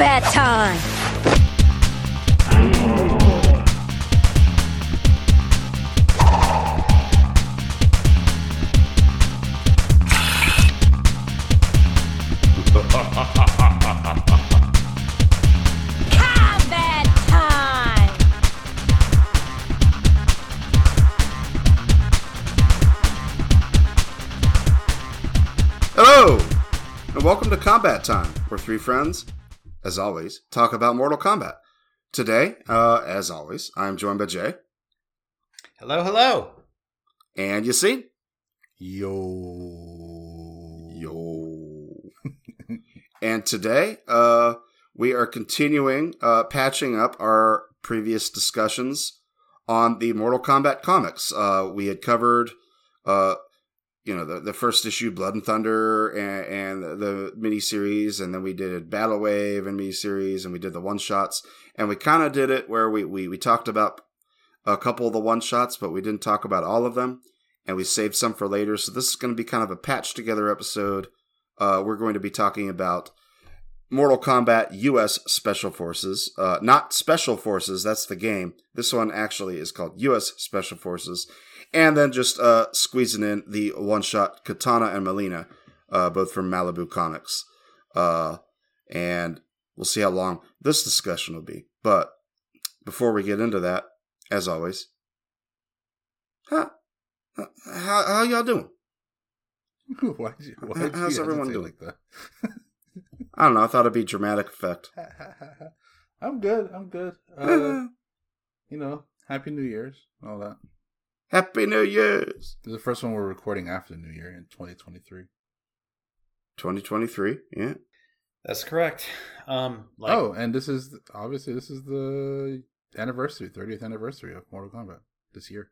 combat time! combat time! Hello, and welcome to Combat Time, where three friends, as always, talk about Mortal Kombat. Today, uh, as always, I'm joined by Jay, Hello, hello. and you see, Yo. yo, and today, uh, we are continuing uh, patching up our previous discussions on the Mortal Kombat comics. Uh, we had covered, uh, you know, the, the first issue, Blood and Thunder, and, and the miniseries, and then we did Battle Wave and miniseries, and we did the one shots, and we kind of did it where we, we we talked about a couple of the one shots, but we didn't talk about all of them, and we saved some for later. So this is going to be kind of a patch together episode. Uh, we're going to be talking about Mortal Kombat U.S. Special Forces, uh, not Special Forces. That's the game. This one actually is called U.S. Special Forces, and then just uh, squeezing in the one-shot Kitana and Mileena, uh, both from Malibu Comics, uh, and we'll see how long this discussion will be. But before we get into that, as always, how how, how y'all doing? why'd you, why'd How's everyone doing? like that? I don't know. I thought it'd be dramatic effect. I'm good. I'm good. Uh, you know, Happy New Year's, all that. Happy New Year's, This is the first one we're recording after New Year in 2023. 2023. Yeah. That's correct. Um, like, oh, and this is obviously this is the anniversary, 30th anniversary of Mortal Kombat this year.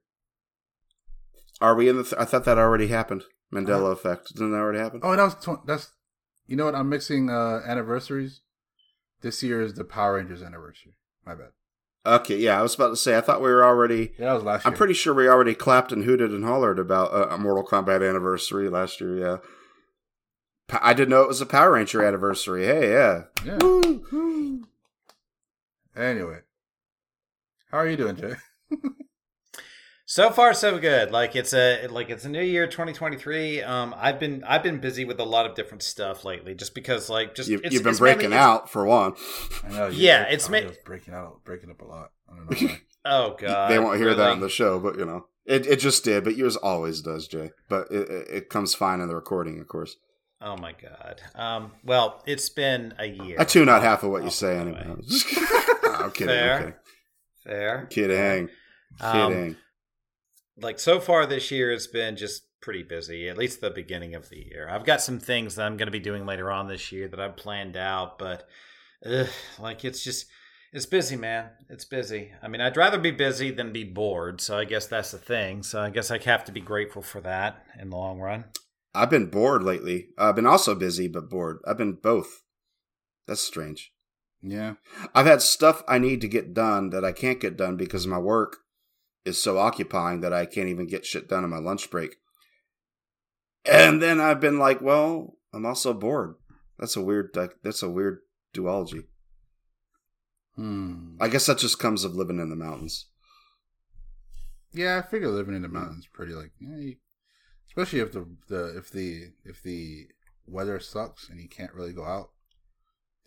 Are we in the? Th- I thought that already happened. Mandela effect. Didn't that already happen? Oh, that was tw- that's. You know what? I'm mixing uh anniversaries. This year is the Power Rangers anniversary. My bad. Okay. Yeah, I was about to say. I thought we were already. Yeah, that was last year. I'm pretty sure we already clapped and hooted and hollered about uh, a Mortal Kombat anniversary last year. Yeah. Pa- I didn't know it was a Power Ranger anniversary. Hey, yeah. Yeah. Woo, woo. Anyway, how are you doing, Jay? so far so good. Like it's a like it's a new year, 2023. Um, I've been I've been busy with a lot of different stuff lately, just because like just You, it's- you've been it's breaking it's- out for one. I know. you- Yeah, it's audio ma- breaking out, breaking up a lot. I don't know why. Oh god, they won't hear that really? on the show, but you know, it it just did. But yours always does, Jay. But it, it, it comes fine in the recording, of course. Oh my god. Um, well, it's been a year. I tune out half of what you Oh, say anyway. anyway. I'm kidding. Fair. I'm kidding. Fair. Kidding. Um, Kidding. Like so far this year it's been just pretty busy at least the beginning of the year i've got some things that i'm going to be doing later on this year that i've planned out but ugh, like it's just it's busy man it's busy i mean i'd rather be busy than be bored so i guess that's the thing so i guess i have to be grateful for that in the long run I've been bored lately. I've been also busy, but bored. I've been both. That's strange. yeah. I've had stuff I need to get done that I can't get done because of my work is so occupying that I can't even get shit done on my lunch break. And then I've been like, well, I'm also bored. That's a weird that's a weird duology. Hmm. I guess that just comes of living in the mountains. Yeah, I figure living in the mountains pretty like, you, especially if the the if the if the weather sucks and you can't really go out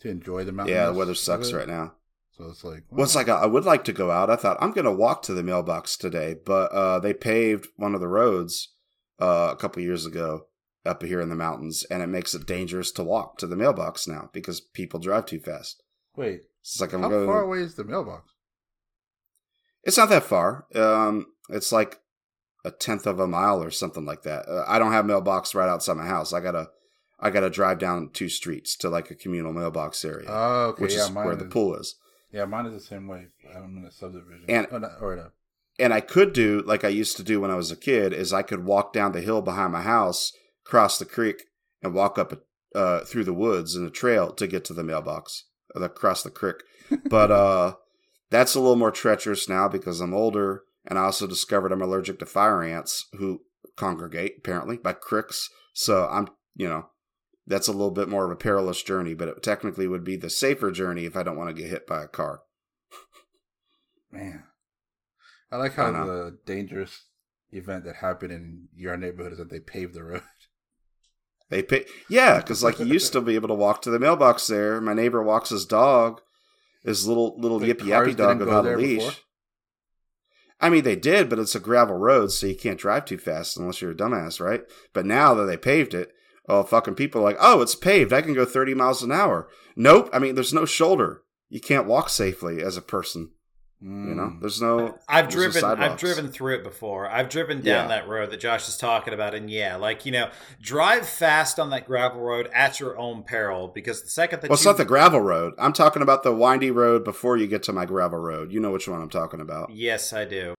to enjoy the mountains. yeah, the weather sucks right now. So it's like, Well, it's like I would like to go out. I thought I'm going to walk to the mailbox today, but uh, they paved one of the roads uh, a couple years ago up here in the mountains, and it makes it dangerous to walk to the mailbox now because people drive too fast. wait, It's like I'm how going. far away is the mailbox? It's not that far. Um, it's like a tenth of a mile or something like that. Uh, I don't have mailbox right outside my house. I gotta, I gotta drive down two streets to like a communal mailbox area, Oh, okay, which yeah, is where the pool is. Yeah, mine is the same way. I'm in a subdivision, And- oh, or a, and I could do like I used to do when I was a kid is I could walk down the hill behind my house, cross the creek, and walk up uh, through the woods in a trail to get to the mailbox across the creek. But uh, that's a little more treacherous now because I'm older, and I also discovered I'm allergic to fire ants who congregate apparently by cricks. So I'm you know That's a little bit more of a perilous journey, but it technically would be the safer journey if I don't want to get hit by a car. Man, I like how I the dangerous event that happened in your neighborhood is that they paved the road. They pay, yeah, because like you used to be able to walk to the mailbox there. My neighbor walks his dog, his little little The yippy yappy dog without a leash. before? I mean, they did, but it's a gravel road, so you can't drive too fast unless you're a dumbass, right? But now that they paved it, oh, fucking people are like, oh, it's paved. I can go 30 miles an hour. Nope. I mean, there's no shoulder. You can't walk safely as a person. You know, Mm. there's no. I've there's no driven I've driven through it before. I've driven down Yeah. that road that Josh is talking about and yeah, like, you know, drive fast on that gravel road at your own peril because the second that Well, it's not the gravel road. I'm talking about the windy road before you get to my gravel road. You know which one I'm talking about. Yes, I do.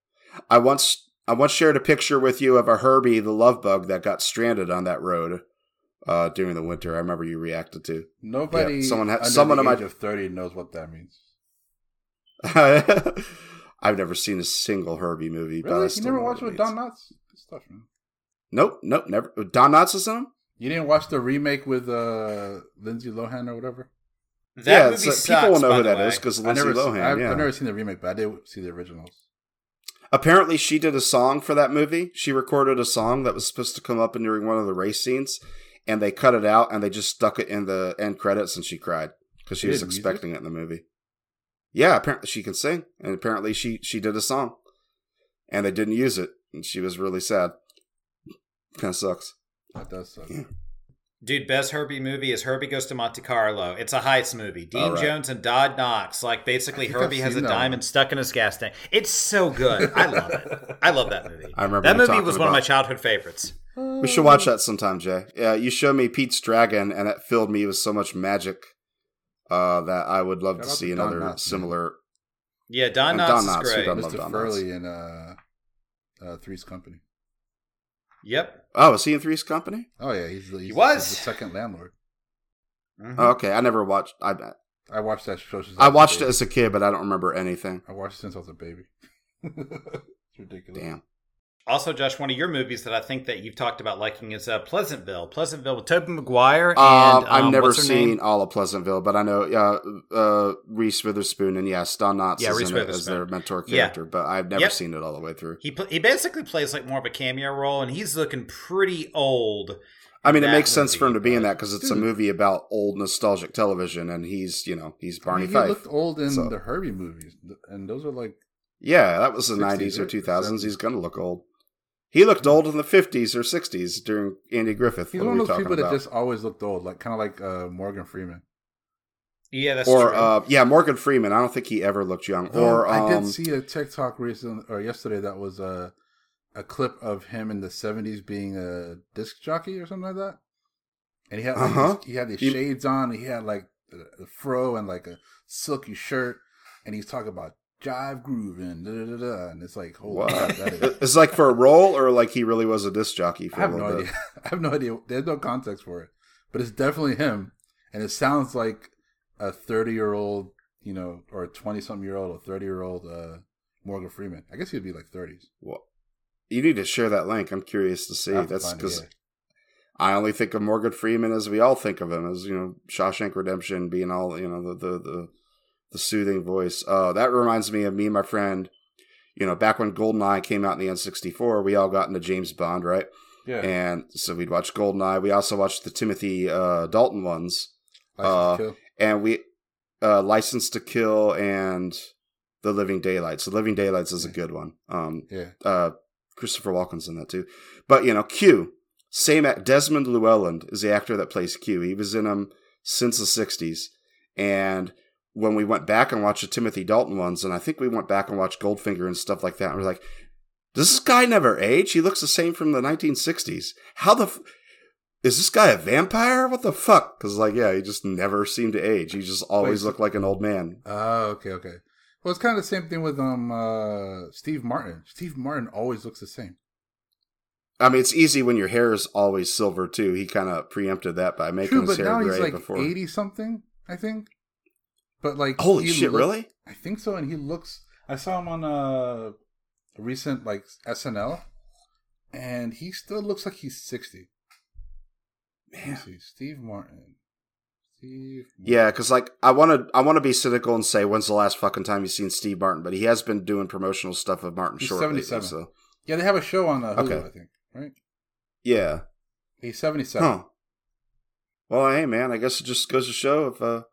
I once I once shared a picture with you of a Herbie the love bug that got stranded on that road uh, during the winter. I remember you reacted to. Nobody, Yeah, someone ha- under someone the of my- age of thirty knows what that means. I've never seen a single Herbie movie. but Really, you never watched with it Don. Knotts? Good stuff, man. Nope, nope, never. Don Knotts is in them. You didn't watch the remake with uh, Lindsay Lohan or whatever? That yeah, movie sucks, people will know who the that way. is because I Lindsay never, Lohan. I've, yeah. I've never seen the remake, but I did see the originals. Apparently, she did a song for that movie. She recorded a song that was supposed to come up during one of the race scenes, and they cut it out and they just stuck it in the end credits, and she cried because she She was did music? expecting it in the movie. Yeah, apparently she can sing, and apparently she she did a song, and they didn't use it, and she was really sad. Kind of sucks. That does suck. Dude, best Herbie movie is Herbie Goes to Monte Carlo. It's a heist movie. Dean All right. Jones and Don Knotts. Like basically Herbie has a diamond one. stuck in his gas tank. It's so good. I love it. I love that movie. I remember that movie was one of my childhood favorites. We should watch that sometime, Jay. Yeah, you showed me Pete's Dragon, and it filled me with so much magic uh, that I would love Shout to see to another Knotts, man. similar. Yeah, Don And Knotts Don is Knotts, who great. Mr. Don Furley in uh, uh, Three's Company. Yep. Oh, is he in Three's Company? Oh yeah, he's, the- he's, was. he's the second landlord. Mhm. Oh, okay, I never watched. I I watched that show. since I was watched it as a kid, but I don't remember anything. I watched it since I was a baby. it's ridiculous. Damn. Also, Josh, one of your movies that I think that you've talked about liking is uh, Pleasantville. Pleasantville with Tobey Maguire and Um, I've um, never what's her seen name? all of Pleasantville, but I know uh, uh, Reese Witherspoon and yes, Don Knotts Yeah, is in it as their mentor Yeah. character, but I've never Yep. seen it all the way through. He pl- he basically plays like more of a cameo role, and he's looking pretty old. I mean, it that makes sense for him to be in that because it's a movie about old nostalgic television, and he's you know he's I Barney mean, he Fife. looked old in So- the Herbie movies, and those are like Yeah, that was the 60s, nineties or two thousands. 70s. He's gonna look old. He looked old in the fifties or sixties during Andy Griffith. he's what one of those people about? that just always looked old, like kind of like uh, Morgan Freeman. Yeah, that's or true. uh, yeah, Morgan Freeman. I don't think he ever looked young. Though or um, I did see a TikTok recently or yesterday that was a a clip of him in the seventies being a disc jockey or something like that, and he had like, Uh-huh. he had these You- shades on. He had like the, the fro and like a silky shirt, and he's talking about jive grooving, da, da, da, da, and it's like holy what? crap, that is. it's like for a role, or like he really was a disc jockey for I have a no little idea. bit. I have no idea. There's no context for it, but it's definitely him, and it sounds like a 30 year old, you know, or a 20 something year old or 30 year old uh, Morgan Freeman. I guess he'd be like 30s. Well, you need to share that link. I'm curious to see. That's because. I only think of Morgan Freeman as we all think of him as you know Shawshank Redemption being all you know the the the, the soothing voice. Uh, that reminds me of me and my friend. You know, back when GoldenEye came out in the N64, we all got into James Bond, right? Yeah. And so we'd watch GoldenEye. We also watched the Timothy uh, Dalton ones, License uh, to Kill. and we uh, License to Kill and The Living Daylights. The Living Daylights is a good one. Um, Yeah. uh, Christopher Walken's in that too. But you know, Q, same act. Desmond Llewellyn is the actor that plays Q. He was in them since the '60s, and when we went back and watched the Timothy Dalton ones, and I think we went back and watched Goldfinger and stuff like that, and we're like, does this guy never age? He looks the same from the 1960s. How the f- is this guy a vampire? What the fuck? Because like, yeah, he just never seemed to age. He just always Wait, looked like an old man. Oh, okay, okay. Well, it's kind of the same thing with um uh, Steve Martin. Steve Martin always looks the same. I mean, it's easy when your hair is always silver too. He kind of preempted that by making True, his but hair now gray he's like before. eighty something, I think. But like, Holy shit! look- really? I think so, and he looks. I saw him on a, a recent like SNL, and he still looks like he's sixty. Me see. Steve Martin. Steve. Martin. Yeah, because like I want to, I want to be cynical and say when's the last fucking time you've seen Steve Martin, but he has been doing promotional stuff with Martin He's Short. lately, 77. so Yeah, they have a show on uh, Hulu, Okay. I think. Right? yeah, He's seventy-seven. huh? Well, hey man, I guess it just goes to show if uh,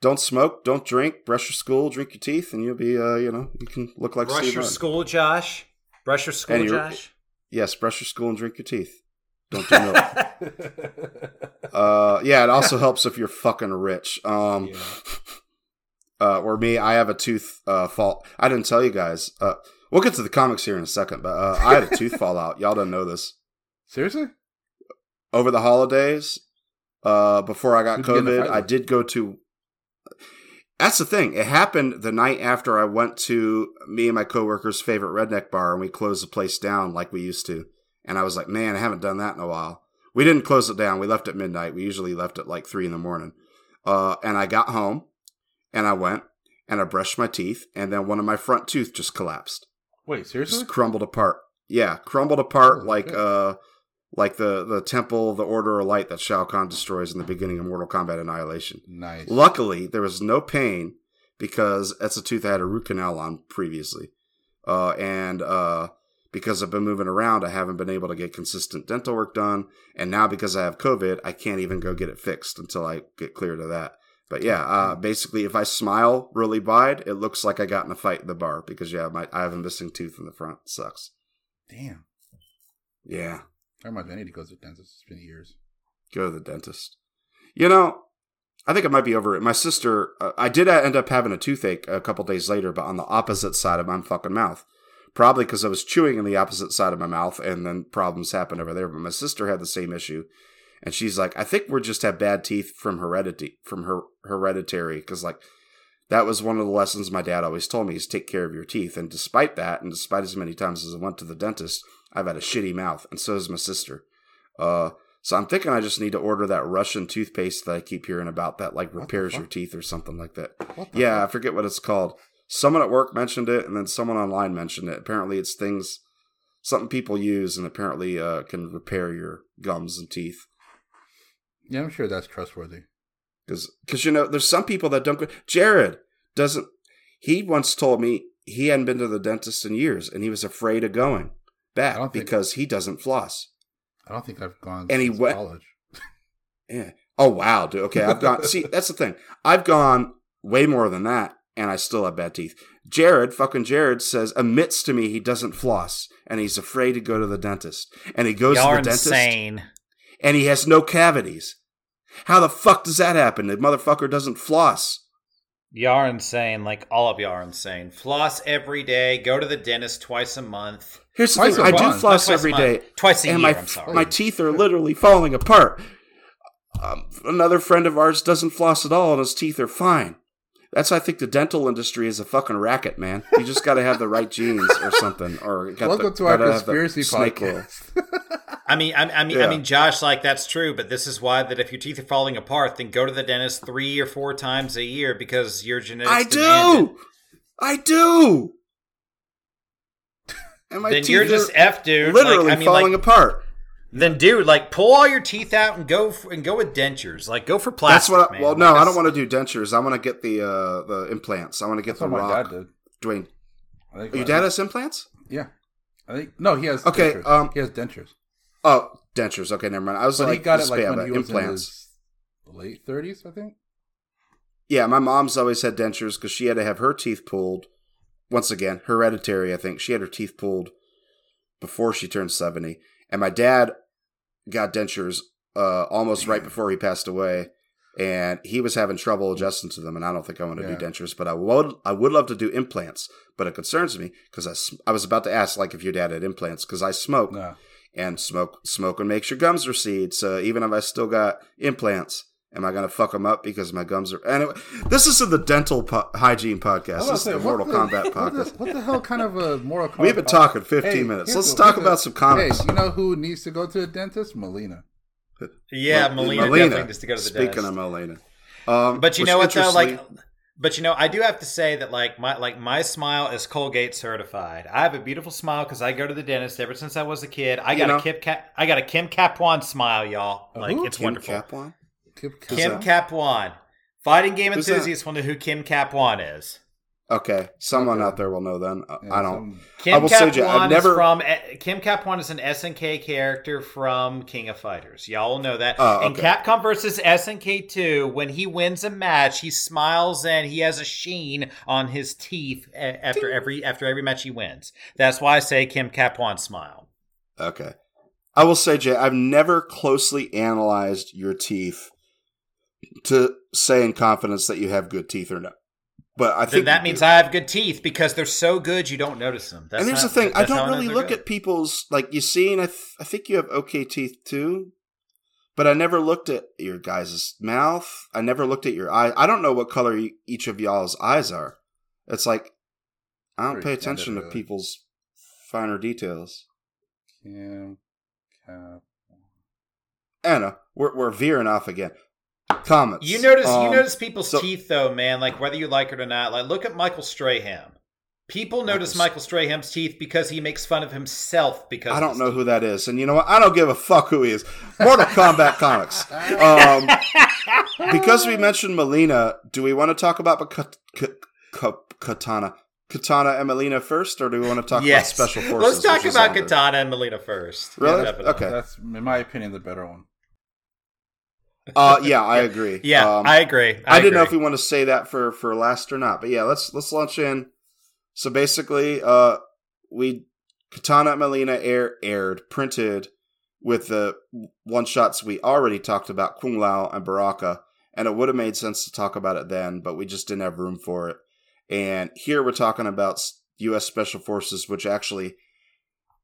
don't smoke, don't drink, brush your school, drink your teeth, and you'll be uh, you know, you can look like Brush Steve your Martin. school, Josh. Brush your school, you're- Josh. Yes, brush your school and drink your teeth. Don't do milk. uh, yeah, it also helps if you're fucking rich. Um, Yeah. uh, or me, I have a tooth uh, fall. I didn't tell you guys. Uh, we'll get to the comics here in a second, but uh, I had a tooth fall out. Y'all don't know this. Seriously? Over the holidays, uh, before I got Who'd you get in a COVID, I did go to. That's the thing. It happened the night after I went to me and my coworkers' favorite redneck bar, and we closed the place down like we used to. And I was like, man, I haven't done that in a while. We didn't close it down. We left at midnight. We usually left at like three in the morning. Uh, and I got home, and I went and I brushed my teeth, and then one of my front tooth just collapsed, Wait, seriously? just crumbled apart. Yeah, crumbled apart Holy like shit. uh, like the the temple, the Order of Light that Shao Kahn destroys in the beginning of Mortal Kombat Annihilation. Nice. Luckily, there was no pain because that's a tooth I had a root canal on previously. Uh, and uh, because I've been moving around, I haven't been able to get consistent dental work done. And now because I have COVID, I can't even go get it fixed until I get cleared of that. But yeah, uh, basically, if I smile really wide, it looks like I got in a fight in the bar because yeah, my I have a missing tooth in the front. It sucks. Damn. Yeah, I me, I need to go to the dentist. It's been years. go to the dentist. You know, I think I might be over it. My sister, uh, I did end up having a toothache a couple days later, but on the opposite side of my fucking mouth. Probably because I was chewing on the opposite side of my mouth, and then problems happened over there. But my sister had the same issue, and she's like, "I think we're just have bad teeth from heredity, from her hereditary." Because like that was one of the lessons my dad always told me is take care of your teeth. And despite that, and despite as many times as I went to the dentist, I've had a shitty mouth, and so has my sister. Uh, so I'm thinking I just need to order that Russian toothpaste that I keep hearing about that like repairs your teeth or something like that. Yeah, I forget what it's called. Someone at work mentioned it, and then someone online mentioned it. Apparently, it's things something people use, and apparently uh, can repair your gums and teeth. Yeah, I'm sure that's trustworthy. Because you know, there's some people that don't go. Jared doesn't. He once told me he hadn't been to the dentist in years, and he was afraid of going I back don't think- because he doesn't floss. I don't think I've gone And he went- college. Yeah. Oh wow, dude. Okay, I've gone. see, that's the thing. I've gone way more than that, and I still have bad teeth. Jared, fucking Jared, says admits to me he doesn't floss, and he's afraid to go to the dentist, and he goes Y'all to are the dentist, insane. and he has no cavities. How the fuck does that happen? The motherfucker doesn't floss. Y'all are insane. Like all of y'all are insane. Floss every day. Go to the dentist twice a month. Here's the Twice thing: a I do month. floss every day, twice a month. And year. my I'm sorry. my teeth are literally falling apart. Um, another friend of ours doesn't floss at all, and his teeth are fine. That's why I think the dental industry is a fucking racket, man. You just got to have the right genes or something, or Welcome the, to our gotta have the conspiracy snake podcast. I mean, I, I mean, Yeah. I mean, Josh, like that's true, but this is why that if your teeth are falling apart, then go to the dentist three or four times a year because your genetics. I demand it. do, I do. And my Then teeth you're are just f, dude. literally like, I mean, falling like, apart. then dude, like pull all your teeth out and go for, and go with dentures. Like go for plastic. That's what. I, man. well, Like, no, I don't want to do dentures. I want to get the uh, the implants. I want to get That's the what my rock. dad did. Dwayne, I think your dad has implants? Yeah. I think no, he has Okay, dentures. um, he has dentures. Oh, dentures. Okay, never mind. I was But like, he got it like when he was implants. in his late thirties, I think. Yeah, my mom's always had dentures because she had to have her teeth pulled. Once again, hereditary. I think she had her teeth pulled before she turned seventy, and my dad got dentures uh, almost right before he passed away, and he was having trouble adjusting to them. And I don't think I want to Yeah. do dentures, but I would. I would love to do implants, but it concerns me because I, I was about to ask like if your dad had implants because I smoke No. And smoke smoking makes your gums recede. So even if I still got implants, am I gonna fuck them up because my gums are? Anyway, this isn't the dental po- hygiene podcast. This is about the Mortal what the- Kombat what the, podcast. what the hell kind of a Mortal Kombat? We've been talking 15 Hey, minutes. Let's the- talk about the- some comics. Hey, you know who needs to go to the dentist? Mileena. Yeah, Well, Mileena, definitely needs to go to the Speaking dentist. Speaking of Mileena, um, But you know what though? Like interestingly- But you know, I do have to say that like my like my smile is Colgate certified. I have a beautiful smile because I go to the dentist ever since I was a kid. I You got know. a Kim Cap, I got a Kim Kaphwan smile, y'all. Oh, like who? it's Kim wonderful. Kaphwan? Keep- Kim that? Kaphwan. Fighting game Who's that? enthusiasts will know who Kim Kaphwan is. Okay, someone Okay. out there will know then. Uh, Yeah, I don't. some- Kim will say, Kaphwan Jay, I've never- from eh, Kim Kaphwan is an SNK character from King of Fighters. Y'all will know that. Oh, In okay. Capcom versus SNK 2, when he wins a match, he smiles and he has a sheen on his teeth eh, after every after every match he wins. That's why I say Kim Kaphwan smile. Okay. I will say, Jay, I've never closely analyzed your teeth to say in confidence that you have good teeth or not. But I Then think that means. I have good teeth because they're so good you don't notice them. That's and here's not- the thing: I don't really look good. at people's like you see, and I, th- I think you have okay teeth too. But I never looked at your guys' mouth. I never looked at your eye. I don't know what color e- each of y'all's eyes are. It's like I don't Pretty pay attention to people's finer details. Cap- Anna, we're we're veering off again. Comments. You notice you Um, notice people's so- teeth though, man. Like whether you like it or not. Like look at Michael Strahan. People notice Michael- Michael Strahan's teeth because he makes fun of himself. Because I don't know teeth. who that is, and you know what? I don't give a fuck who he is. Mortal Kombat comics. Um, because we mentioned Mileena, do we want to talk about Ka- Ka- Ka- Kitana, Kitana and Mileena first, or do we want to talk yes. about Special Forces? Let's talk about? Kitana and Melina first. Really? Definitely. Okay. That's, in my opinion, the better one. Uh, yeah, I agree. Yeah, Um, I agree. I, didn't know if we want to say that for for last or not, but yeah, let's let's launch in. So basically, uh, we Kitana Mileena air, aired printed with the one shots we already talked about, Kung Lao and Baraka, and it would have made sense to talk about it then, but we just didn't have room for it. And here we're talking about U.S. Special Forces, which actually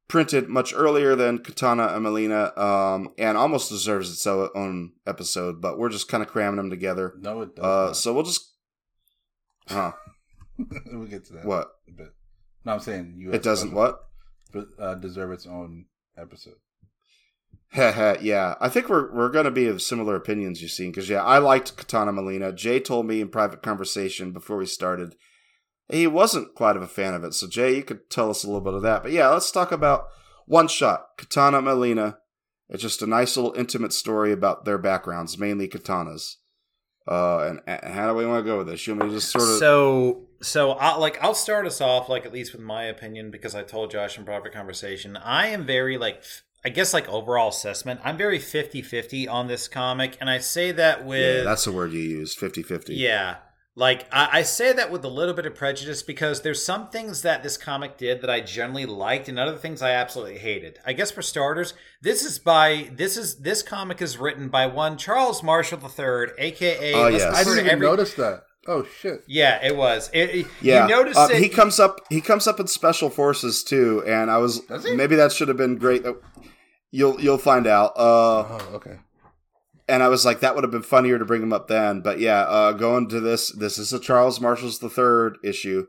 printed much earlier than Kitana and Mileena, um, and almost deserves its own episode. But we're just kind of cramming them together. No, it does. Uh, so we'll just, huh? we'll get to that. What? A bit. No, I'm saying US It doesn't special- what? but, uh, deserve its own episode. Yeah, I think we're we're gonna be of similar opinions. You seen because yeah, I liked Kitana Mileena. Jay told me in private conversation before we started he wasn't quite of a fan of it. So Jay, you could tell us a little bit of that. But yeah, let's talk about one shot Kitana Mileena. It's just a nice little intimate story about their backgrounds, mainly Kitana's. Uh, and, and how do we want to go with this? You want me to just sort of So, so I like I'll start us off like at least with my opinion because I told Josh in private conversation. I am very like I guess like overall assessment. I'm very 50-50 on this comic, and I say that with yeah, that's the word you use 50-50. Yeah. Like I, I say that with a little bit of prejudice because there's some things that this comic did that I generally liked and other things I absolutely hated. I guess for starters, this is by this is this comic is written by one Charles Marshall III, aka Oh, let's yes. I didn't even every- notice that. Oh shit! Yeah, it was. It, it- Yeah, you notice uh, it. he comes up. He comes up in special forces too, and I was Does he? maybe that should have been great. You'll you'll find out. Uh, Oh, okay. And I was like, that would have been funnier to bring him up then. But yeah, uh, going to this, this is a Charles Marshall's the third issue.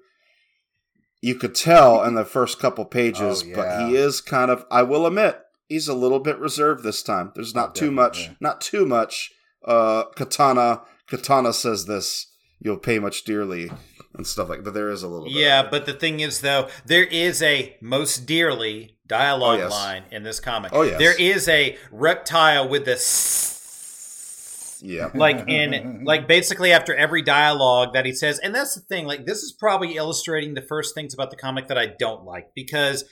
You could tell in the first couple pages, Oh, but he is kind of. I will admit, he's a little bit reserved this time. There's not Oh, too much. Not too much. Uh, Kitana. Kitana says this. You'll pay much dearly and stuff like. But there is a little. bit. Yeah, but the thing is, though, there is a most dearly dialogue Oh, yes. line in this comic. Oh, yeah, There is a reptile with the s- yeah. like in like basically after every dialogue that he says, and that's the thing. Like this is probably illustrating the first things about the comic that I don't like because.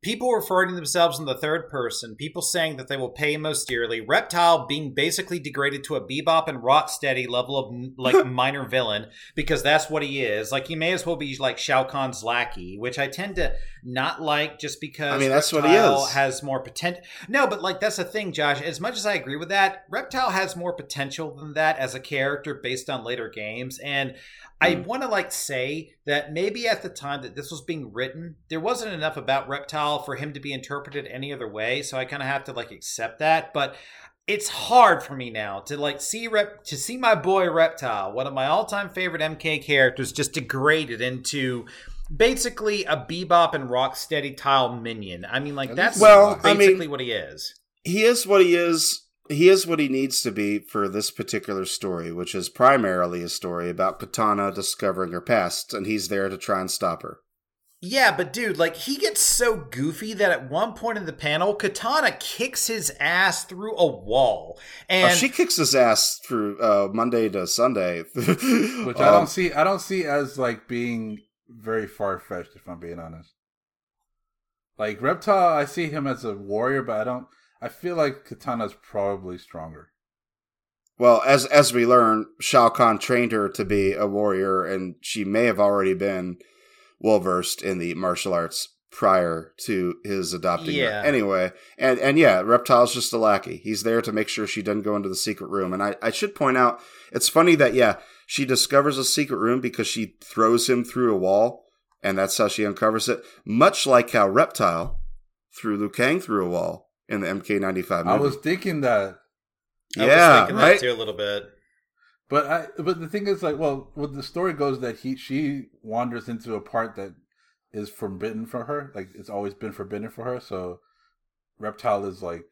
People referring to themselves in the third person, people saying that they will pay most dearly, Reptile being basically degraded to a bebop and rocksteady level of like minor villain because that's what he is. Like he may as well be like Shao Kahn's lackey, which I tend to not like just because I mean, that's what he is. has more potential. No, but like that's the thing, Josh. As much as I agree with that, Reptile has more potential than that as a character based on later games, and I Hmm. want to like say that maybe at the time that this was being written, there wasn't enough about Reptile for him to be interpreted any other way. So I kind of have to like accept that, but it's hard for me now to like see rep to see my boy Reptile, one of my all-time favorite MK characters, just degraded into basically a bebop and rocksteady tile minion. I mean, like that's Well, I mean- basically what he is. he is what he is he is what he needs to be for this particular story, which is primarily a story about Kitana discovering her past, and he's there to try and stop her. Yeah, but dude, like he gets so goofy that at one point in the panel, Kitana kicks his ass through a wall, and Oh, she kicks his ass through uh, Monday to Sunday, Which I don't see. I don't see as like being very far fetched. If I'm being honest, like Reptile, I see him as a warrior, but I don't. I feel like Kitana's probably stronger. Well, as as we learn, Shao Kahn trained her to be a warrior, and she may have already been well versed in the martial arts prior to his adopting Yeah. her. Anyway, and and yeah, Reptile's just a lackey. He's there to make sure she doesn't go into the secret room. And I, I should point out, it's funny that yeah, she discovers a secret room because she throws him through a wall, and that's how she uncovers it. Much like how Reptile threw Liu Kang through a wall in the MK95 movie. I was thinking that, I yeah, was thinking right. that too a little bit. but I. But the thing is, like, well, what the story goes that he she wanders into a part that is forbidden for her. Like it's always been forbidden for her. So Reptile is like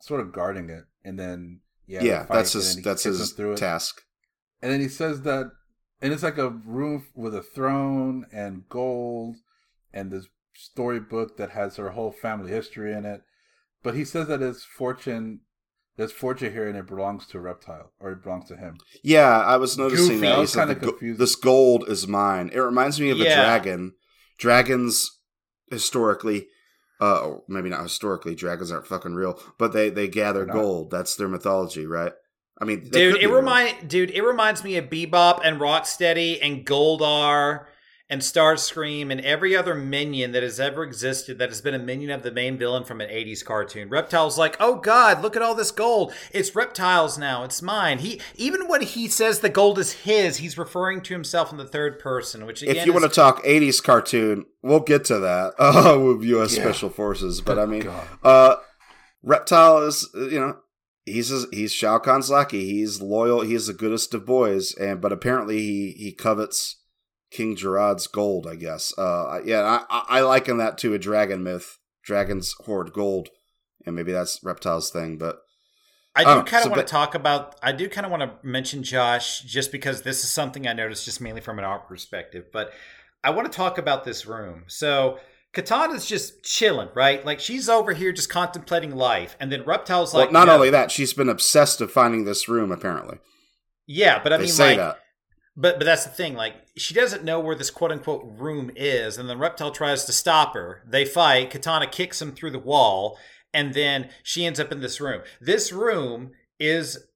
sort of guarding it, and then yeah, yeah, fight, that's and his that's kicks his through it. task. And then he says that, and it's like a room with a throne and gold, and this storybook that has her whole family history in it. But he says that his fortune, there's fortune here, and it belongs to a Reptile, or it belongs to him. Yeah, I was noticing Goofy. that. I was said kinda the confused. this gold is mine. It reminds me of a dragon. Dragons historically, uh, or maybe not historically. Dragons aren't fucking real, but they they gather gold. That's their mythology, right? I mean, Dude, it be real. remind dude, it reminds me of Bebop and Rocksteady and Goldar and Starscream and every other minion that has ever existed that has been a minion of the main villain from an 80s cartoon. Reptile's like, "Oh god, look at all this gold. It's Reptile's now. It's mine." He even when he says the gold is his, he's referring to himself in the third person, which again If you is, want to talk '80s cartoon, we'll get to that uh, with U.S. Yeah. Special Forces. But I mean, God. Uh, Reptile is, uh, you know, he's his, he's Shao Kahn's lackey. He's loyal. He's the goodest of boys, and but apparently he he covets King Gerard's gold. I guess. Uh, yeah, I I I liken that to a dragon myth. Dragons hoard gold, and maybe that's Reptile's thing. But I do Oh, kind of so want to talk about. I do kind of want to mention Josh, just because this is something I noticed, just mainly from an art perspective. But I want to talk about this room. So Kitana's just chilling, right? Like she's over here just contemplating life, and then Reptile's well, like, not "No." only that, she's been obsessed with finding this room. Apparently, yeah, but I they mean, say like, that. But but that's the thing. Like she doesn't know where this quote unquote room is, and then Reptile tries to stop her. They fight. Kitana kicks him through the wall, and then she ends up in this room. This room is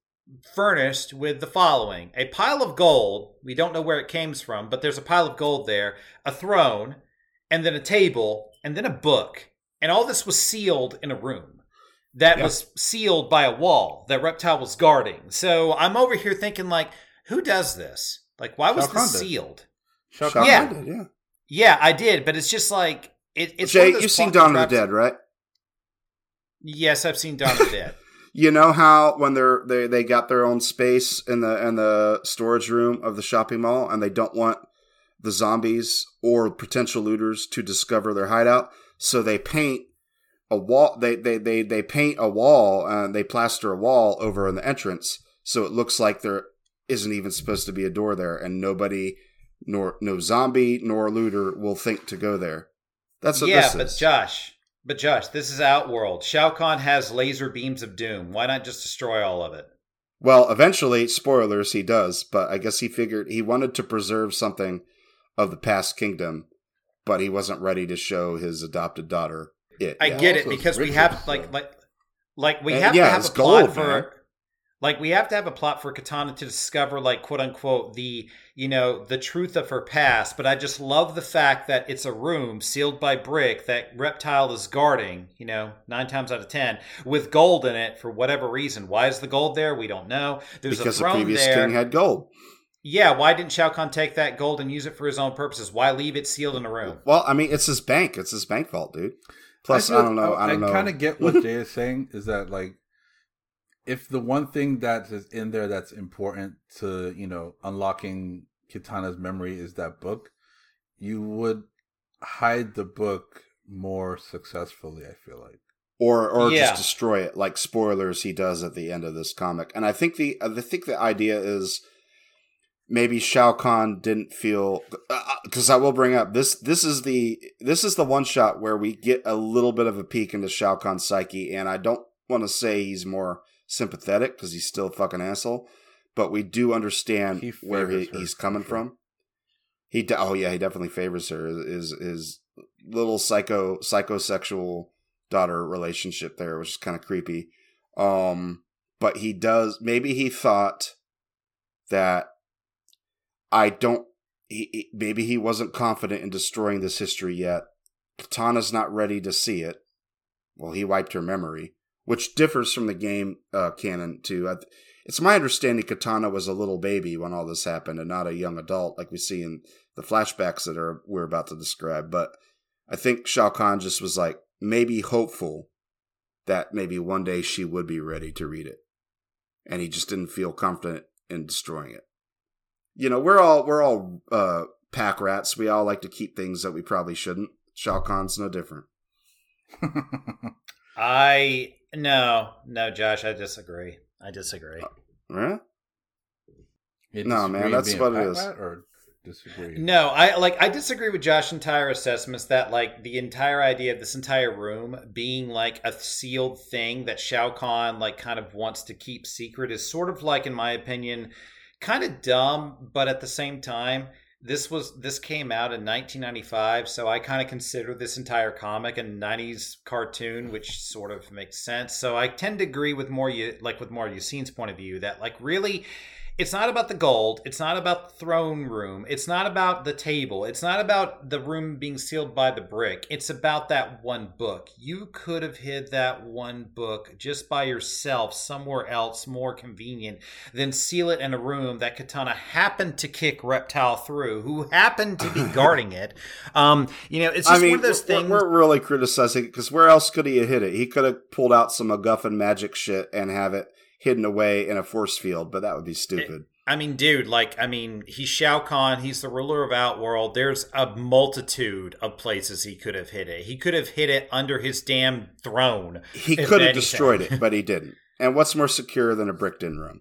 furnished with the following: a pile of gold. We don't know where it came from, but there's a pile of gold there, a throne, and then a table, and then a book. And all this was sealed in a room that Yeah. was sealed by a wall that Reptile was guarding. So I'm over here thinking, like, who does this? Like, why was Shao this sealed? Shao Kahn yeah. Did, yeah. Yeah, I did, but it's just like it, it's. Jay, one of those you've seen Dawn of the Dead, right? Yes, I've seen Dawn of the Dead. You know how when they're they they got their own space in the in the storage room of the shopping mall, and they don't want the zombies or potential looters to discover their hideout, so they paint a wall. They they they they paint a wall and they plaster a wall over in the entrance, so it looks like there isn't even supposed to be a door there, and nobody nor no zombie nor looter will think to go there. That's what yeah, this but is. Josh, but Josh, this is Outworld. Shao Kahn has laser beams of doom. Why not just destroy all of it? Well, eventually, spoilers, he does, but I guess he figured he wanted to preserve something of the past kingdom, but he wasn't ready to show his adopted daughter it. I yet. get it because we have like like like we Uh, have yeah, to have a plot gold, for man. Like we have to have a plot for Kitana to discover like quote unquote the you know the truth of her past. But I just love the fact that it's a room sealed by brick that Reptile is guarding. You know, nine times out of ten with gold in it for whatever reason. Why is the gold there? We don't know. There's because a the previous there. king had gold. Yeah, why didn't Shao Kahn take that gold and use it for his own purposes? Why leave it sealed in a room? Well, I mean, it's his bank. It's his bank vault, dude. Plus, I, feel- don't know. I, don't know. I kind of get what Jay is saying is that like, if the one thing that is in there that's important to you know unlocking Kitana's memory is that book, you would hide the book more successfully. I feel like or or Yeah. just destroy it like spoilers he does at the end of this comic. And I think the uh, I think the idea is maybe Shao Kahn didn't feel uh, uh, because I will bring up this this is the this is the one shot where we get a little bit of a peek into Shao Kahn's psyche, and I don't want to say he's more sympathetic because he's still a fucking asshole, but we do understand He where he, he's coming sure. from. He de- oh yeah, he definitely favors her. Is is little psycho psychosexual daughter relationship there, which is kind of creepy. Um, but he does. Maybe he thought that I don't. He, he- maybe he wasn't confident in destroying this history yet. Kitana's not ready to see it. Well, he wiped her memory, which differs from the game uh, canon too. I, it's my understanding Kitana was a little baby when all this happened, and not a young adult like we see in the flashbacks that are we're about to describe. But I think Shao Kahn just was like maybe hopeful that maybe one day she would be ready to read it, and he just didn't feel confident in destroying it. You know, we're all we're all uh, pack rats. We all like to keep things that we probably shouldn't. Shao Kahn's no different. I no, no, Josh, I disagree. I disagree. Uh, right? You No, man, that's what it Pat is. Rat Or disagree? No, I like I disagree with Josh's entire assessments that like the entire idea of this entire room being like a sealed thing that Shao Kahn like kind of wants to keep secret is sort of like in my opinion kind of dumb, but at the same time this was this came out in 1995, so I kind of consider this entire comic a 90s cartoon, which sort of makes sense. So I tend to agree with more you like with more Yassine's point of view that like really it's not about the gold. It's not about the throne room. It's not about the table. It's not about the room being sealed by the brick. It's about that one book. You could have hid that one book just by yourself somewhere else more convenient than seal it in a room that Kitana happened to kick Reptile through, who happened to be guarding it. Um, you know, it's just I mean, one of those we're, things. we're really criticizing because where else could he have hit it? He could have pulled out some MacGuffin magic shit and have it hidden away in a force field, but that would be stupid. I mean, dude, like, I mean, he's Shao Kahn. He's the ruler of Outworld. There's a multitude of places he could have hit it. He could have hit it under his damn throne. he could have anything. destroyed it, but he didn't. And what's more secure than a bricked-in room?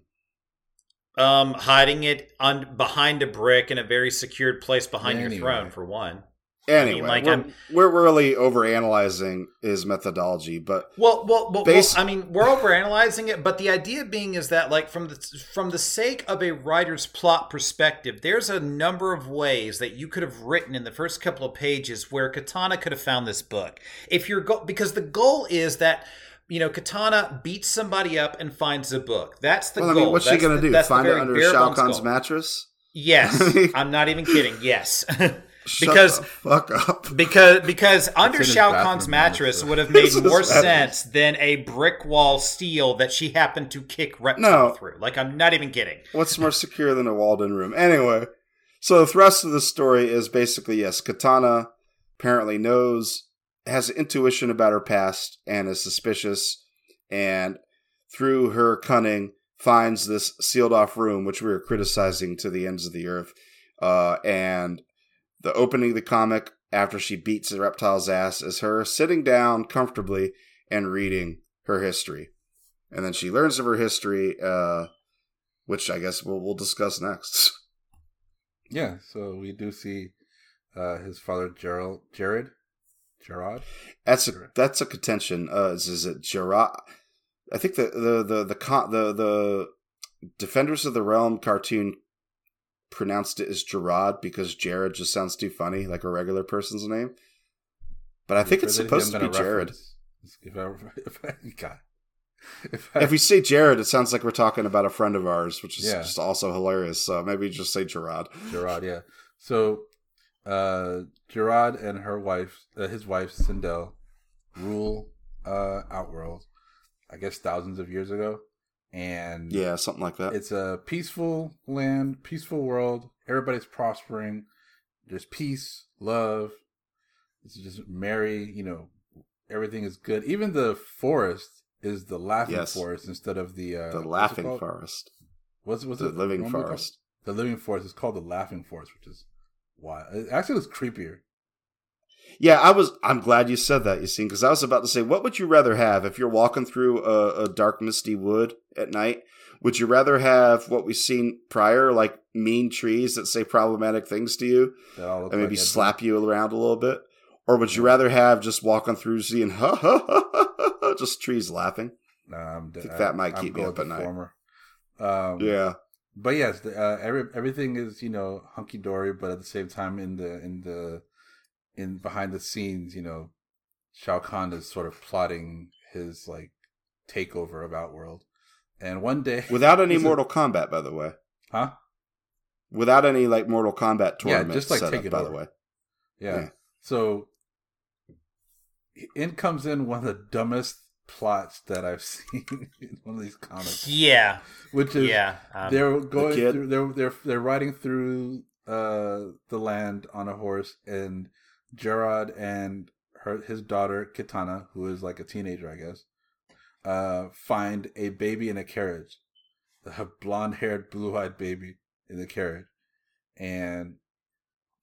Um, hiding it on behind a brick in a very secured place behind your throne, for one. Anyway, like, we're, I'm- we're really overanalyzing his methodology, but Well, well, well, Base- well, I mean, we're overanalyzing it, but the idea being is that, like, from the from the sake of a writer's plot perspective, there's a number of ways that you could have written in the first couple of pages where Kitana could have found this book. If you're go- because the goal is that you know Kitana beats somebody up and finds a book. That's the well, I goal. mean, what's she gonna do? Find it under Shao Kahn's goal. mattress? Yes, I'm not even kidding. Yes. Shut Because- the fuck up. Because because under in his Shao bathroom, Kahn's mattress honestly. would have made It's in his more sense than a brick wall steel that she happened to kick reptile No. through. Like I'm not even kidding. What's more secure than a walled-in room? Anyway, so the thrust of the story is basically yes, Kitana apparently knows, has intuition about her past, and is suspicious, and through her cunning finds this sealed-off room, which we were criticizing to the ends of the earth. Uh, and the opening of the comic after she beats the reptile's ass is her sitting down comfortably and reading her history, and then she learns of her history. Uh, which I guess we'll we'll discuss next. Yeah, so we do see uh, his father Gerald, Jared, Gerard. That's a Correct. that's a contention. Uh, is, is it Gerard? I think the the the the con- the the Defenders of the Realm cartoon pronounced it as Gerard because Jared just sounds too funny, like a regular person's name. But I think it's supposed to be Jared. If I, if I, God, if I, If we say Jared, it sounds like we're talking about a friend of ours, which is Yeah. just also hilarious. So maybe just say Gerard. Gerard, yeah. So, uh, Gerard and her wife, uh, his wife Sindel, rule uh, Outworld. I guess thousands of years ago, and Yeah, something like that. it's a peaceful land, peaceful world. Everybody's prospering. There's peace, love. It's just merry. You know, everything is good. Even the forest is the laughing Yes. forest instead of the uh, the Laughing? Forest, What's what's the it Living? Forest. The living forest is called the laughing forest, which is why it actually looks creepier. Yeah, I was. I'm glad you said that. You see, because I was about to say, what would you rather have if you're walking through a, a dark, misty wood at night? Would you rather have what we've seen prior, like mean trees that say problematic things to you, That all look and maybe like slap you around a little bit, or would you rather have just walking through seeing ha ha ha ha, ha just trees laughing? I'm, think that might I'm keep me up at night. Former. Um, Yeah, but yes, the, uh, every, everything is you know hunky dory, but at the same time, in the in the in behind the scenes, you know, Shao Kahn is sort of plotting his like takeover of Outworld, and one day, without any This is- Mortal Kombat, by the way. huh? Without any like Mortal Kombat Yeah, tournament just, like, set take up, it by over. the way. Yeah. Yeah. So in comes in one of the dumbest plots that I've seen in one of these comics, Yeah, which is yeah. Um, they're going kid. through they're they're they're riding through uh the land on a horse and Gerard and her his daughter Kitana, who is like a teenager, I guess, uh find a baby in a carriage. A blonde haired, blue eyed baby in the carriage. And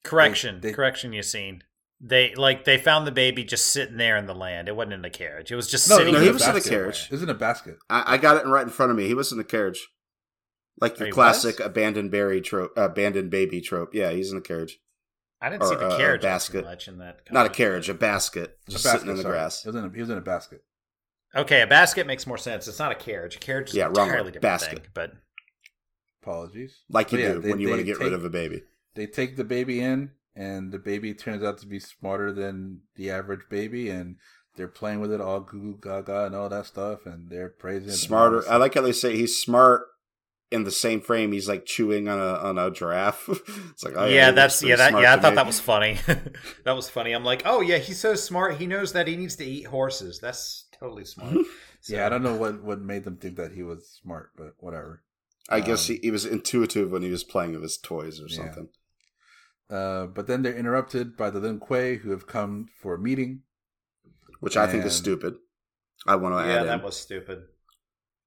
correction, they- correction. You seen? They like they found the baby just sitting there in the land. It wasn't in the carriage. It was just No, sitting. no, he in was the in a carriage. It was in a basket. I, I got it right in front of me. He was in the carriage, like your He classic was? abandoned berry trope, abandoned baby trope. Yeah, he's in the carriage. I didn't see the uh, a carriage basket. much in that. Not a carriage, a basket, A just basket, sitting in the sorry. grass. He was in a, he was in a basket. Okay, a basket makes more sense. It's not a carriage. A carriage is Yeah, an wrong entirely different Basket. thing. But Apologies. Like you But yeah, do they- when you want to they get rid of a baby. They take the baby in, and the baby turns out to be smarter than the average baby, and they're playing with it all goo goo gaga and all that stuff, and they're praising it and all Smarter. this I like how they say he's smart. In the same frame, he's like chewing on a on a giraffe. it's like, oh, yeah, he that's yeah, that yeah. I thought me. that was funny. that was funny. I'm like, oh yeah, he's so smart. He knows that he needs to eat horses. That's totally smart. So- Yeah, I don't know what, what made them think that he was smart, but whatever. I guess um, he, he was intuitive when he was playing with his toys or Yeah. something. Uh, but then they're interrupted by the Lin Kuei, who have come for a meeting. which I think is stupid. I want to Yeah, add Yeah, that in. was stupid.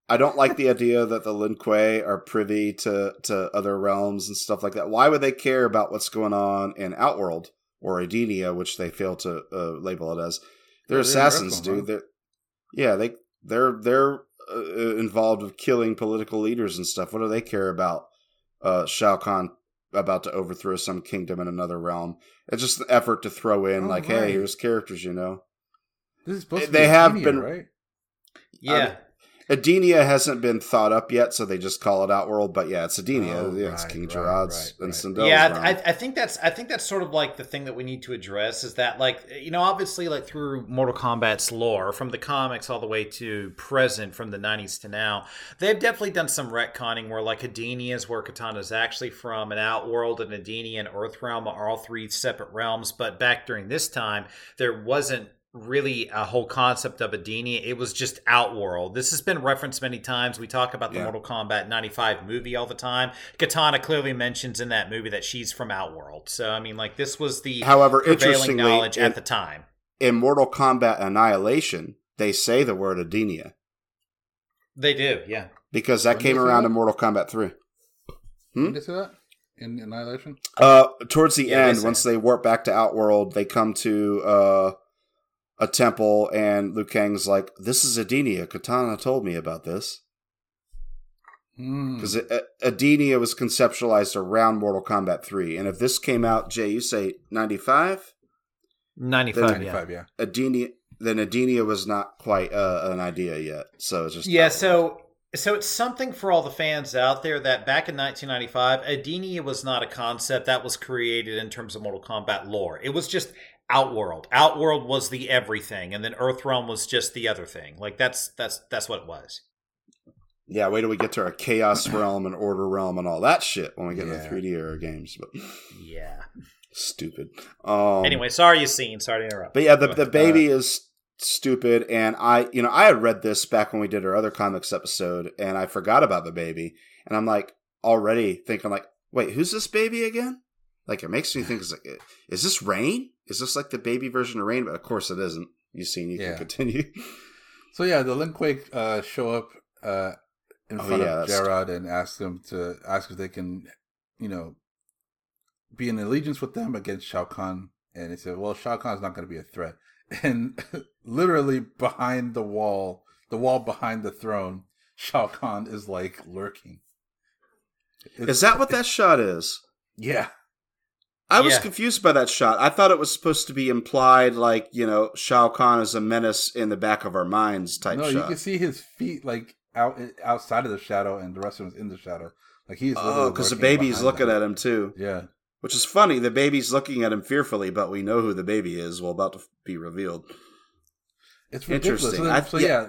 I don't like the idea that the Lin Kuei are privy to, to other realms and stuff like that. Why would they care about what's going on in Outworld or Edenia, which they fail to uh, label it as? They're Yeah, they're assassins, dude. They're, yeah, they they're they're uh, involved with killing political leaders and stuff. What do they care about? Uh, Shao Kahn about to overthrow some kingdom in another realm. It's just an effort to throw in, Oh, like, right. hey, here's characters, you know. This is supposed to They be have Athenia, been- right? Yeah, Edenia hasn't been thought up yet, so they just call it Outworld. But yeah, it's Edenia. Oh, yeah, it's right, King Gerard's right, and right. Sindel's yeah. I, I think that's I think that's sort of like the thing that we need to address is that like you know obviously like through Mortal Kombat's lore from the comics all the way to present from the 90s to now they've definitely done some retconning where like Edenia is where Kitana is actually from and Outworld and Edenia and Earthrealm are all three separate realms but back during this time there wasn't really a whole concept of Edenia. It was just Outworld. This has been referenced many times. We talk about the Yeah. Mortal Kombat 95 movie all the time. Kitana clearly mentions in that movie that she's from Outworld. So, I mean, like, this was the However, prevailing knowledge in, at the time. in Mortal Kombat Annihilation, they say the word Edenia. They do, yeah. because that When came around that? in Mortal Kombat Three. Hmm? Did they say that in Annihilation? Uh, towards the Yeah, end, say once it. they warp back to Outworld, they come to uh, a temple, and Liu Kang's like, "This is Edenia. Kitana told me about this Hmm. because Edenia was conceptualized around Mortal Kombat Three, and if this came out, Jay, you say ninety five." 95, yeah. 95, yeah. Edenia, then Edenia was not quite uh, an idea yet. So it's just Yeah, Outworld. so so it's something for all the fans out there that back in 1995, Edenia was not a concept that was created in terms of Mortal Kombat lore. It was just Outworld. Outworld was the everything, and then Earthrealm was just the other thing. Like that's that's that's what it was. yeah. Wait till we get to our Chaos realm and Order realm and all that shit when we get Yeah. into three D era games. But Yeah. stupid. Um, Anyway, sorry you seen. Sorry to interrupt. but yeah, the the baby is stupid, and I, you know, I had read this back when we did our other comics episode, and I forgot about the baby, and I'm like already thinking like, wait, who's this baby again? Like it makes me think, is, like, is this Rain? Is this like the baby version of Rain? But of course it isn't. You've seen. You Yeah. can continue. So yeah, the Lin Kuei uh, show up uh, in Oh, front yeah, of Gerard and ask them to ask if they can, you know, be in allegiance with them against Shao Kahn. and he said, "Well, Shao Kahn's not going to be a threat." And literally behind the wall, the wall behind the throne, Shao Kahn is like lurking. Is that what that shot is? Yeah, I was Yeah. confused by that shot. I thought it was supposed to be implied, like you know, Shao Kahn is a menace in the back of our minds type no, shot. you can see his feet like out outside of the shadow, and the rest of him is in the shadow. Like he's oh, because the baby's looking at him too, Yeah, which is funny. The baby's looking at him fearfully, but we know who the baby is. Well, about to be revealed. it's ridiculous. So, Interesting. then- I- so yeah. yeah.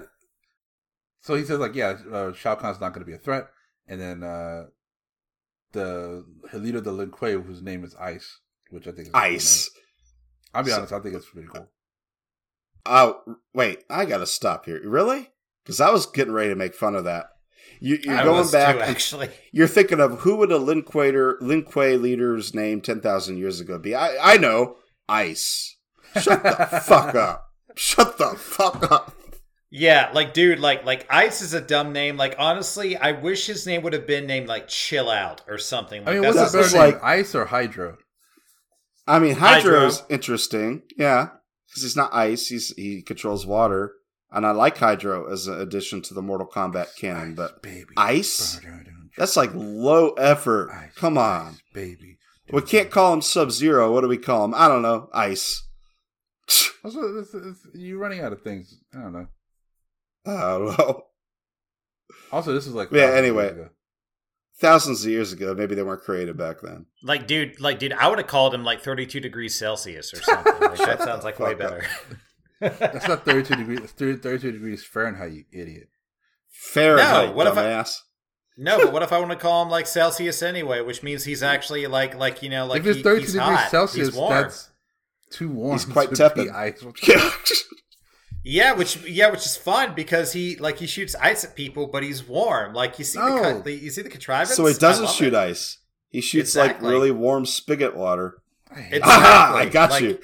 so he says like, yeah, uh, Shao Kahn's not going to be a threat, and then uh the leader of the Lin whose name is Ice, which I think is Ice. name. I'll be So- honest, I think it's pretty cool. Oh, wait, I gotta stop here. Really? Because I was getting ready to make fun of that. You, you're I going was back. too, actually. you're thinking of who would a Lin Kuei, Lin leader's name ten thousand years ago be? I, I know, Ice. Shut the fuck up. Shut the fuck up. Yeah, like dude, like like Ice is a dumb name. Like honestly, I wish his name would have been named like Chill Out or something. Like I mean, that's what's that the better name, like- Ice or Hydro? I mean, Hydro. Hydro's interesting, yeah, because he's not ice. He's he controls water, and I like Hydro as an addition to the Mortal Kombat canon. But baby, Ice, that's like low effort. Ice, Come on, Ice, baby. we can't call him Sub Zero. What do we call him? I don't know. Ice. Also, it's, it's, you're running out of things. I don't know. I don't know. Also, this is like Yeah, anyway. ago. Thousands of years ago, maybe they weren't created back then. like dude, like dude, I would have called him like 32 degrees Celsius or something. Like, that sounds like way better. That's not 32 degrees. It's 30 32 degrees Fahrenheit, you idiot. Fahrenheit, what if I- dumbass. no, but what if I want to call him like Celsius anyway, which means he's actually like like you know like if it's he- 32 he's degrees hot. Celsius, warm. that's too warm. He's quite to tepid. be ice. Yeah, which yeah, which is fun because he like he shoots ice at people, but he's warm. Like you see the, the you see the contrivance. so he doesn't shoot it. ice. He shoots Exactly. like really warm spigot water. I hate Aha! I got Like- you.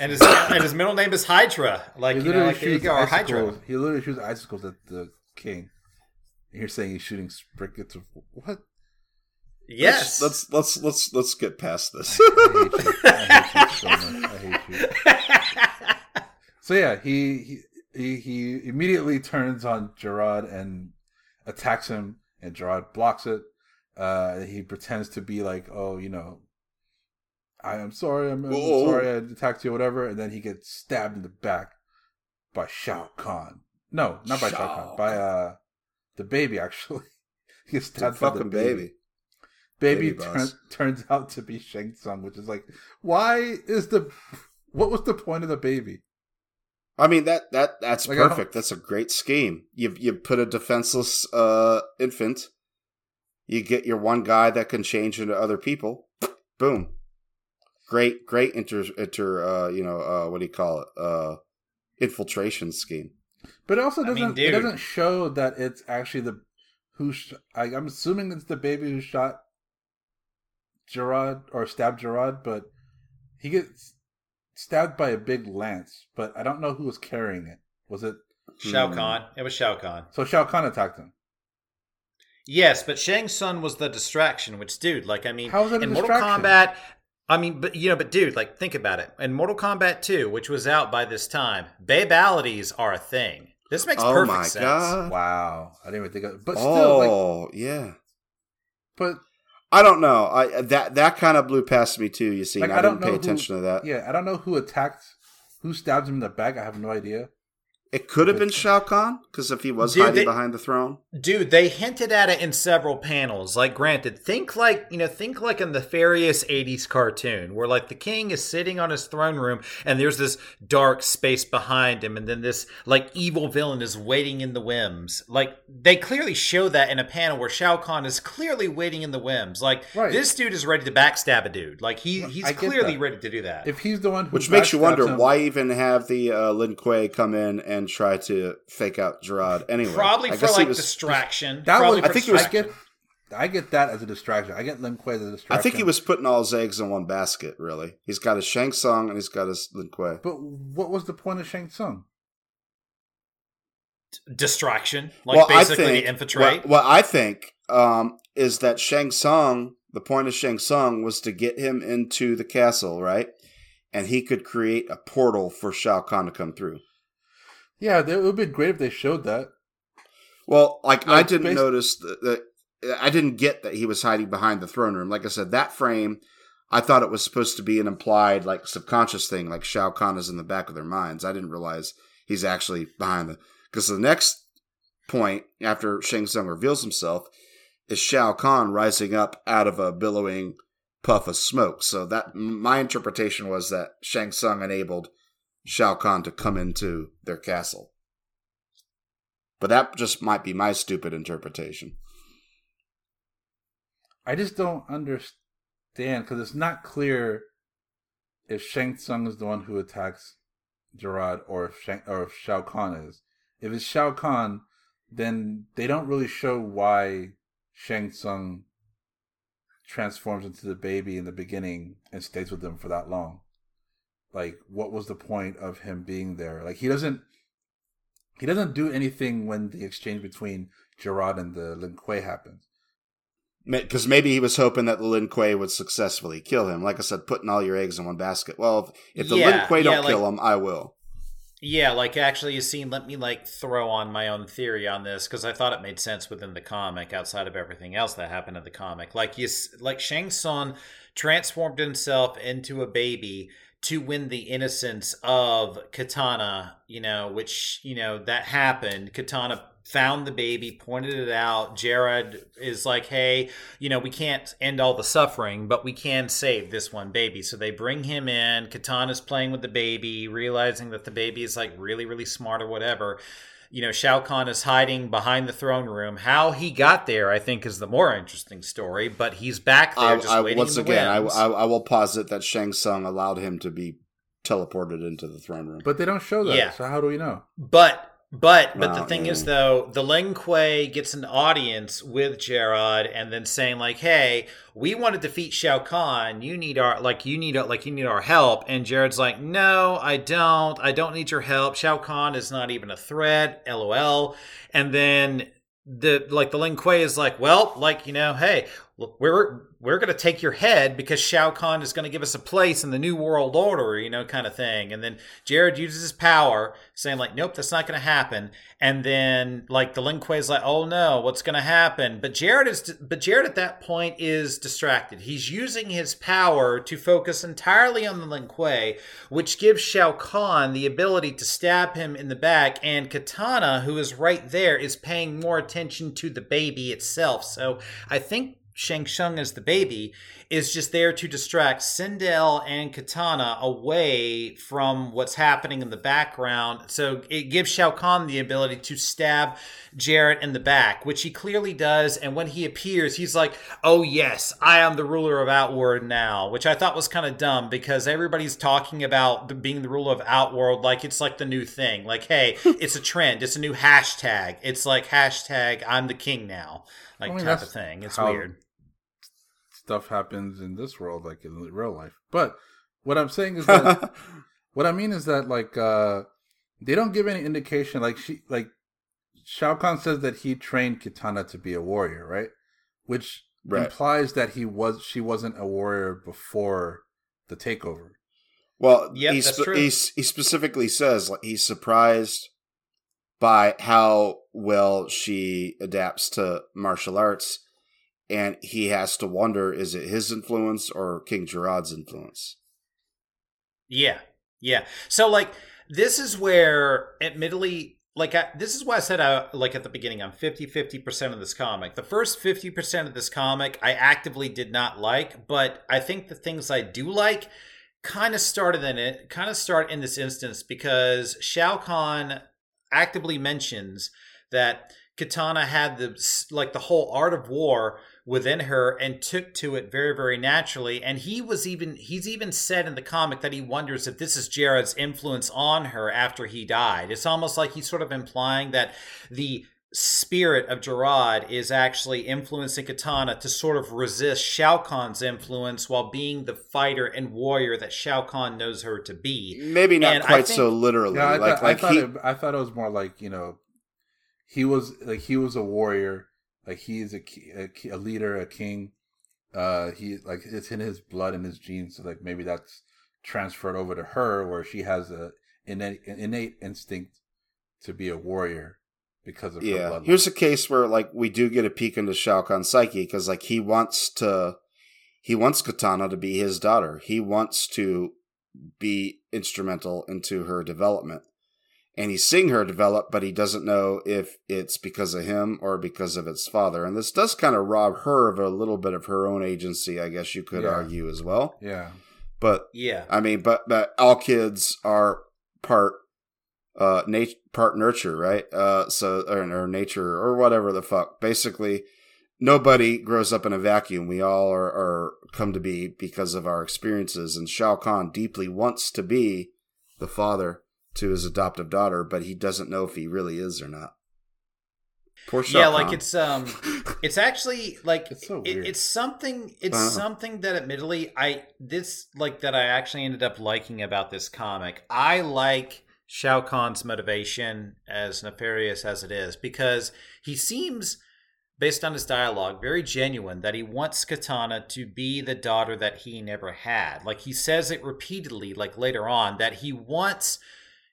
And his and his middle name is Hydra. Like he you know, literally like there you shoots go, or Hydra. He literally shoots icicles at the king. And You're saying he's shooting sprickets of what? Yes. Let's let's let's let's get past this. I hate you. I hate you so much. I hate you. So yeah, he he he, immediately turns on Gerard and attacks him, and Gerard blocks it. Uh, he pretends to be like, "Oh, you know, I am sorry, I'm, I'm sorry, I attacked you, whatever." And then he gets stabbed in the back by Shao Kahn. No, not by Shao, Shao Kahn, by uh the baby actually. he gets stabbed by the fucking baby. baby. Baby, Baby turn, turns out to be Shang Tsung, which is like, why is the what was the point of the baby? I mean that that that's Like, perfect. That's a great scheme. You you put a defenseless uh infant. You get your one guy that can change into other people. Boom. Great great inter inter uh you know uh what do you call it? Uh infiltration scheme. But it also doesn't mean, it doesn't show that it's actually the who sh- I, I'm assuming it's the baby who shot Gerard or stabbed Gerard, but he gets stabbed by a big lance. But I don't know who was carrying it. Was it Shao Hmm. Kahn. It was Shao Kahn. so? Shao Kahn attacked him. Yes, but Shang Tsung was the distraction. Which, dude, like I mean, How is that a in Mortal distraction? Kombat. I mean, but you know, but dude, like think about it. In Mortal Kombat 2, which was out by this time, babalities are a thing. This makes oh perfect my sense. god. Wow, I didn't even think of. it. But still, like, oh yeah. but I don't know. I that that kind of blew past me too. You see, Like, I, I don't didn't pay know who- attention to that. yeah, I don't know who attacked, who stabbed him in the back. I have no idea. It could have been Shao Kahn because if he was Dude, hiding they- behind the throne, Dude, they hinted at it in several panels. Like, granted, think like you know, think like in the Farious '80s cartoon, where like the king is sitting on his throne room, and there's this dark space behind him, and then this like evil villain is waiting in the whims. Like, they clearly show that in a panel where Shao Kahn is clearly waiting in the whims. Like, Right. this dude is ready to backstab a dude. Like, he he's I clearly that. ready to do that. If he's the one, who which makes you wonder him- why even have the uh, Lin Kuei come in and try to fake out Gerard anyway. Probably I for guess like was- distraction. That Probably was, I think it was- I get, I get that as a distraction. I get Lin Kuei as a distraction. I think he was putting all his eggs in one basket. Really, he's got his Shang Tsung and he's got his Lin Kuei. But what was the point of Shang Tsung? distraction. Like basically to infiltrate. What, what I think um, is that Shang Tsung, the point of Shang Tsung was to get him into the castle, right? and he could create a portal for Shao Kahn to come through. Yeah, it would be great if they showed that. Well, like, I didn't notice that, that I didn't get that he was hiding behind the throne room. Like I said, that frame, I thought it was supposed to be an implied, like, subconscious thing, like Shao Kahn is in the back of their minds. I didn't realize he's actually behind the. Because the next point after Shang Tsung reveals himself is Shao Kahn rising up out of a billowing puff of smoke. So that my interpretation was that Shang Tsung enabled Shao Kahn to come into their castle. But that just might be my stupid interpretation. I just don't understand because it's not clear if Shang Tsung is the one who attacks Gerard or if Shang, or if Shao Kahn is. If it's Shao Kahn, then they don't really show why Shang Tsung transforms into the baby in the beginning and stays with them for that long. Like, what was the point of him being there? Like, he doesn't. He doesn't do anything when the exchange between Gerard and the Lin Kuei happens. Because maybe he was hoping that the Lin Kuei would successfully kill him. Like I said, putting all your eggs in one basket. Well, if, if the Lin Kuei don't yeah, kill like- him, I will. Yeah, like actually, you seen. Let me like throw on my own theory on this because I thought it made sense within the comic, outside of everything else that happened in the comic. Like you, like Shang Tsung transformed himself into a baby to win the innocence of Kitana. You know, which you know that happened. Kitana found the baby, pointed it out. Jared is like, "Hey, you know, we can't end all the suffering, but we can save this one baby. So they bring him in. Kitana's playing with the baby, realizing that the baby is like really, really smart or whatever. You know, Shao Kahn is hiding behind the throne room. How he got there, I think, is the more interesting story. But he's back there, I, just I, waiting once in the again, I. I, I will posit that Shang Tsung allowed him to be teleported into the throne room. But they don't show that. Yeah. So how do we know? But but but the thing is though, the Lin Kuei gets an audience with Gerard and then saying like, "Hey, we want to defeat Shao Kahn. You need our like you need like you need our help." And Jared's like, "No, I don't. I don't need your help. Shao Kahn is not even a threat." LOL. And then the like the Lin Kuei is like, "Well, like, you know, hey, we're we're going to take your head because Shao Kahn is going to give us a place in the new world order, you know, kind of thing. And then Jared uses his power, saying like, "Nope, that's not going to happen." And then like the Lin is like, "Oh no, what's going to happen?" But Jared is, but Jared at that point is distracted. He's using his power to focus entirely on the Lin Kuei, which gives Shao Kahn the ability to stab him in the back. And Kitana, who is right there, is paying more attention to the baby itself. So I think Shang Tsung as the baby is just there to distract Sindel and Kitana away from what's happening in the background. So it gives Shao Kahn the ability to stab Jarrett in the back, which he clearly does. And when he appears, he's like, Oh, yes, I am the ruler of Outworld now, which I thought was kind of dumb because everybody's talking about being the ruler of Outworld like it's like the new thing. Like, hey, it's a trend, it's a new hashtag. It's like hashtag I'm the king now, like I mean, type of thing. It's how- weird. Stuff happens in this world, like in real life. But what I'm saying is that what I mean is that like uh they don't give any indication. Like she like Shao Kahn says that he trained Kitana to be a warrior, right? Which Right. implies that he was she wasn't a warrior before the takeover. Well, Yep, he, that's spe- true. he he specifically says like he's surprised by how well she adapts to martial arts, and he has to wonder: is it his influence or King Gerard's influence? Yeah. Yeah. So like this is where admittedly like I, this is why I said I like at the beginning I'm 50 50% of this comic. The first 50% of this comic I actively did not like, but I think the things I do like kind of started in it, kind of start in this instance because Shao Kahn actively mentions that Kitana had the like the whole art of war within her and took to it very very naturally and he was even he's even said in the comic that he wonders if this is Jared's influence on her after he died it's almost like he's sort of implying that the spirit of Gerard is actually influencing Kitana to sort of resist Shao Kahn's influence while being the fighter and warrior that Shao Kahn knows her to be Maybe not And quite think- so literally. Yeah, I, like thought, like I thought he, it, I thought it was more like you know, he was like he was a warrior, like he's a, a, a leader, a king. Uh, he like it's in his blood and his genes, so like maybe that's transferred over to her, where she has a innate, an innate instinct to be a warrior because of her Yeah. Here's a case where like we do get a peek into Shao Kahn's psyche because like he wants to, he wants Kitana to be his daughter. He wants to be instrumental into her development. And he's seeing her develop, but he doesn't know if it's because of him or because of its father. And this does kind of rob her of a little bit of her own agency, I guess you could Yeah. argue as well. yeah, But Yeah. I mean, but but all kids are part uh nat- part nurture, right? Uh so or, or nature or whatever the fuck. Basically, nobody grows up in a vacuum. We all are, are come to be because of our experiences. And Shao Kahn deeply wants to be the father to his adoptive daughter, but he doesn't know if he really is or not. Poor Shao yeah, Kahn. like it's um, it's actually like It's so it- it's something. It's Uh-huh. something that admittedly I this like that I actually ended up liking about this comic. I like Shao Kahn's motivation, as nefarious as it is, because he seems. Based on his dialogue, very genuine that he wants Kitana to be the daughter that he never had. Like he says it repeatedly, like later on, that he wants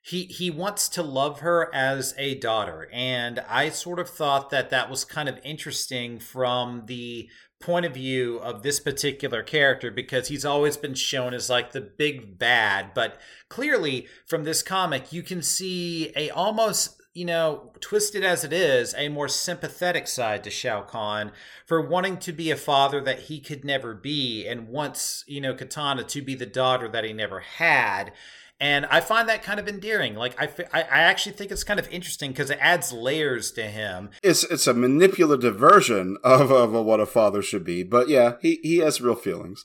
he he wants to love her as a daughter and i sort of thought that that was kind of interesting from the point of view of this particular character because he's always been shown as like the big bad but clearly from this comic you can see a almost you know, twisted as it is, a more sympathetic side to Shao Kahn for wanting to be a father that he could never be and wants, you know, Kitana to be the daughter that he never had. And I find that kind of endearing. Like, I, I I actually think it's kind of interesting because it adds layers to him. it's it's a manipulative version of, of what a father should be. But yeah, he, he has real feelings.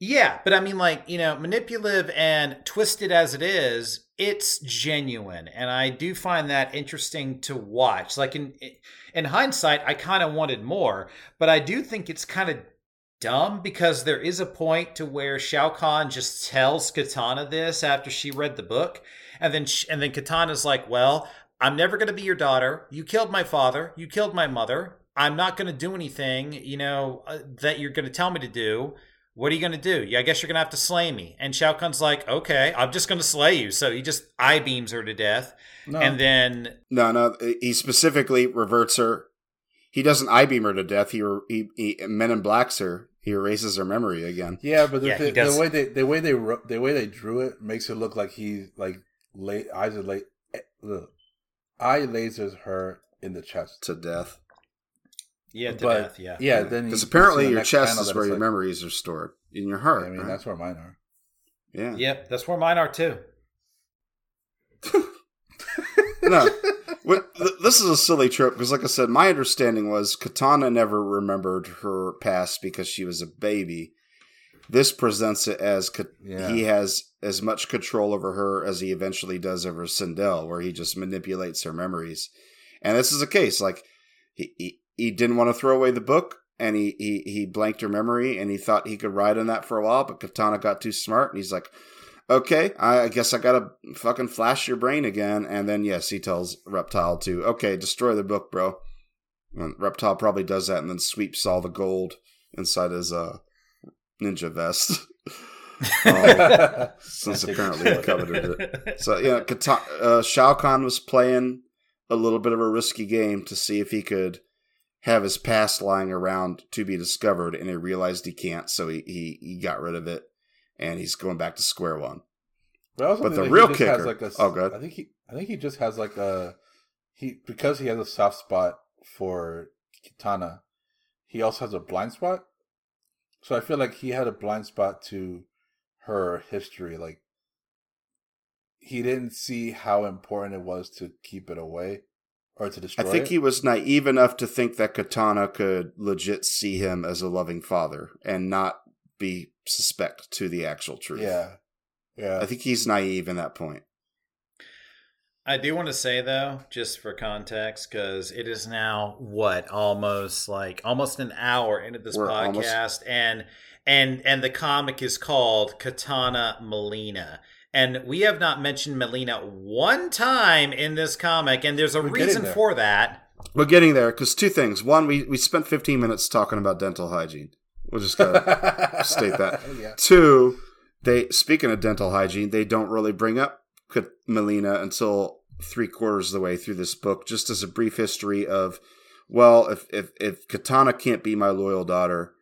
Yeah, but I mean, like, you know, manipulative and twisted as it is, it's genuine. And I do find that interesting to watch. Like, in, in hindsight, I kind of wanted more, but I do think it's kind of dumb because there is a point to where Shao Kahn just tells Kitana this after she read the book. And then, sh- and then Kitana's like, well, I'm never going to be your daughter. You killed my father. You killed my mother. I'm not going to do anything, you know, uh, that you're going to tell me to do. What are you going to do? Yeah, I guess you're going to have to slay me. And Shao Kahn's like, okay, I'm just going to slay you. So he just eye beams her to death. no, And then, No, no, he specifically reverts her. He doesn't eye beam her to death. He, he, he Men in Blacks her. He erases her memory again. yeah, but the, Yeah, the, the way they the way they wrote- the way they drew it makes it look like he's like late eyes are late. Ugh. Eye lasers her in the chest. To death. yeah, to but death, yeah. yeah. Hmm. Then Because apparently the your chest is where your like- memories are stored. In your heart. I mean, right? that's where mine are. Yeah. Yep, that's where mine are too. no. This is a silly trope because, like I said, my understanding was Kitana never remembered her past because she was a baby. This presents it as Yeah. he has as much control over her as he eventually does over Sindel, where he just manipulates her memories. And this is a case like he he, he didn't want to throw away the book, and he, he he blanked her memory, and he thought he could ride on that for a while, but Kitana got too smart, and he's like, okay, I I guess I gotta fucking flash your brain again. And then, yes, he tells Reptile to, okay, destroy the book, bro. And Reptile probably does that and then sweeps all the gold inside his uh, ninja vest. Um, since apparently he coveted it. So, yeah, Kata- uh, Shao Kahn was playing a little bit of a risky game to see if he could have his past lying around to be discovered, and he realized he can't, so he, he, he got rid of it, and he's going back to square one. But, But the real kicker- like a, oh, good. I think he, I think he just has like a, he because he has a soft spot for Kitana. He also has a blind spot. So I feel like he had a blind spot to her history. Like he didn't see how important it was to keep it away or to destroy. It. I think it. he was naive enough to think that Kitana could legit see him as a loving father and not be suspect to the actual truth. Yeah, yeah. I think he's naive in that point. I do want to say though, just for context, because it is now what almost like almost an hour into this We're podcast, almost- and and and the comic is called Kitana Mileena. And we have not mentioned Mileena one time in this comic, and there's a We're reason there. for that. We're getting there because two things. One, we, we spent 15 minutes talking about dental hygiene. We'll just gotta state that. yeah. Two, they speaking of dental hygiene, they don't really bring up Mileena until three quarters of the way through this book, just as a brief history of, well, if if if Kitana can't be my loyal daughter,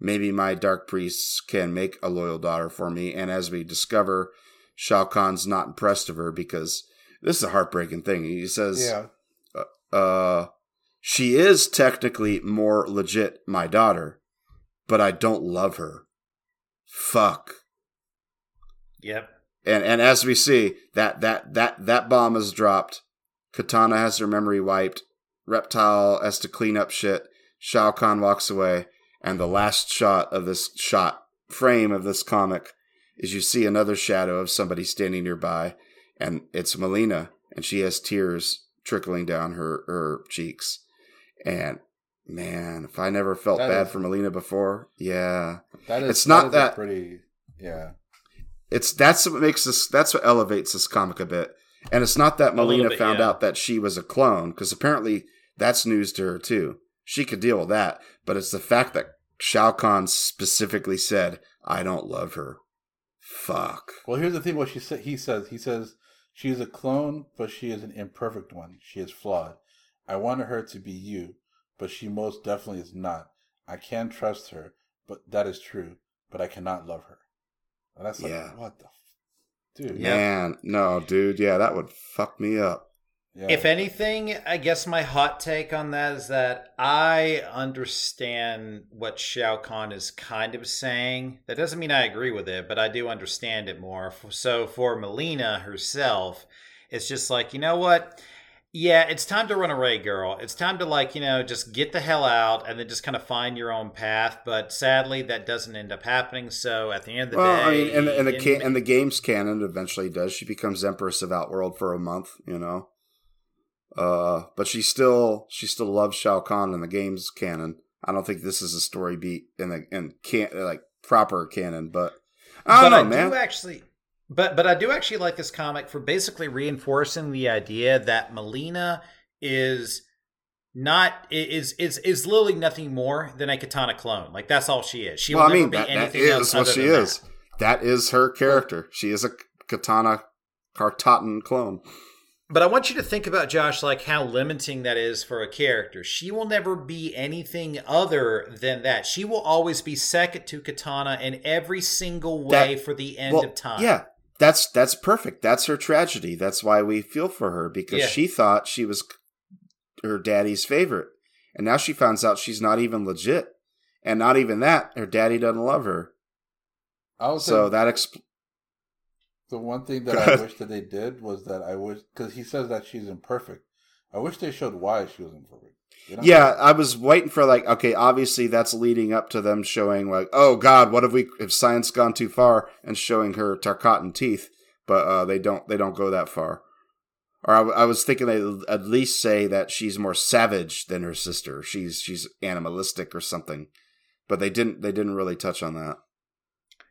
maybe my dark priests can make a loyal daughter for me. And as we discover, Shao Kahn's not impressed of her because this is a heartbreaking thing. He says, Yeah. uh, she is technically more legit my daughter, but I don't love her. Fuck. Yep. And and as we see, that that that that bomb is dropped. Kitana has her memory wiped. Reptile has to clean up shit. Shao Kahn walks away, and the last shot of this shot frame of this comic is you see another shadow of somebody standing nearby, and it's Mileena, and she has tears trickling down her her cheeks. And man, if I never felt That bad is- for Mileena before, yeah, That is. It's not is a that- pretty. Yeah. it's that's what makes this that's what elevates this comic a bit and it's not that little mileena bit, found yeah. out that she was a clone because apparently that's news to her too she could deal with that but it's the fact that shao kahn specifically said i don't love her fuck Well, here's the thing. What she said. He says. He says she is a clone, but she is an imperfect one. She is flawed. I wanted her to be you, but she most definitely is not. I can trust her, but that is true. But I cannot love her. And that's like, Yeah. what the, f- dude? Yeah. man no dude yeah that would fuck me up Yeah. If anything, I guess my hot take on that is that I understand what Shao Kahn is kind of saying. That doesn't mean I agree with it, but I do understand it more. So for Mileena herself, it's just like, you know what? Yeah, it's time to run away, girl. It's time to like, you know, just get the hell out and then just kind of find your own path. But sadly, that doesn't end up happening. So at the end of the well day, i mean and, and the in- and the game's canon eventually does she becomes empress of outworld for a month you know uh but she still she still loves shao kahn in the game's canon i don't think this is a story beat in the in can like proper canon but i don't but know I man do actually, but but I do actually like this comic for basically reinforcing the idea that Mileena is not is is is literally nothing more than a kitana clone. Like that's all she is. She well will i never be that, that anything is else what she is that. that is her character she is a kitana tarkatan clone But I want you to think about Josh, like how limiting that is for a character. She will never be anything other than that. She will always be second to Kitana in every single way That- for the end Well, of time. Yeah, that's that's perfect. That's her tragedy. That's why we feel for her because Yeah. she thought she was her daddy's favorite, and now she finds out she's not even legit, and not even that, her daddy doesn't love her. I would So that exp- the one thing that I wish that they did was that I wish because he says that she's imperfect. I wish they showed why she was imperfect. You know? yeah, I was waiting for like, okay, obviously that's leading up to them showing like, oh God, what have we? If science gone too far and showing her Tarkatan teeth, but uh, they don't they don't go that far. Or I, w- I was thinking they'd at least say that she's more savage than her sister. She's she's animalistic or something, but they didn't they didn't really touch on that.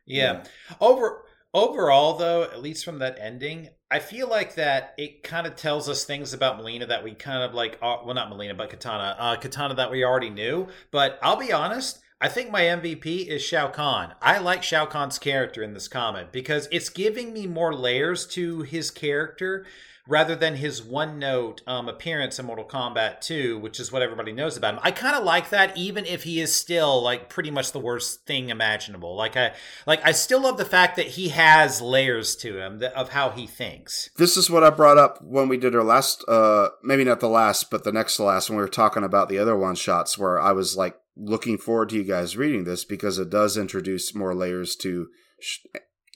Yeah. Over overall though, at least from that ending, I feel like that it kind of tells us things about Mileena that we kind of like uh, well not Mileena, but Kitana. Uh Kitana that we already knew. But I'll be honest, I think my MVP is Shao Kahn. I like Shao Kahn's character in this comic because it's giving me more layers to his character rather than his one note um, appearance in Mortal Kombat 2, which is what everybody knows about him. I kind of like that, even if he is still like pretty much the worst thing imaginable. Like I, like I still love the fact that he has layers to him that, of how he thinks. This is what I brought up when we did our last, uh, maybe not the last, but the next to last when we were talking about the other one shots where I was like looking forward to you guys reading this because it does introduce more layers to sh-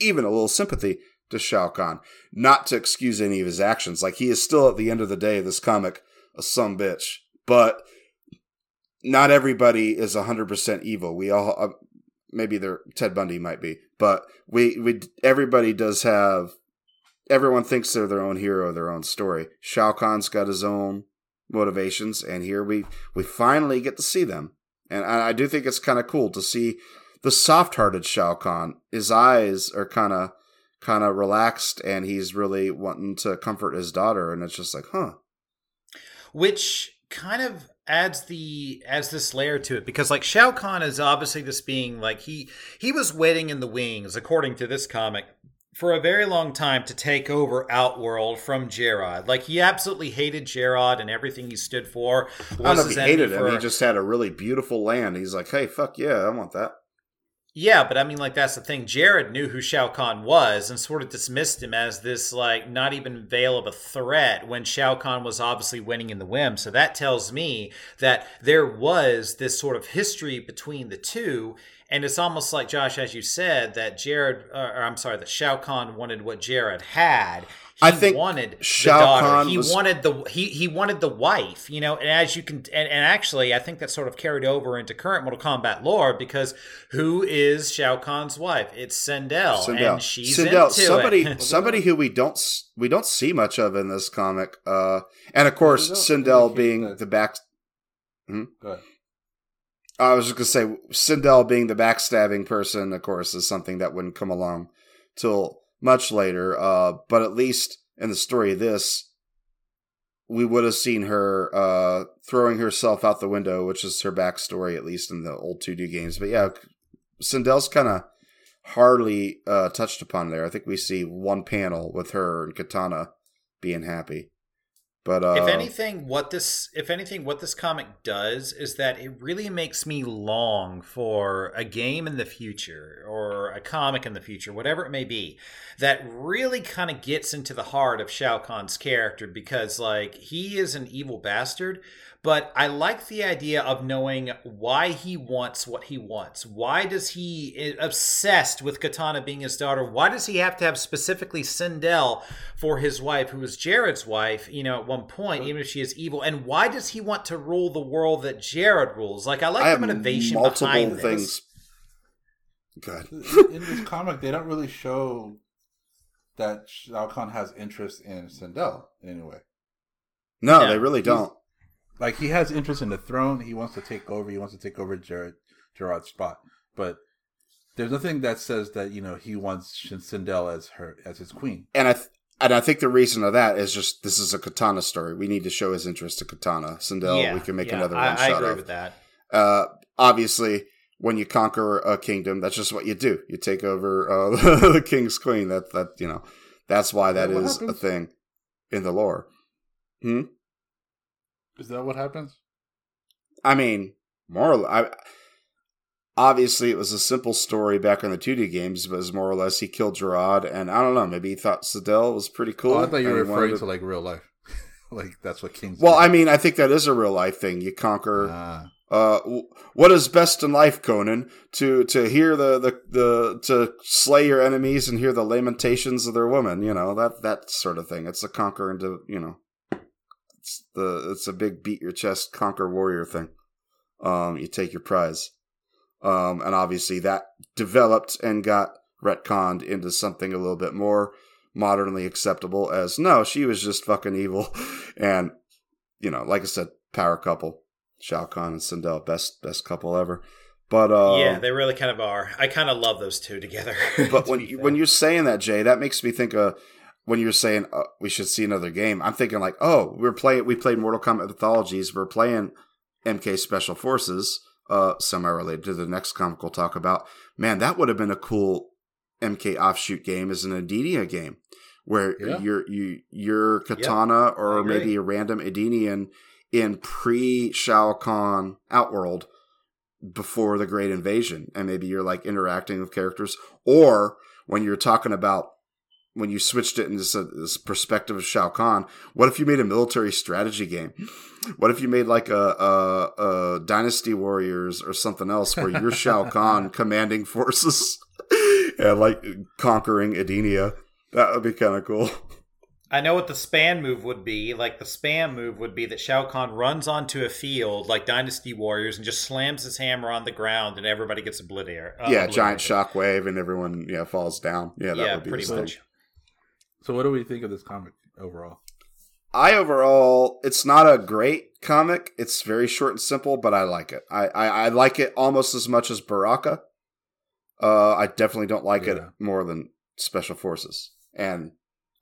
even a little sympathy to Shao Kahn. Not to excuse any of his actions. Like he is still at the end of the day, this comic, a some bitch. But not everybody is 100% evil. We all, uh, maybe they're, Ted Bundy might be, but we, we, everybody does have everyone thinks they're their own hero, their own story. Shao Kahn's got his own motivations, and here we we finally get to see them. And I, I do think it's kind of cool to see the soft-hearted Shao Kahn. His eyes are kind of kind of relaxed, and he's really wanting to comfort his daughter. And it's just like, huh? which kind of adds the adds this layer to it because like Shao Kahn is obviously this being like he he was waiting in the wings according to this comic for a very long time to take over Outworld from Gerard. Like he absolutely hated Gerard and everything he stood for. I don't know if he hated him. He just had a really beautiful land. He's like, hey, fuck yeah, I want that. Yeah, but I mean, like that's the thing. Jared knew who Shao Kahn was and sort of dismissed him as this like not even veil of a threat when Shao Kahn was obviously winning in the whim. So that tells me that there was this sort of history between the two, and it's almost like Josh, as you said, that Jared, uh, or I'm sorry, that Shao Kahn wanted what Jared had. He I think wanted Shao the daughter. Kahn he was- wanted the he he wanted the wife. You know, and as you can, and, and actually, I think that sort of carried over into current Mortal Kombat lore because who is Shao Kahn's wife? It's Sindel, Sindel. and she's Sindel, into somebody, it. somebody who we don't we don't see much of in this comic, uh, and of course They Sindel being that- the back. Go ahead. I was just gonna say Sindel being the backstabbing person, of course, is something that wouldn't come along till much later. Uh, but at least in the story of this, we would have seen her uh, throwing herself out the window, which is her backstory, at least in the old 2D games. But yeah, Sindel's kind of hardly uh, touched upon there. I think we see one panel with her and Kitana being happy. But uh, if anything, what this if anything, what this comic does is that it really makes me long for a game in the future or a comic in the future, whatever it may be, that really kind of gets into the heart of Shao Kahn's character because like he is an evil bastard, but I like the idea of knowing why he wants what he wants. Why does he eh, obsessed with Kitana being his daughter? Why does he have to have specifically Sindel for his wife, who is Jared's wife? You know, at one point, even if she is evil, and why does he want to rule the world that Jared rules? Like, I like I the have motivation multiple behind this. things. Good. in this comic, they don't really show that Shao Kahn has interest in Sindel in any way. No, Yeah, they really don't. Like he has interest in the throne. He wants to take over. He wants to take over Jared Gerard's spot. But there's nothing that says that you know he wants Shin- Sindel as her as his queen. and I th- and I think the reason of that is just this is a Kitana story. We need to show his interest to Kitana. Sindel, yeah, we can make yeah, another I, one I shot agree of. with that. Uh, obviously, when you conquer a kingdom, that's just what you do. You take over uh, the king's queen. That that you know, that's why that Is that what is a thing in the lore. Hmm? Is that what happens? I mean, more. or- I obviously it was a simple story back in the 2D games, but it was more or less he killed Gerard, and I don't know. Maybe he thought Sindel was pretty cool. oh, I thought you were referring to- to like real life. like that's what kings. Well, do. I mean, I think that is a real life thing. You conquer. Ah. Uh, what is best in life, Conan? To to hear the, the the to slay your enemies and hear the lamentations of their women. You know that that sort of thing. It's a conquer and to you know. It's the it's a big beat your chest conquer warrior thing. Um, you take your prize. Um, and obviously that developed and got retconned into something a little bit more modernly acceptable as no, she was just fucking evil, and you know, like I said, power couple. Shao Kahn and Sindel, best best couple ever. But uh, yeah, they really kind of are. I kind of love those two together. but when you, fair. when you're saying that, Jay, that makes me think of when you're saying uh, we should see another game. I'm thinking like, oh, we're playing. We played Mortal Kombat Mythologies. We're playing MK Special Forces, uh, semi related to the next comic we'll talk about. Man, that would have been a cool MK offshoot game as an Edenia game. Where Yeah. you're you you're Kitana or maybe a random Edenian in pre Shao Kahn Outworld before the Great Invasion, and maybe you're like interacting with characters, or when you're talking about when you switched it into this, this perspective of Shao Kahn, what if you made a military strategy game? What if you made like a, a, a Dynasty Warriors or something else where you're Shao Kahn commanding forces and like conquering Edenia? That would be kind of cool. I know what the span move would be. Like the spam move would be that Shao Kahn runs onto a field like Dynasty Warriors and just slams his hammer on the ground and everybody gets obliterated. Uh, yeah, giant obliterated. shockwave and everyone yeah falls down. Yeah, that yeah, would be pretty much. So, what do we think of this comic overall? I overall, it's not a great comic. It's very short and simple, but I like it. I, I, I like it almost as much as Baraka. Uh, I definitely don't like it more than Special Forces, and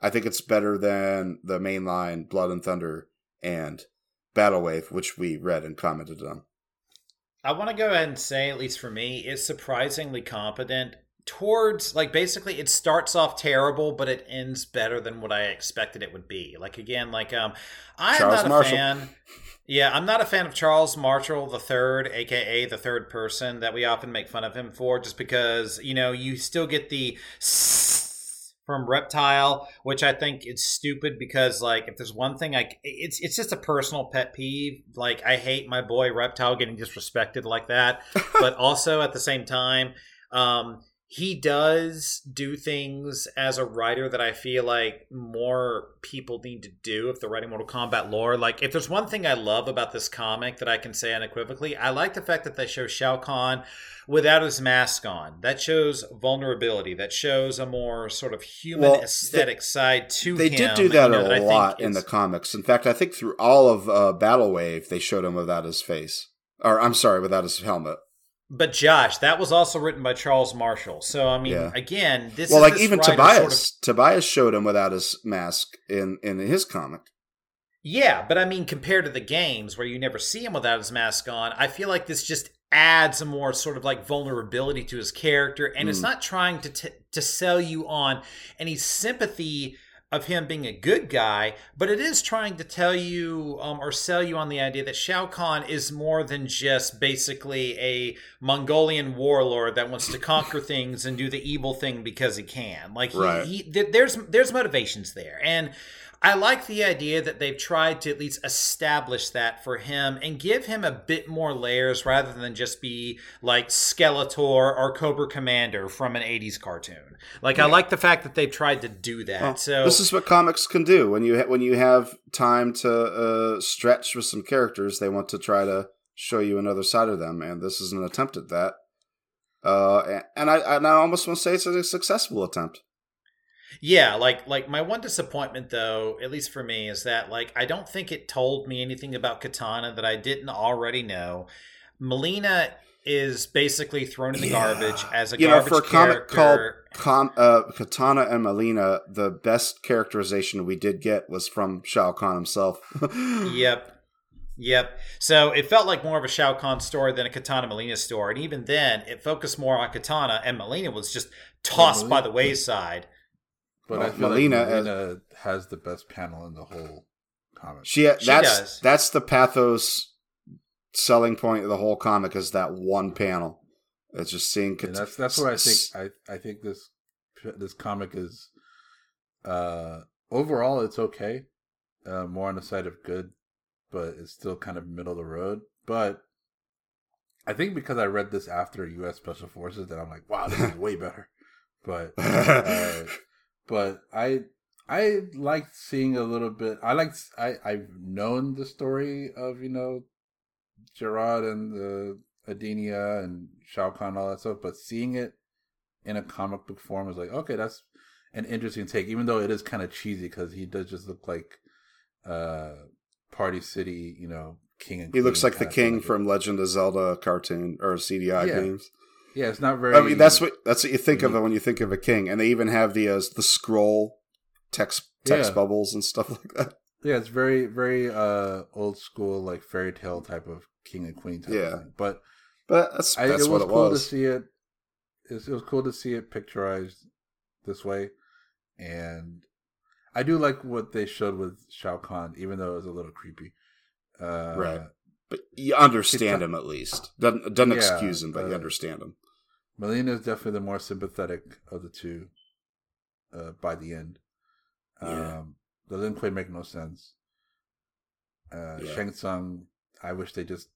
I think it's better than the mainline Blood and Thunder and Battle Wave, which we read and commented on. I want to go ahead and say, at least for me, it's surprisingly competent towards like basically it starts off terrible but it ends better than what i expected it would be. Like again like um i'm Charles not a Marshall. fan yeah i'm not a fan of charles marshall the third aka the third person that we often make fun of him for just because you know you still get the from reptile which i think is stupid because like if there's one thing i it's it's just a personal pet peeve. Like i hate my boy reptile getting disrespected like that. But also at the same time um he does do things as a writer that I feel like more people need to do if they're writing Mortal Kombat lore. Like, if there's one thing I love about this comic that I can say unequivocally, I like the fact that they show Shao Kahn without his mask on. That shows vulnerability. That shows a more sort of human Well, aesthetic side to They him. They did do that you know, a think lot in the comics. In fact, I think through all of uh, Battle Wave, they showed him without his face. Or, I'm sorry, without his helmet. But Josh, that was also written by Charles Marshall. So I mean, Yeah. again, this well, like even Tobias, sort of Tobias showed him without his mask in in his comic. Yeah, but I mean, compared to the games where you never see him without his mask on, I feel like this just adds a more sort of like vulnerability to his character, and it's Mm. not trying to t- to sell you on any sympathy of him being a good guy, but it is trying to tell you um, or sell you on the idea that Shao Kahn is more than just basically a Mongolian warlord that wants to conquer things and do the evil thing because he can. Like he, Right. he th- there's there's motivations there, and I like the idea that they've tried to at least establish that for him and give him a bit more layers rather than just be like Skeletor or Cobra Commander from an 80s cartoon. Like I like the fact that they've tried to do that. Well, so this is what comics can do when you ha- when you have time to uh, stretch with some characters. They want to try to show you another side of them, and this is an attempt at that. Uh, and- and I and I almost want to say it's a successful attempt. Yeah, like like my one disappointment though, at least for me, is that like I don't think it told me anything about Kitana that I didn't already know. Mileena is basically thrown in the Yeah. garbage as a You know, for a comic called Com, uh, Kitana and Mileena, the best characterization we did get was from Shao Kahn himself. Yep. Yep. So it felt like more of a Shao Kahn story than a Kitana Mileena story. And even then, it focused more on Kitana, and Mileena was just tossed Mileena- by the wayside. But Well, I feel Mileena like as- has the best panel in the whole comic. She that's She does. that's the pathos selling point of the whole comic is that one panel. It's just seeing. And Kat- that's what I think I I think this this comic is uh overall it's okay, uh, more on the side of good, but it's still kind of middle of the road. But I think because I read this after U.S. Special Forces, that I'm like, wow, this is way better. But uh, but I I liked seeing a little bit. I liked I I've known the story of you know Gerard and the Edenia and Shao Kahn and all that stuff, but seeing it in a comic book form is like okay, that's an interesting take. Even though it is kind of cheesy because he does just look like uh Party City, you know, king and he looks like the king from Legend of Zelda cartoon or CDI Yeah. games. Yeah, it's not very. I mean, that's what that's what you think of unique. when you think of a king, and they even have the uh, the scroll text text Yeah. bubbles and stuff like that. Yeah, it's very, very uh old school, like fairy tale type of king and queen type Yeah. of thing. But But that's I, that's it what was it cool was. to see it. It was, it was cool to see it picturized this way, and I do like what they showed with Shao Kahn, even though it was a little creepy. Uh, Right. But you understand him at least. Doesn't doesn't Yeah, excuse him, but you uh, understand him. Mileena is definitely the more sympathetic of the two. Uh, by the end, Yeah. um, the Lin Kuei make no sense. Uh, Yeah. Shang Tsung, I wish they just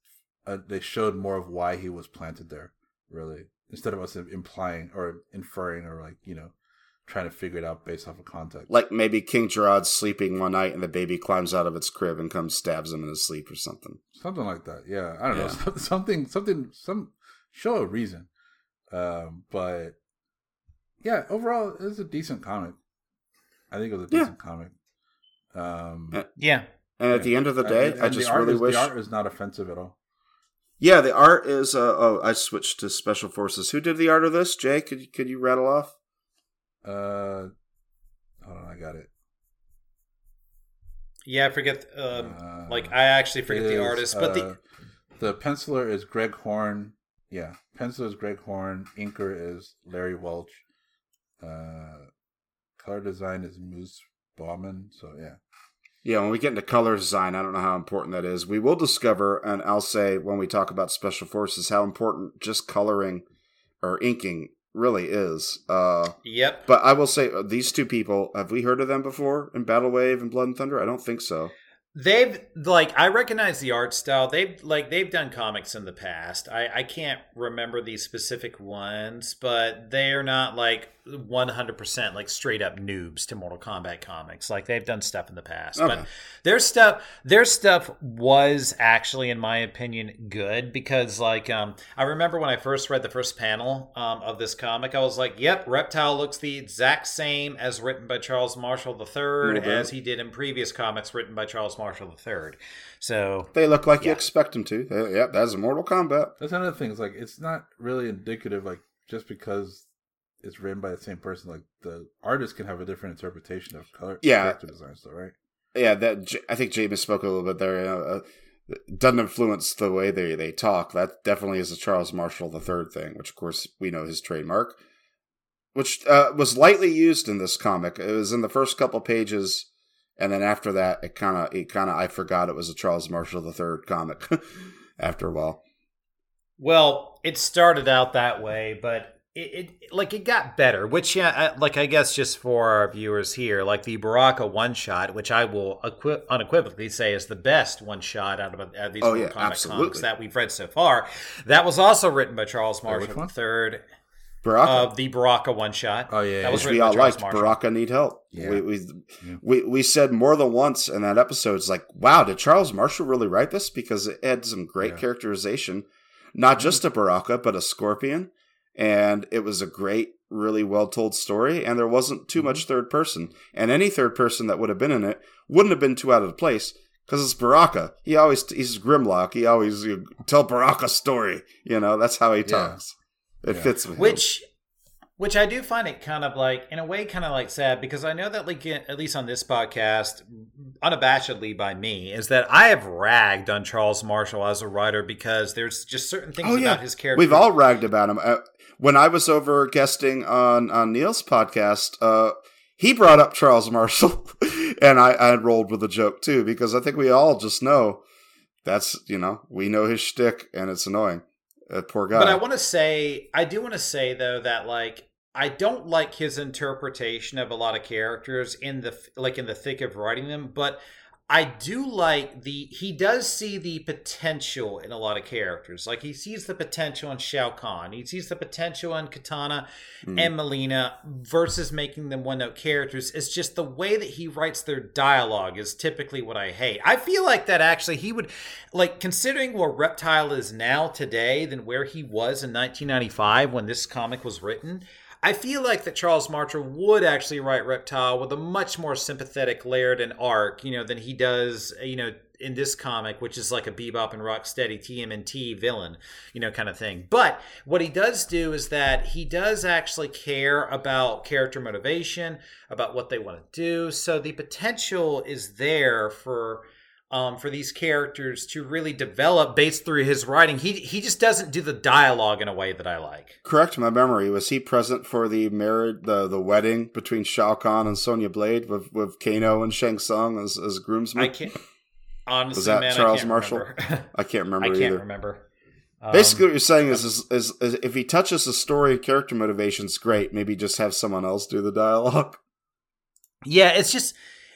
uh, they showed more of why he was planted there, really, instead of us implying or inferring or like you know trying to figure it out based off of context. Like maybe King Gerard's sleeping one night and the baby climbs out of its crib and comes stabs him in his sleep or something. something like that. Yeah, I don't Yeah. know, something, something, some show a reason. Um, but yeah, overall, it was a decent comic. I think it was a Yeah. decent comic. Um, Uh, Yeah. And at the end of the day, and- I just really is, wish. the art is not offensive at all. Yeah, the art is. Uh, oh, I switched to special forces. Who did the art of this? Jay, could you, could you rattle off? Uh, hold on, I got it. Yeah, I forget. Um, Uh, like I actually forget the is, artist, but the uh, the penciler is Greg Horn. Yeah, pencil is Greg Horn. Inker is Larry Welch. Uh, color design is Moose Baumann. So yeah, Yeah, when we get into color design, I don't know how important that is. We will discover, and I'll say when we talk about special forces, how important just coloring or inking really is. Uh, yep. but I will say, uh, these two people, have we heard of them before in Battle Wave and Blood and Thunder? I don't think so. They've like I recognize the art style. They've like they've done comics in the past. I I can't remember these specific ones, but they are not like 100% like straight up noobs to Mortal Kombat comics. Like they've done stuff in the past. Okay. But their stuff their stuff was actually in my opinion good because like um I remember when I first read the first panel um, of this comic, I was like, "Yep, Reptile looks the exact same as written by Charles Marshall III Little bit. as he did in previous comics written by Charles Marshall III." So, They look like you expect them to. They- yep, that's Mortal Kombat. that's another thing. Is like it's not really indicative. Like just because it's written by the same person, like the artist can have a different interpretation of color. Yeah. character design, so right. Yeah, that J- I think James spoke a little bit there. Uh, uh, doesn't influence the way they, they talk. That definitely is a Charles Marshall III thing, which of course we know his trademark, which uh, was lightly used in this comic. It was in the first couple pages, and then after that, it kind of it kind of I forgot it was a Charles Marshall III comic. after a while, well, it started out that way, but it, it like it got better. Which, yeah, I- like I guess just for our viewers here, like the Baraka one shot, which I will equi- unequivocally say is the best one shot out of, out of these Oh, yeah, Kombat absolutely. comics that we've read so far. That was also written by Charles Wait, which Marshall one? III. Baraka, Of the Baraka one shot. Oh yeah, That was which we all Charles liked. Marshall. Baraka need help. Yeah. We, we, Yeah. we we said more than once in that episode. It's like, wow, did Charles Marshall really write this? Because it had some great Yeah. characterization, not mm-hmm. just a Baraka, but a Scorpion, and it was a great, really well told story. And there wasn't too much mm-hmm. third person, and any third person that would have been in it wouldn't have been too out of place. Because it's Baraka. He always he's Grimlock. He always you tell Baraka's story. You know that's how he talks. It Yeah. fits with him. which which i do find it kind of like in a way kind of like sad because i know that like at least on this podcast unabashedly by me is that i have ragged on charles marshall as a writer because there's just certain things Oh, yeah. about his character We've all ragged about him. Uh, When I was over guesting on on Neil's podcast, uh, he brought up Charles Marshall, and I, I rolled with the joke too because I think we all just know that's you know we know his shtick and it's annoying. Uh, poor guy. But I want to say, I do want to say though that like I don't like his interpretation of a lot of characters in the like in the thick of writing them, but I do like the he does see the potential in a lot of characters. Like he sees the potential in Shao Kahn, he sees the potential in Kitana Mm. and Mileena versus making them one note characters. It's just the way that he writes their dialogue is typically what I hate. I feel like that actually he would like considering where Reptile is now today than where he was in 1995 when this comic was written. I feel like that Charles Marshall would actually write Reptile with a much more sympathetic layered and arc, you know, than he does, you know, in this comic, which is like a Bebop and Rocksteady TMNT villain, you know, kind of thing. But what he does do is that he does actually care about character motivation, about what they want to do. So the potential is there for um, for these characters to really develop based through his writing. He he just doesn't do the dialogue in a way that I like. Correct my memory. Was he present for the marriage, the the wedding between Shao Kahn and Sonya Blade with with Kano and Shang Tsung as as groomsmen? I can't honestly, Was that man. Charles I can't Marshall? Remember. I can't remember I can't either. remember. Um, Basically, what you're saying is, is, is, is if he touches the story and character motivations, great. Maybe just have someone else do the dialogue. Yeah, it's just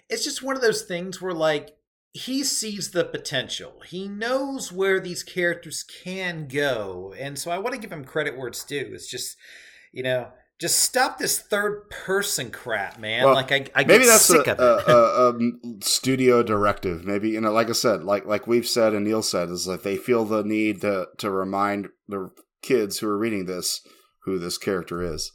it's just one of those things where like he sees the potential. He knows where these characters can go. And so I want to give him credit where it's due. It's just, you know, just stop this third person crap, man. Well, like I, I Maybe that's sick a, of it. a, a, a studio directive. Maybe you know, like I said, like like we've said and Neil said, is that they feel the need to to remind the kids who are reading this who this character is.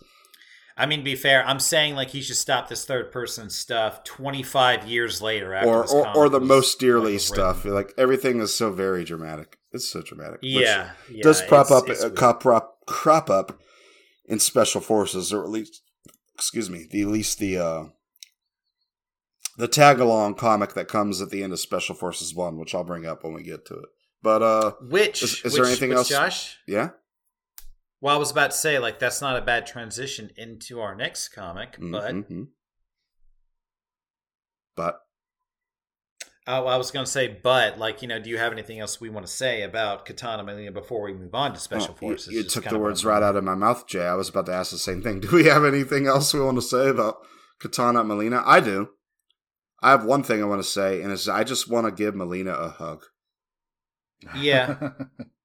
I mean, to be fair, I'm saying like he should stop this third person stuff 25 years later after or or, or the most dearly stuff. written. Like everything is so very dramatic. It's so dramatic. Yeah, yeah, does prop it's- up it's uh, weird. crop crop up in special forces, or at least excuse me, the at least the uh the tag along comic that comes at the end of Special Forces One, which I'll bring up when we get to it. But uh, Which Is- is there anything which, else? Josh? yeah, Well, I was about to say like that's not a bad transition into our next comic, but Mhm. but oh, I was going to say, but like you know, do you have anything else we want to say about Kitana Mileena before we move on to Special Oh, Forces? You, Just took the words right out of my mouth, Jay. I was about to ask the same thing. Do we have anything else we want to say about Kitana Mileena? I do. I have one thing I want to say, and it's I just want to give Mileena a hug. Yeah.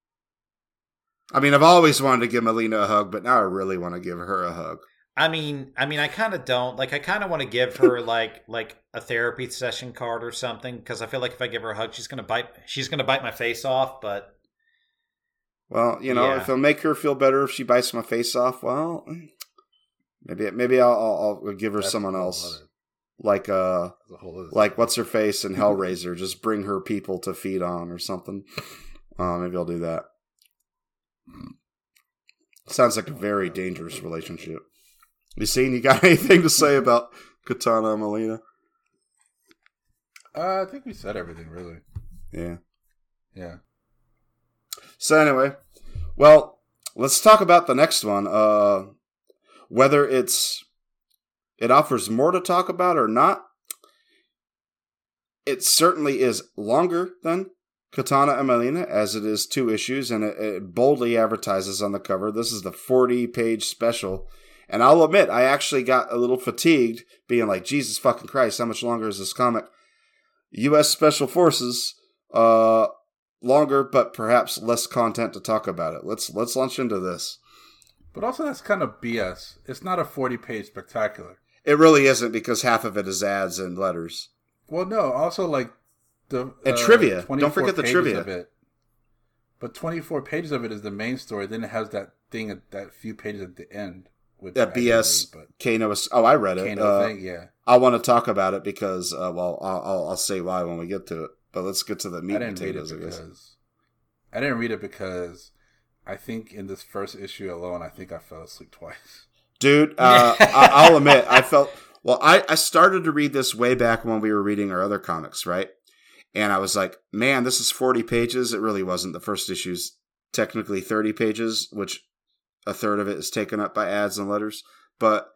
I mean, I've always wanted to give Mileena a hug, but now I really want to give her a hug. I mean, I mean, I kind of don't like. I kind of want to give her like like a therapy session card or something because I feel like if I give her a hug, she's gonna bite. She's gonna bite my face off. But Well, you know, Yeah. if it'll make her feel better if she bites my face off, well, maybe maybe I'll, I'll, I'll give her That's someone else, like uh, a like what's her face and Hellraiser. Just bring her people to feed on or something. Uh, maybe I'll do that. Sounds like a very dangerous relationship. You seen? You got anything to say about Kitana and Mileena? Uh, I think we said everything really. Yeah. Yeah. So anyway, well, let's talk about the next one. Uh, whether it's it offers more to talk about or not. It certainly is longer than Kitana and Mileena, as it is two issues, and it, it boldly advertises on the cover. This is the forty-page special, and I'll admit I actually got a little fatigued, being like, "Jesus fucking Christ, how much longer is this comic?" U.S. Special Forces. Uh, longer, but perhaps less content to talk about it. Let's let's launch into this. But also, that's kind of BS. It's not a 40 page spectacular. It really isn't because half of it is ads and letters. Well, no, also, like, the. And trivia. Don't forget the trivia. Of it, but 24 pages of it is the main story. Then it has that thing, at that few pages at the end. With That BS But Kano. is- Oh, I read it. Kano Uh, thing, yeah. I want to talk about it because, uh, well, I'll, I'll I'll say why when we get to it. But let's get to the meat I and didn't read it potatoes. I guess. because I didn't read it because I think in this first issue alone, I think I fell asleep twice. Dude, uh, I, I'll admit, I felt well. I, I started to read this way back when we were reading our other comics, right? And I was like, man, this is 40 pages. It really wasn't. The first issue's technically 30 pages, which a third of it is taken up by ads and letters. But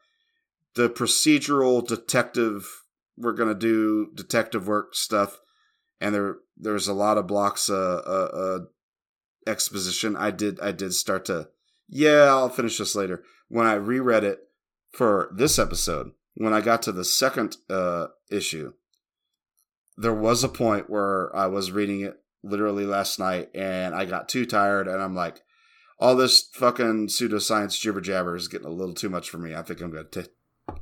the procedural detective, we're going to do detective work stuff. And there, there's a lot of blocks, uh, uh, uh, exposition. I did, I did start to, yeah, I'll finish this later when I reread it for this episode, when I got to the second uh, issue, there was a point where I was reading it literally last night and I got too tired and I'm like, all this fucking pseudoscience jibber jabber is getting a little too much for me. I think I'm going to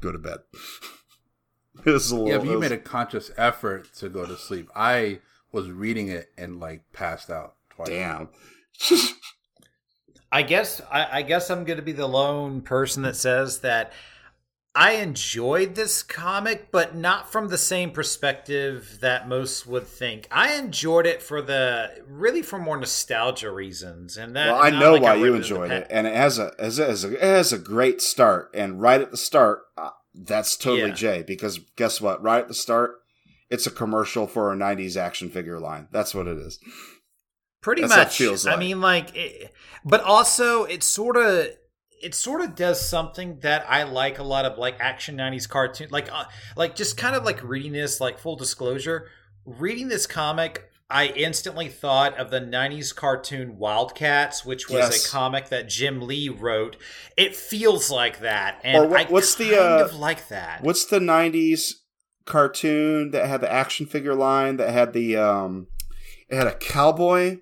go to bed. it was a little, Yeah, but you was- made a conscious effort to go to sleep. I was reading it and like passed out twice. damn. I guess I, I guess I'm going to be the lone person that says that I enjoyed this comic, but not from the same perspective that most would think. I enjoyed it for the really for more nostalgia reasons, and that. well, I know like why read you enjoyed it, and it has a as a, a it has a great start. And right at the start, uh, that's totally Yeah. Jay because guess what? Right at the start, it's a commercial for a '90s action figure line. That's what it is. Pretty That's much. feels I mean, like, it, but also it sort of it sort of does something that I like a lot of like action '90s cartoon, like uh, like just kind of like reading this. Like full disclosure, reading this comic. I instantly thought of the 90s cartoon Wildcats, which was Yes. a comic that Jim Lee wrote. It feels like that. And Or what- what's the, uh, of like that. What's the '90s cartoon that had the action figure line that had the um, it had a cowboy,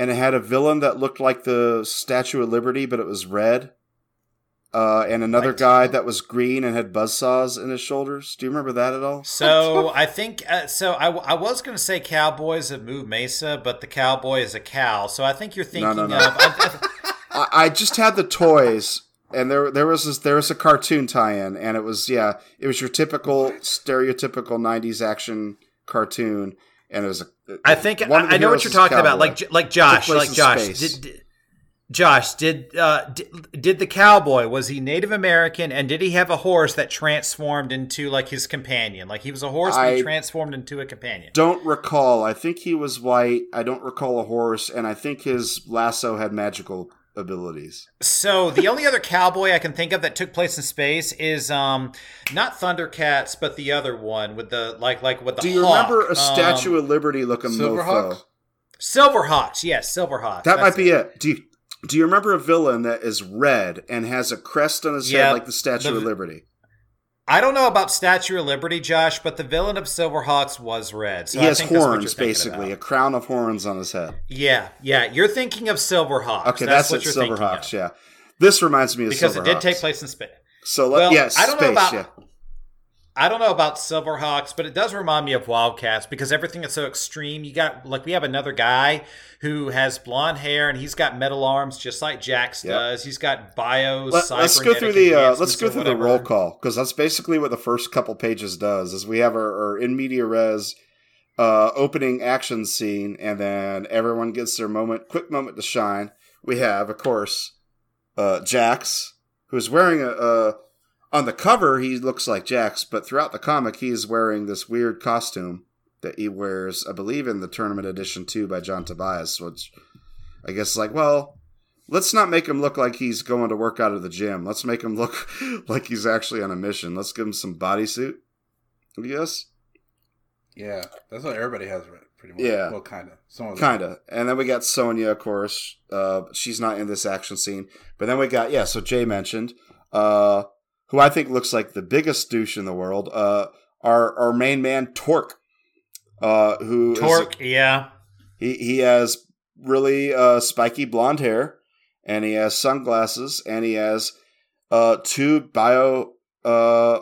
and it had a villain that looked like the Statue of Liberty, but it was red. Uh, and another guy that was green and had buzzsaws in his shoulders. Do you remember that at all? So I think uh, so. I, I was going to say Cowboys of Moo Mesa, but the cowboy is a cow. So I think you're thinking no, no. of. I, I, I, I just had the toys, and there there was this, there was a cartoon tie-in, and it was yeah, it was your typical stereotypical '90s action cartoon, and it was a. I think I, I know what you're talking about. Like like Josh, like Josh. Did, did- Josh, did, uh, did did the cowboy was he Native American and did he have a horse that transformed into like his companion? Like he was a horse, but I- he transformed into a companion. Don't recall. I think he was white. I don't recall a horse, and I think his lasso had magical abilities. So the only other cowboy I can think of that took place in space is um not Thundercats, but the other one with the like like with the. Do you hawk. remember a Um, Statue of Liberty looking mofo? Silverhawks? Silverhawks? Yes, Silverhawks. That That's might be it. Do you, do you remember a villain that is red and has a crest on his Yeah, head like the Statue the- of Liberty? I don't know about Statue of Liberty, Josh, but the villain of Silverhawks was red. So he I has think that's what you're horns, basically, a crown of horns on his head. Yeah, yeah. You're thinking of Silverhawks. Okay, that's, that's, what you're thinking Silverhawks. Yeah, this reminds me of Because it did take place in space. So let, Well, yes, I don't space. know about yeah, I don't know about Silverhawks, but it does remind me of Wildcats because everything is so extreme. You got like we have another guy who has blonde hair and he's got metal arms just like Jax Yep. does. He's got bios. Let, us go through the uh, let's go through the roll call. call because that's basically what the first couple pages does. Is we have our, our in media res uh, opening action scene, and then everyone gets their moment, quick moment to shine. We have, of course, uh, Jax, who's wearing a, a on the cover he looks like Jax, but throughout the comic he's wearing this weird costume that he wears, I believe, in the tournament edition too by John Tobias, which I guess is like, well, let's not make him look like he's going to work out of the gym. Let's make him look like he's actually on a mission. Let's give him some bodysuit. I guess. Yeah, that's what everybody has, right? Pretty much. Yeah. Well, kind of. Some of them. Kind of. And then we got Sonya, of course. Uh, she's not in this action scene. But then we got, yeah, so Jay mentioned, uh, who I think looks like the biggest douche in the world, uh, our, our main man, Torque. Uh, who is- Torque, yeah. he, he has really uh, spiky blonde hair, and he has sunglasses, and he has uh, two bio uh,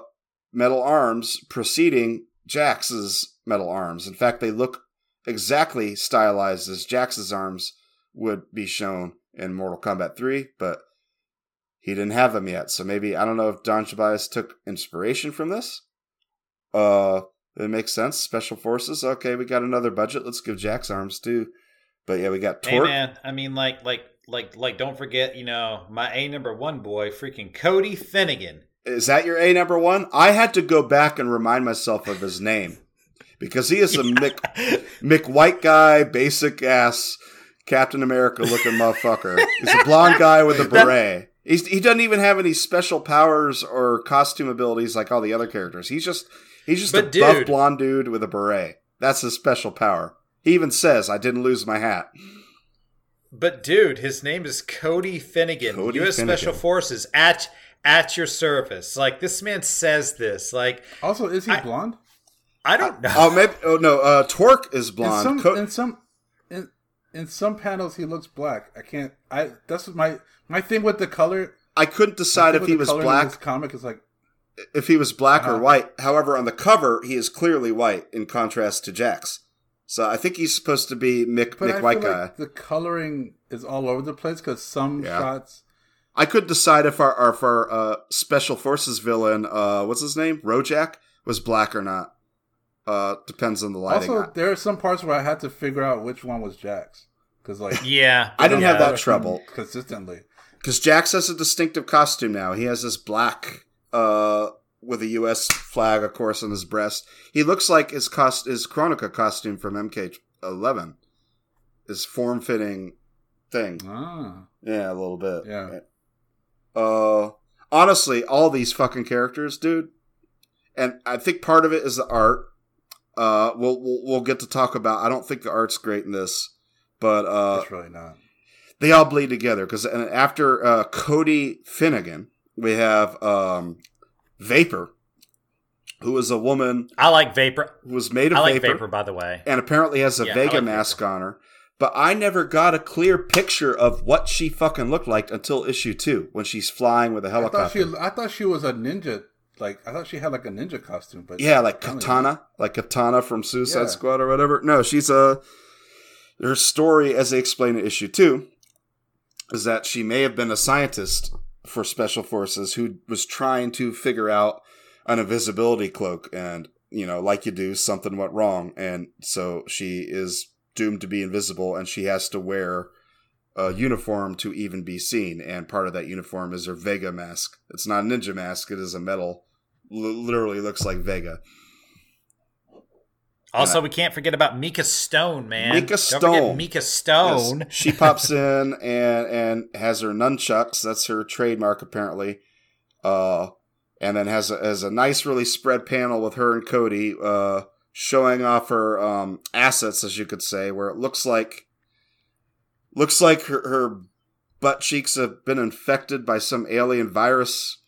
metal arms preceding Jax's metal arms. In fact, they look exactly stylized as Jax's arms would be shown in Mortal Kombat 3, but he didn't have them yet. So maybe I don't know if John Tobias took inspiration from this. Uh, it makes sense. Special forces. Okay, we got another budget. Let's give Jax arms too. But yeah, we got Torque. Hey man, I mean like like like like don't forget, you know, my A number one boy, freaking Cody Finnegan. Is that your A number one? I had to go back and remind myself of his name because he is a Mick Mick White guy, basic ass Captain America looking motherfucker. He's a blonde guy with a beret. He's, he doesn't even have any special powers or costume abilities like all the other characters. He's just he's just But a buff dude- blonde dude with a beret. That's his special power. He even says, "I didn't lose my hat." But dude, his name is Cody Finnegan. Cody U.S. Finnegan. Special Forces at at your service. Like this man says this. Like Also, is he I- blonde? I don't know. Oh, maybe. Oh no. Uh, Torque is In blonde. some, Co- in some, in, some panels, he looks black. I can't. I that's my my thing with the color. I couldn't decide if he was black comic is like if he was black or Uh-huh. white. However, on the cover, he is clearly white in contrast to Jax. So I think he's supposed to be Mick, But Mick I White guy. like the coloring is all over the place because some Yeah. shots. I couldn't decide if our, our, if our uh, special forces villain, uh, what's his name, Rojak, was black or not. Uh, depends on the lighting. Also, there are some parts where I had to figure out which one was Jax because like yeah, I didn't have that trouble. consistently. Because Jax has a distinctive costume now. He has this black uh, with a U.S. flag, of course, on his breast. He looks like his cost his Kronika costume from MK11. His form fitting thing. Ah, Yeah, a little bit. Yeah. Uh, honestly, all these fucking characters, dude, and I think part of it is the art. Uh, we'll we'll, we'll get to talk about. I don't think the art's great in this, but uh, it's really not. they all bleed together because after uh, Cody Finnegan, we have um, Vapor, who is a woman I like Vapor. who was made of I like vapor, Vapor, by the way. and apparently has a Yeah, Vega like mask on her. But I never got a clear picture of what she fucking looked like until issue two when she's flying with a I thought helicopter. she. I thought she was a ninja. Like I thought she had like a ninja costume, but Yeah, like Katana, like Katana from Suicide Yeah. Squad or whatever. No, she's a. Her story, as they explain in issue two, is that she may have been a scientist for special forces who was trying to figure out an invisibility cloak, and you know, like you do, something went wrong, and so she is doomed to be invisible, and she has to wear a uniform to even be seen, and part of that uniform is her Vega mask. It's not a ninja mask; it is a metal. L- literally looks like Vega. Also, we can't forget about Mika Stone, man. Mika Don't Stone. Mika Stone. Yes. She pops in and and has her nunchucks. That's her trademark, apparently. Uh, and then has a, has a nice, really spread panel with her and Cody, uh, showing off her um, assets, as you could say, where it looks like looks like her, her butt cheeks have been infected by some alien virus.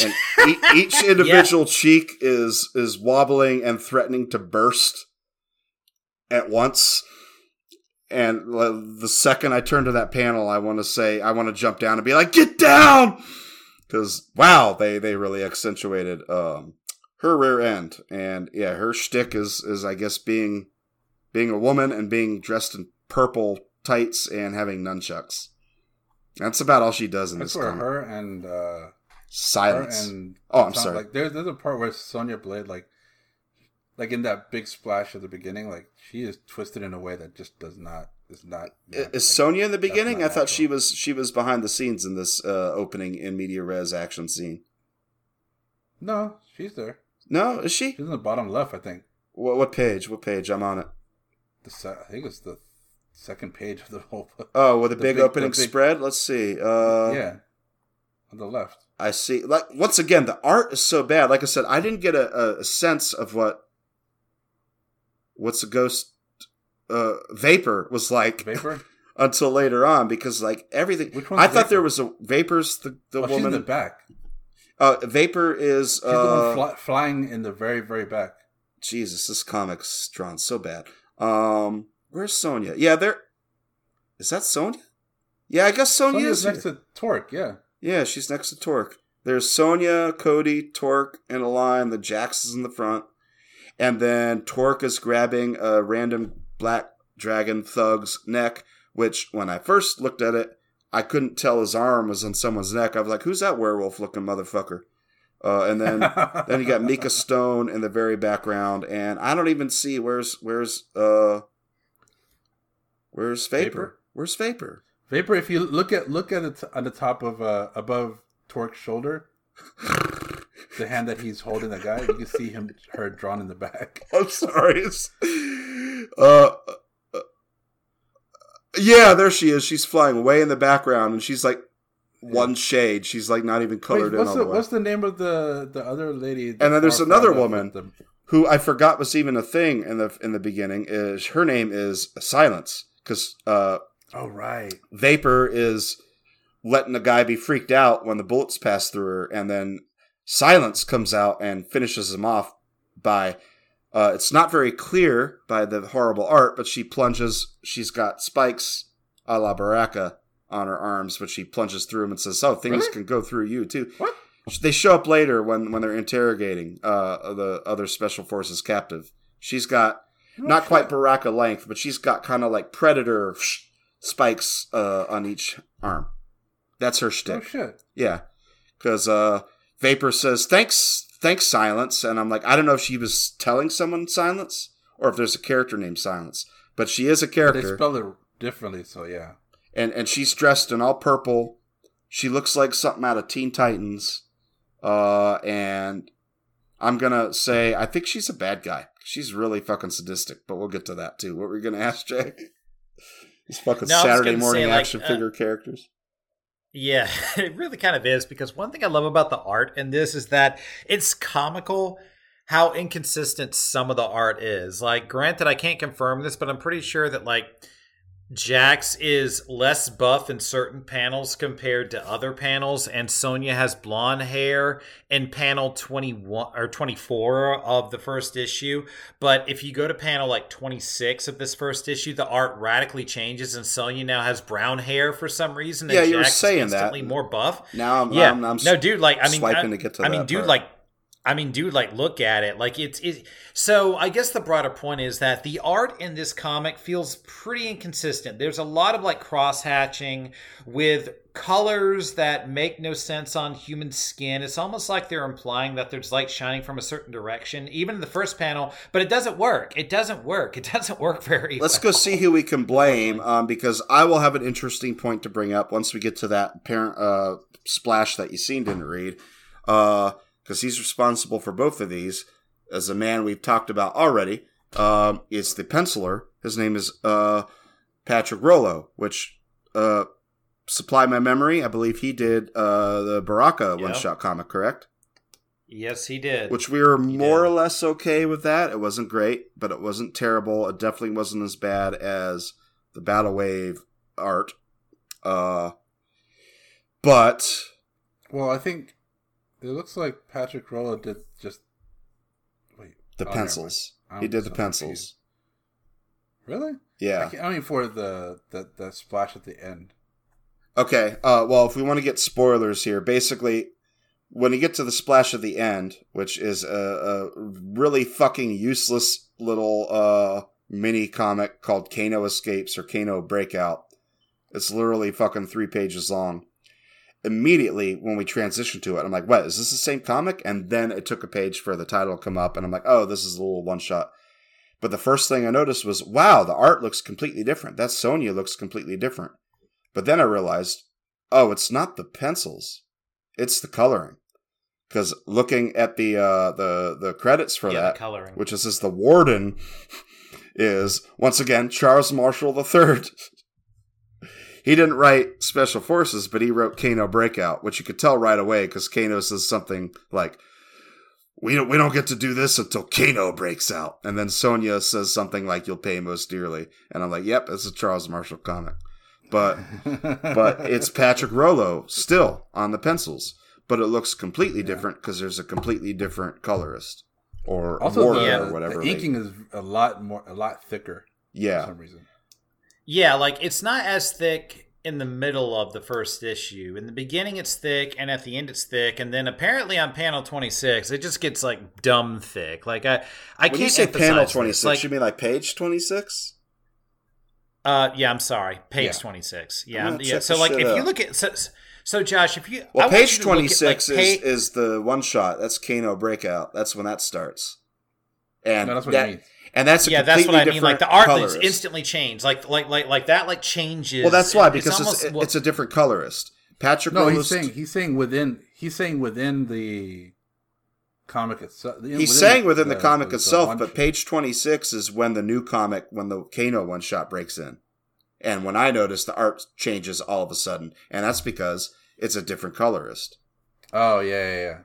And e- each individual cheek is is wobbling and threatening to burst at once. And uh, the second I turn to that panel, I want to say, I want to jump down and be like, "Get down!" Because wow, they they really accentuated um, her rear end, and yeah, her shtick is is I guess being being a woman and being dressed in purple tights and having nunchucks. That's about all she does in That's this where comic. her and uh, her Silence. and Oh, I'm sorry. Like there's there's a part where Sonya Blade like like in that big splash at the beginning, like she is twisted in a way that just does not is not. I- like, Is Sonya in the beginning? I thought she was she was behind the scenes in this uh, opening in media res action scene. No, she's there. No, is she? She's in the bottom left, I think. What, what page? What page? I'm on it. The se- I think it's the second page of the whole book. Oh, with a The big, big- opening the big- spread. Let's see. Uh, yeah, on the left. I see. Like once again, the art is so bad. Like I said, I didn't get a, a, sense of what what's the ghost uh, vapor was like Vapor. until later on because like everything. Which I thought there was a vapors. The the oh, she's in the back. uh, vapor is. She's Uh, fly- flying in the very very back. Jesus, this comic's drawn so bad. Um, where's Sonya? Yeah, there. Is that Sonya? Yeah, I guess Sonya Sonya's is next to Torque. Yeah. Yeah, she's next to Torque. There's Sonya, Cody, Torque in a line. The Jax is in the front, and then Torque is grabbing a random black dragon thug's neck. Which, when I first looked at it, I couldn't tell his arm was on someone's neck. I was like, "Who's that werewolf-looking motherfucker?" Uh, and then then you got Mika Stone in the very background, and I don't even see where's where's uh where's Vapor? Vapor? Where's Vapor? Vapor. If you look at look at it on the top of uh above Torque's shoulder, the hand that he's holding, that guy, you can see him her drawn in the back. I'm sorry. It's, uh, uh, yeah, there she is. She's flying way in the background, and she's like one shade. She's like not even colored Wait, in what's all the the way. what's the name of the the other lady? And then there's another woman. the- Who I forgot was even a thing in the in the beginning. Is her name is Silence because uh, Oh right. Vapor is letting the guy be freaked out when the bullets pass through her, and then Silence comes out and finishes him off by. Uh, it's not very clear by the horrible art, but she plunges. She's got spikes a la Baraka on her arms, but she plunges through them and says, "Oh, things Really? can go through you too." What? They show up later when when they're interrogating uh, the other special forces captive. She's got not quite. Baraka length, but she's got kind of like predator spikes uh, on each arm. That's her Oh shit. Yeah, because uh, Vapor says thanks, thanks, Silence, and I'm like, I don't know if she was telling someone Silence or if there's a character named Silence, but she is a character. They spell it differently, so yeah. and and she's dressed in all purple. She looks like something out of Teen Titans, uh, and I'm gonna say I think she's a bad guy. She's really fucking sadistic, but we'll get to that too. What were you gonna ask, Jay? These fucking No, Saturday morning say, like, action uh, figure characters. Yeah, it really kind of is because one thing I love about the art in this is that it's comical how inconsistent some of the art is. Like, granted, I can't confirm this, but I'm pretty sure that like Jax is less buff in certain panels compared to other panels, and Sonya has blonde hair in panel 21 or 24 of the first issue. But if you go to panel like 26 of this first issue, the art radically changes, and Sonya now has brown hair for some reason. And Yeah, you were Jax is saying that. instantly more buff. Now I'm, Yeah, I'm, I'm no, dude. Like, I mean, swiping I, to get to I mean, dude, part. like, I mean, dude, like look at it. Like it's it, so. I guess the broader point is that the art in this comic feels pretty inconsistent. There's a lot of like cross hatching with colors that make no sense on human skin. It's almost like they're implying that there's light shining from a certain direction, even in the first panel. But it doesn't work. It doesn't work. It doesn't work very. Let's well. go see who we can blame, um, because I will have an interesting point to bring up once we get to that parent uh, splash that you seen didn't read. Uh, because he's responsible for both of these. As a man we've talked about already, um, it's the penciler. His name is uh, Patrick Rollo, which uh, supply my memory. I believe he did uh, the Baraka Yeah. one shot comic, correct? Yes, he did. Which we were He more did. or less okay with that. It wasn't great, but it wasn't terrible. It definitely wasn't as bad as the Battle Wave art. Uh, but Well, I think it looks like Patrick Rollo did just wait. the oh, pencils. He did the pencils. confused. Really? Yeah. can't- I mean, for the, the the splash at the end. Okay. Uh, well, if we want to get spoilers here, basically, when you get to the splash at the end, which is a, a really fucking useless little uh, mini comic called Kano Escapes or Kano Breakout, it's literally fucking three pages long. Immediately, when we transition to it, I'm like, what, is this the same comic? And then it took a page for the title to come up, and I'm like, oh, this is a little one shot. But the first thing I noticed was, wow, the art looks completely different. That Sonya looks completely different. But then I realized, oh, it's not the pencils, it's the coloring. Because looking at the uh, the the credits for yeah, that, coloring. which is as the warden, is once again Charles Marshall III. he didn't write Special Forces, but he wrote Kano Breakout, which you could tell right away because Kano says something like, "We don't we don't get to do this until Kano breaks out," and then Sonya says something like, "You'll pay most dearly," and I'm like, "Yep, it's a Charles Marshall comic," but but it's Patrick Rollo still on the pencils, but it looks completely different because there's a completely different colorist or also the, Yeah. or whatever. the they- inking is a lot more, a lot thicker for yeah, some reason. Yeah, like it's not as thick in the middle of the first issue. In the beginning, it's thick, and at the end, it's thick, and then apparently on panel twenty six, it just gets like dumb thick. Like I, I when can't you say panel twenty six, Like, you mean like page twenty six? uh, yeah, I'm sorry, page Yeah. twenty six. I'm Yeah, yeah. So like, shit if you look at so, so Josh, if you Well, I page you to look twenty at, six like, is pa- is the one shot. That's Kano breakout. That's when that starts. And No, that's what that, it means. And that's a yeah, that's what I mean. Like the art that's colorist. instantly changed. Like like like like that like changes. Well, that's why because it's, almost- it's, well, a different colorist. Patrick No, Rollo's- he's saying he's saying within he's saying within the comic itself. he's saying within the, comic the itself, one- but page twenty six is when the new comic when the Kano one shot breaks in, and when I notice the art changes all of a sudden, and that's because it's a different colorist. oh yeah, yeah, yeah.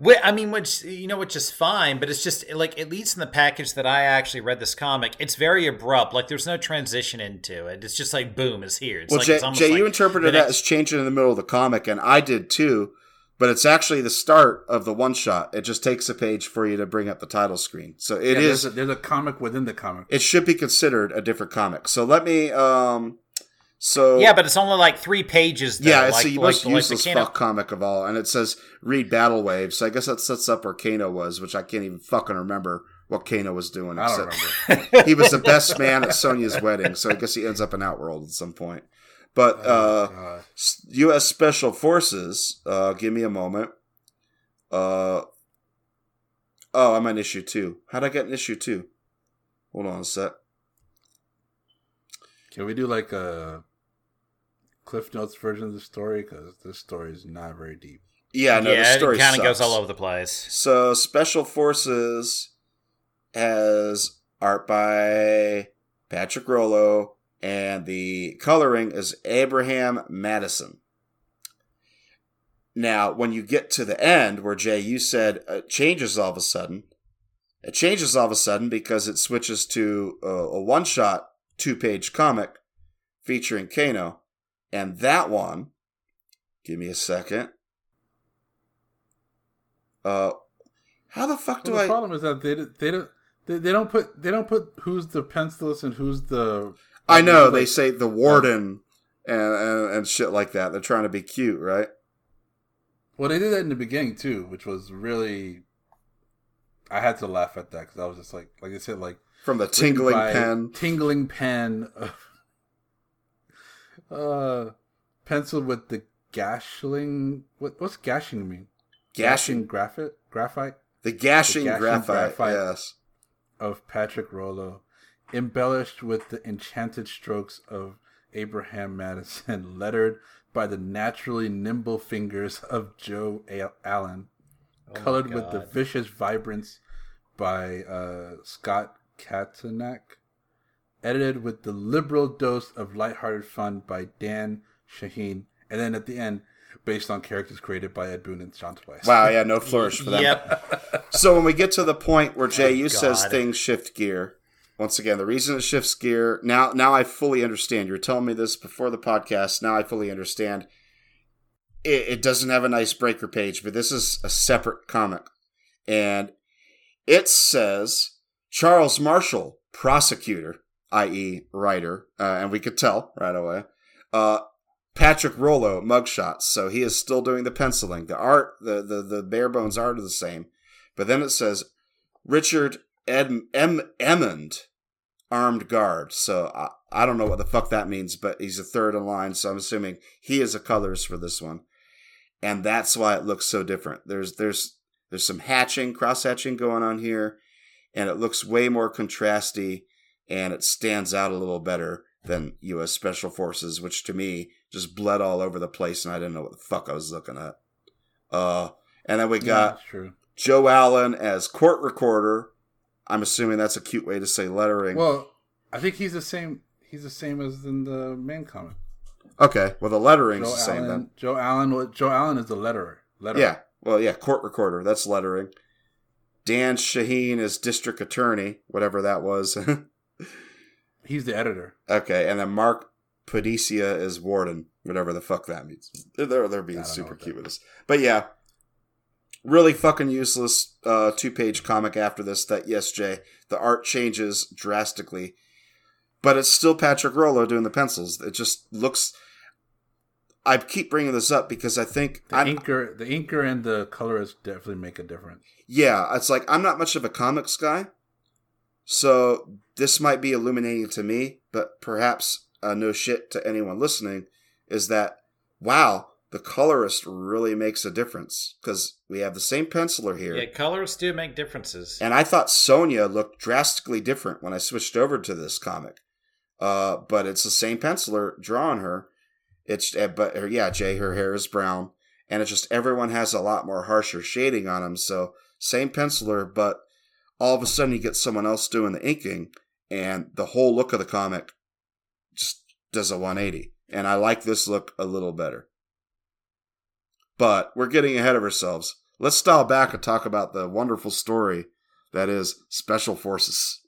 Well, I mean, which you know, which is fine, but it's just like at least in the package that I actually read this comic, it's very abrupt. Like there's no transition into it. It's just like boom, it's here. It's well, like Jay, it's almost Jay like you interpreted that as changing in the middle of the comic, and I did too. But it's actually the start of the one shot. It just takes a page for you to bring up the title screen. So it Yeah, is. There's a, there's a comic within the comic. It should be considered a different comic. So let me. um So yeah, but it's only like three pages. Though. yeah, it's like, the like, most like the useless fuck comic of all, and it says read Battle Wave. So I guess that sets up where Kano was, which I can't even fucking remember what Kano was doing. I don't remember. he was the best man at Sonya's wedding, so I guess he ends up in Outworld at some point. But Oh, uh, U.S. Special Forces. Uh, give me a moment. Uh, oh, I'm on issue two. How'd I get an issue two? Hold on a sec. Can we do like a Cliff Notes version of the story? Because this story is not very deep. Yeah, no, the story kind of goes all over the place. So Special Forces has art by Patrick Rollo, and the coloring is Abraham Madison. Now, when you get to the end, where Jay, you said it changes all of a sudden, it changes all of a sudden because it switches to a, a one shot, two page comic featuring Kano. And that one, give me a second. Uh, how the fuck do Well, the I? problem is that they they don't they, they don't put they don't put who's the pencilist and who's the. I know like- they say the warden and, and and shit like that. They're trying to be cute, right? Well, they did that in the beginning too, which was really I had to laugh at that because I was just like, like I said, like From the tingling pen. tingling pen, uh, pencil with the gashing. What what's gashing mean? Gashing. graphite, graphite The gashing, The gashing graphite, graphite. Yes. of Patrick Rollo, embellished with the enchanted strokes of Abraham Madison, lettered by the naturally nimble fingers of Joe A- Allen, Oh colored with the vicious vibrance by uh, Scott Katanak, edited with the liberal dose of lighthearted fun by Dan Shaheen, and then at the end, based on characters created by Ed Boon and John Tobias. Wow, yeah, no flourish for them. Yep. So when we get to the point where Jay, Oh, you says things shift gear. Once again, the reason it shifts gear now. Now I fully understand. You were telling me this before the podcast. Now I fully understand. It, it doesn't have a nice breaker page, but this is a separate comic, and it says Charles Marshall, prosecutor, i.e., writer, uh, and we could tell right away. Uh, Patrick Rollo mugshots, so he is still doing the penciling. The art, the the the bare bones art are the same. But then it says Richard Ed, M. Emmond, armed guard. So I, I don't know what the fuck that means, but he's a third in line. So I'm assuming he is a colors for this one, and that's why it looks so different. There's there's there's some hatching, cross hatching going on here, and it looks way more contrasty, and it stands out a little better than U.S. Special Forces, which to me just bled all over the place, and I didn't know what the fuck I was looking at. Uh, and then we got true. Joe Allen as court recorder. I'm assuming that's a cute way to say lettering. Well, I think he's the same. He's the same as in the main comic. okay, well the lettering's Joe the same Allen. then. Joe Allen. Joe Allen is the letterer. letterer. Yeah, well yeah, court recorder. That's lettering. Dan Shaheen is district attorney, whatever that was. he's the editor. okay, and then Mark Paniccia is warden, whatever the fuck that means. They're they're being I don't know super cute with this, but yeah, really fucking useless uh, two page comic after this. That yes, Jay, the art changes drastically, but it's still Patrick Rollo doing the pencils. It just looks. I keep bringing this up because I think The I'm, inker, the inker, and the colorist definitely make a difference. yeah, it's like I'm not much of a comics guy, so this might be illuminating to me, but perhaps uh, no shit to anyone listening is that wow, the colorist really makes a difference because we have the same penciler here. Yeah, colors do make differences. And I thought Sonya looked drastically different when I switched over to this comic. Uh, but it's the same penciler drawing her. It's uh, but her, yeah, Jay, her hair is brown, and it's just everyone has a lot more harsher shading on them. So same penciler, but all of a sudden you get someone else doing the inking, and the whole look of the comic just does a 180. And I like this look a little better. But we're getting ahead of ourselves. Let's dial back and talk about the wonderful story that is Special Forces.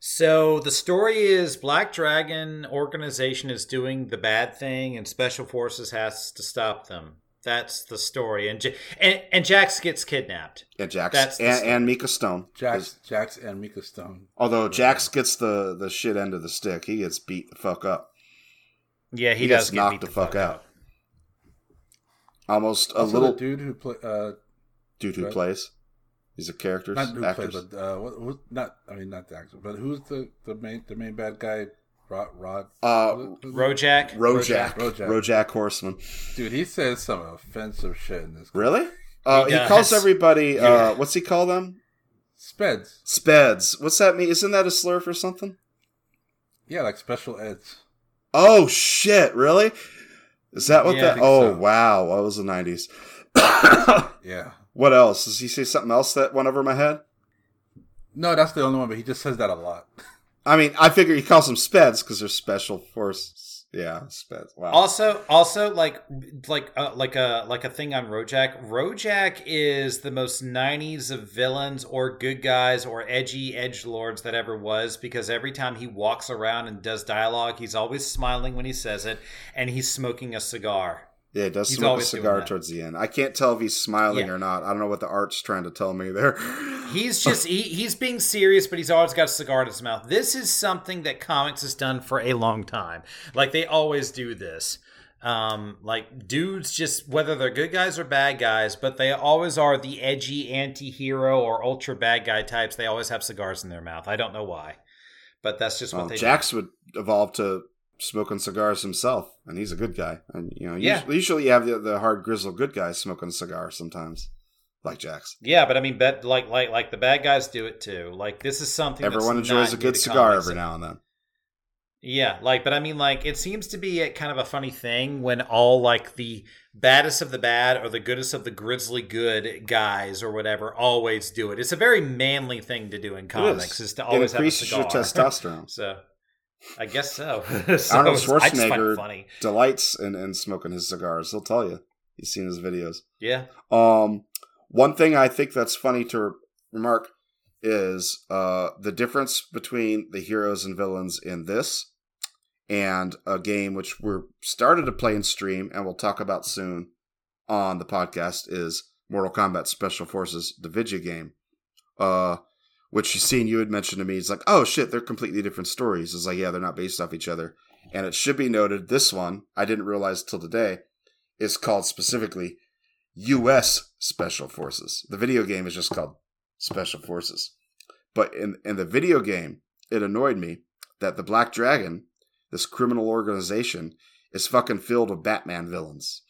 So the story is Black Dragon organization is doing the bad thing, and Special Forces has to stop them. That's the story, and J- and, and Jax gets kidnapped. And Jax That's the and, story. and Mika Stone. Jax, Jax, and Mika Stone. Although Jax gets the, the shit end of the stick, he gets beat the fuck up. Yeah, he, He does gets get knocked beat the fuck out. Almost a Also, little the dude who play, uh, dude who Right. plays. He's a character. not who actors. plays, but uh, what, who, not I mean not the actor, but who's the the main the main bad guy? Rod, Rod, uh, who's? Rojak. Rojak. Rojak. Rojak Horseman. dude, he says some offensive shit in this. Really? Uh, He he, calls everybody. Yeah. Uh, what's he call them? Speds, Speds. What's that mean? Isn't that a slur for something? yeah, like special eds. Oh shit! Really? Is that what Yeah, that? Oh so. wow! What was the nineties? Yeah, what else? Does he say something else that went over my head? no, that's the only one, but he just says that a lot. I mean, I figure he calls them Speds because they're special forces. Yeah, Speds. Wow. Also, also like like uh, like a like a thing on Rojak. Rojak is the most '90s of villains or good guys or edgy edge lords that ever was because every time he walks around and does dialogue, he's always smiling when he says it, and he's smoking a cigar. Yeah, he does he's smoke a cigar towards the end. I can't tell if he's smiling Yeah. or not. I don't know what the art's trying to tell me there. He's just he, he's being serious, but he's always got a cigar in his mouth. This is something that comics has done for a long time. Like they always do this. Um, like dudes, just whether they're good guys or bad guys, but they always are the edgy anti-hero or ultra bad guy types. They always have cigars in their mouth. I don't know why, but that's just what Well, they Jax would evolve to smoking cigars himself, and he's a good guy. And you know, Yeah. usually, usually you have the, the hard grizzled good guys smoking a cigar sometimes, like Jax. do. Yeah, but I mean, bet like like like the bad guys do it too. Like this is something Everyone that's enjoys a good cigar every now and then. Yeah, like, but I mean, like, it seems to be a kind of a funny thing when all like the baddest of the bad or the goodest of the grizzly good guys or whatever always do it. It's a very manly thing to do in comics, is. to It always have a increases your testosterone. so, I guess so. so Arnold I just find it Schwarzenegger delights in, in smoking his cigars. He'll tell you. You've seen his videos. Yeah, Um, one thing I think that's funny to remark is uh, the difference between the heroes and villains in this and a game which we're started to play and stream and we'll talk about soon on the podcast is Mortal Kombat Special Forces, the video game. Uh, which you seen you had mentioned to me. It's like, oh shit, they're completely different stories. It's like, yeah, they're not based off each other. And it should be noted, this one I didn't realize till today is called specifically U.S. Special Forces. The video game is just called Special Forces. But in in the video game, it annoyed me that the Black Dragon, this criminal organization, is fucking filled with Batman villains.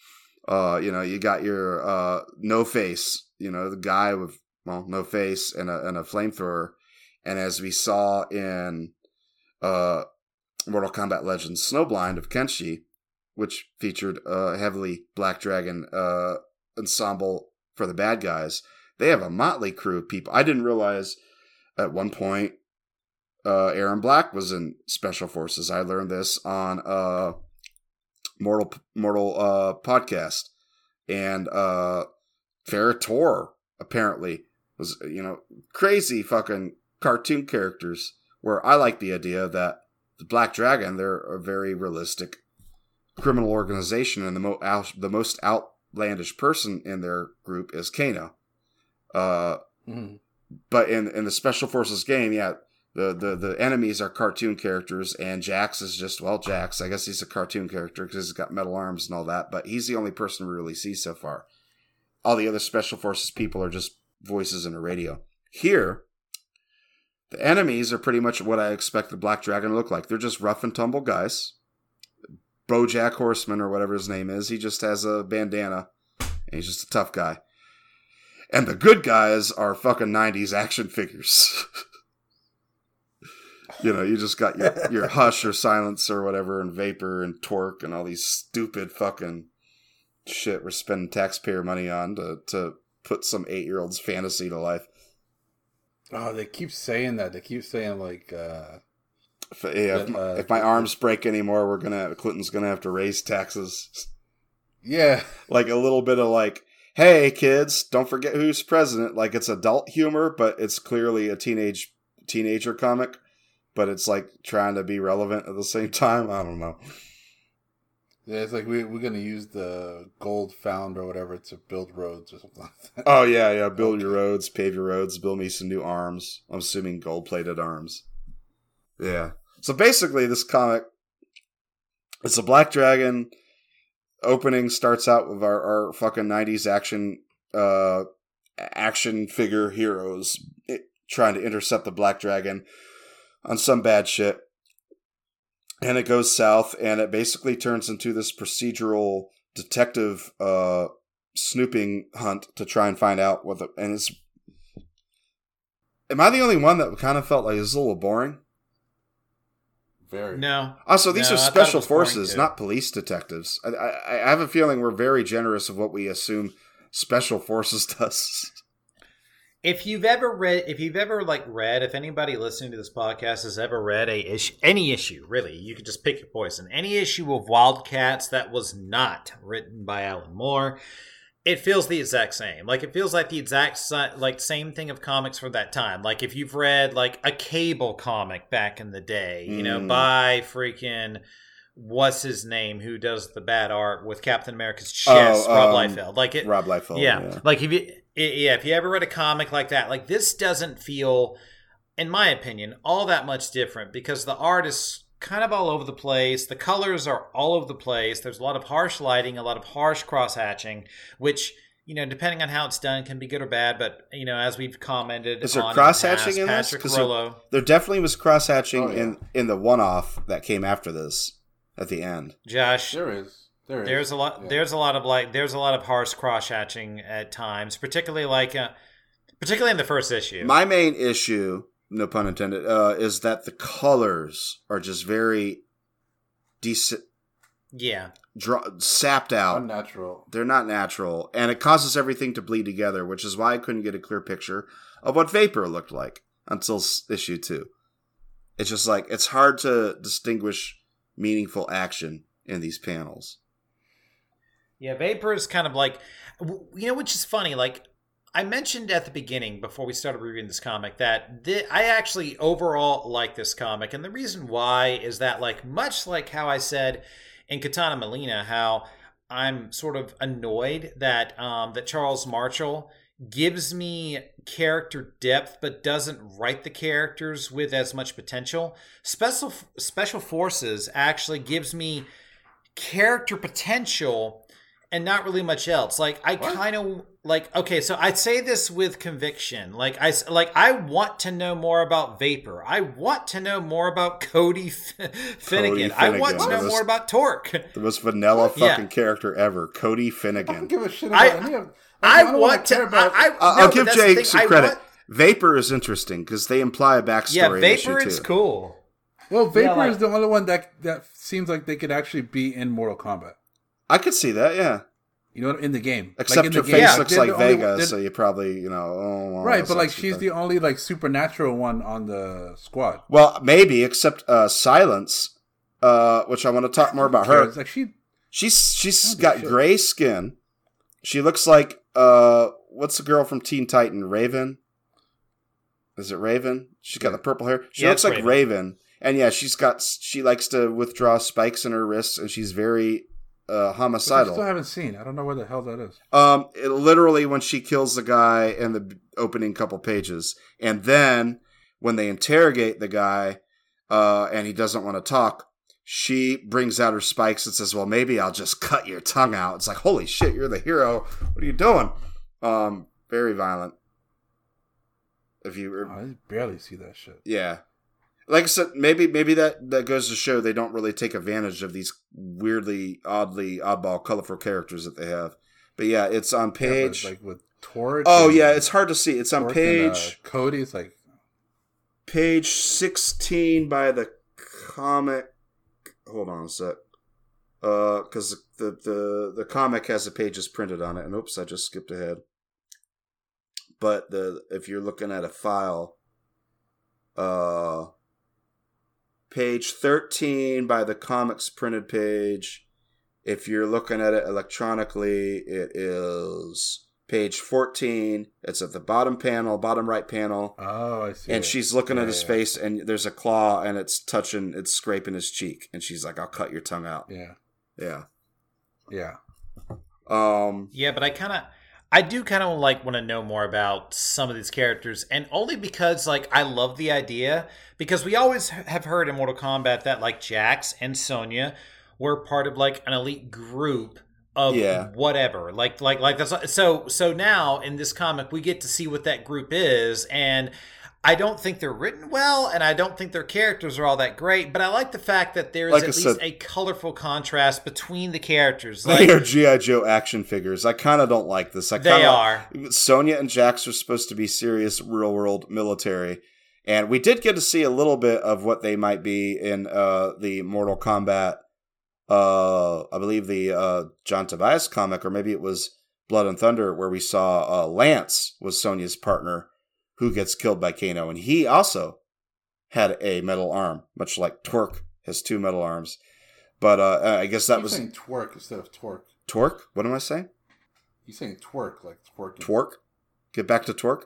Uh, you know, you got your uh, No Face, you know, the guy with well, no face and a and a flamethrower, and as we saw in uh, Mortal Kombat Legends Snowblind of Kenshi, which featured a heavily Black Dragon uh, ensemble for the bad guys. They have a motley crew of people. I didn't realize at one point uh, Erron Black was in Special Forces. I learned this on uh, Mortal Mortal uh, podcast, and uh, Farrah apparently was you know crazy fucking cartoon characters. Where I like the idea that the Black Dragon they're a very realistic criminal organization, and the mo- out, the most outlandish person in their group is Kano. Uh, Mhm. but in in the special forces game, yeah, the the the enemies are cartoon characters, and Jax is just well, Jax. I guess he's a cartoon character because he's got metal arms and all that. But he's the only person we really see so far. All the other special forces people are just voices in a radio. Here, the enemies are pretty much what I expect the Black Dragon to look like. They're just rough and tumble guys. Bojack Horseman or whatever his name is, he just has a bandana, and he's just a tough guy. And the good guys are fucking 90s action figures. you know, you just got your, your Hush or Silence or whatever, and Vapor and Torque and all these stupid fucking shit we're spending taxpayer money on to, to put some eight year old's fantasy to life. Oh, they keep saying that. They keep saying like, uh, If, yeah, if, my, uh, if my arms break anymore, we're gonna Clinton's gonna have to raise taxes. yeah, like a little bit of like, hey kids, don't forget who's president. Like it's adult humor, but it's clearly a teenage teenager comic, but it's like trying to be relevant at the same time. I don't know. Yeah. It's like we we're gonna use the gold found or whatever to build roads or something like that. Oh yeah, yeah. Build your roads, pave your roads, build me some new arms. I'm assuming gold plated arms. Yeah. So basically, this comic, it's a Black Dragon. Opening starts out with our, our fucking '90s action, uh, action figure heroes eh, trying to intercept the Black Dragon on some bad shit, and it goes south, and it basically turns into this procedural detective, uh, snooping hunt to try and find out what the and it's. Am I the only one that kind of felt like it's a little boring? Very. no, Also, these No, are I thought it special forces, not police detectives. I, I, I have a feeling we're very generous of what we assume special forces does. If you've ever read if you've ever like read if anybody listening to this podcast has ever read a issue any issue really you could just pick your poison any issue of wildcats that was not written by alan moore it feels the exact same like it feels like the exact like same thing of comics for that time like if you've read like a cable comic back in the day you know Mm. by freaking what's his name who does the bad art with captain america's chest Oh, rob um, liefeld like it Rob Liefeld. yeah. Like if you i- yeah, if you ever read a comic like that, like this doesn't feel in my opinion all that much different because the art is kind of all over the place. The colors are all over the place. There's a lot of harsh lighting, a lot of harsh cross hatching, which you know, depending on how it's done, can be good or bad. But you know, as we've commented, Is there on cross the past, hatching in this? Patrick 'Cause there- There definitely was cross hatching Oh, yeah. in in the one off that came after this at the end. Josh, There is. There is. there's a lot. Yeah. There's a lot of like. There's a lot of harsh cross hatching at times, particularly like, uh, particularly in the first issue. My main issue, no pun intended, uh, is that the colors are just very decent, yeah, draw, sapped out. unnatural. They're not natural, and it causes everything to bleed together, which is why I couldn't get a clear picture of what Vapor looked like until s- issue two. It's just like it's hard to distinguish meaningful action in these panels. Yeah, Vapor is kind of like, you know, which is funny. Like I mentioned at the beginning before we started reading this comic that thi- I actually overall like this comic, and the reason why is that, like, much like how I said in Kitana Mileena, how I'm sort of annoyed that um, that Charles Marshall gives me character depth but doesn't write the characters with as much potential. Special Special Forces actually gives me character potential and not really much else. Like I kind of like okay, so I say this with conviction. Like I s- like I want to know more about Vapor. I want to know more about Cody F- Finnegan. I want to know What? more about Torque. The most vanilla Yeah. fucking character ever, Cody Finnegan. I don't Finnegan. give a shit I- about any of. I, don't want wanna to. care about- I, I, I'll, no, give Jake some credit. want- Vapor is interesting because they imply a backstory. yeah, Vapor issue is two. cool. well, Vapor Yeah, like- is the only one that that seems like they could actually be in Mortal Kombat. I could see that, yeah. You know, in the game. Like, Except in her the face game, looks they're like the only- Vega, so you probably, you know, oh, right, but like she's super- the only like supernatural one on the squad. Well, maybe, except uh, Silence, uh, which I want to talk more about her. Like she She's she's I got a shit. gray skin. She looks like uh, what's the girl from Teen Titan? Raven. Is it Raven? She's got Yeah. the purple hair. She Yeah, looks like Raven. Raven. and yeah, she's got she likes to withdraw spikes in her wrists, and she's very uh, which I homicidal. still haven't seen. I don't know where the hell that is. Um, it, literally when she kills the guy in the opening couple pages, and then when they interrogate the guy, uh, and he doesn't want to talk, she brings out her spikes and says, "Well, maybe I'll just cut your tongue out." It's like, holy shit, you're the hero. What are you doing? Um, very violent. If you, Oh, I barely see that shit. yeah. Like I said, maybe maybe that that goes to show they don't really take advantage of these weirdly, oddly, oddball, colorful characters that they have. But yeah, it's on Yeah, page. like with Torch. Oh yeah, it's hard to see. It's on Torch and, uh, page Cody. It's like page sixteen by the comic. Hold on a sec. Uh, because the, the the comic has the pages printed on it, and oops, I just skipped ahead. But the if you're looking at a file, uh, page thirteen by the comics printed page. If you're looking at it electronically, it is page 14. It's at the bottom panel, bottom right panel oh, I see. and it. she's looking Yeah, at his yeah. face and there's a claw and it's touching it's scraping his cheek and she's like i'll cut your tongue out Yeah, yeah yeah. um Yeah, but I kind of, I do kind of like want to know more about some of these characters, and only because like I love the idea because we always have heard in Mortal Kombat that like Jax and Sonya were part of like an elite group of Yeah. whatever like like like that's so so now in this comic we get to see what that group is and I don't think they're written well, and I don't think their characters are all that great. But I like the fact that there is Like I at least said- a colorful contrast between the characters. they are gi joe action figures i kind of don't like this I they kinda, are. sonya and jax are supposed to be serious real world military and we did get to see a little bit of what they might be in uh the mortal kombat uh i believe the uh john tobias comic or maybe it was blood and thunder where we saw uh lance was sonya's partner who gets killed by kano and he also had a metal arm much like Twerk has two metal arms but uh i guess that You're was saying twerk instead of torque. torque what am i saying You're saying twerk like twerk. Torque? Get back to twerk.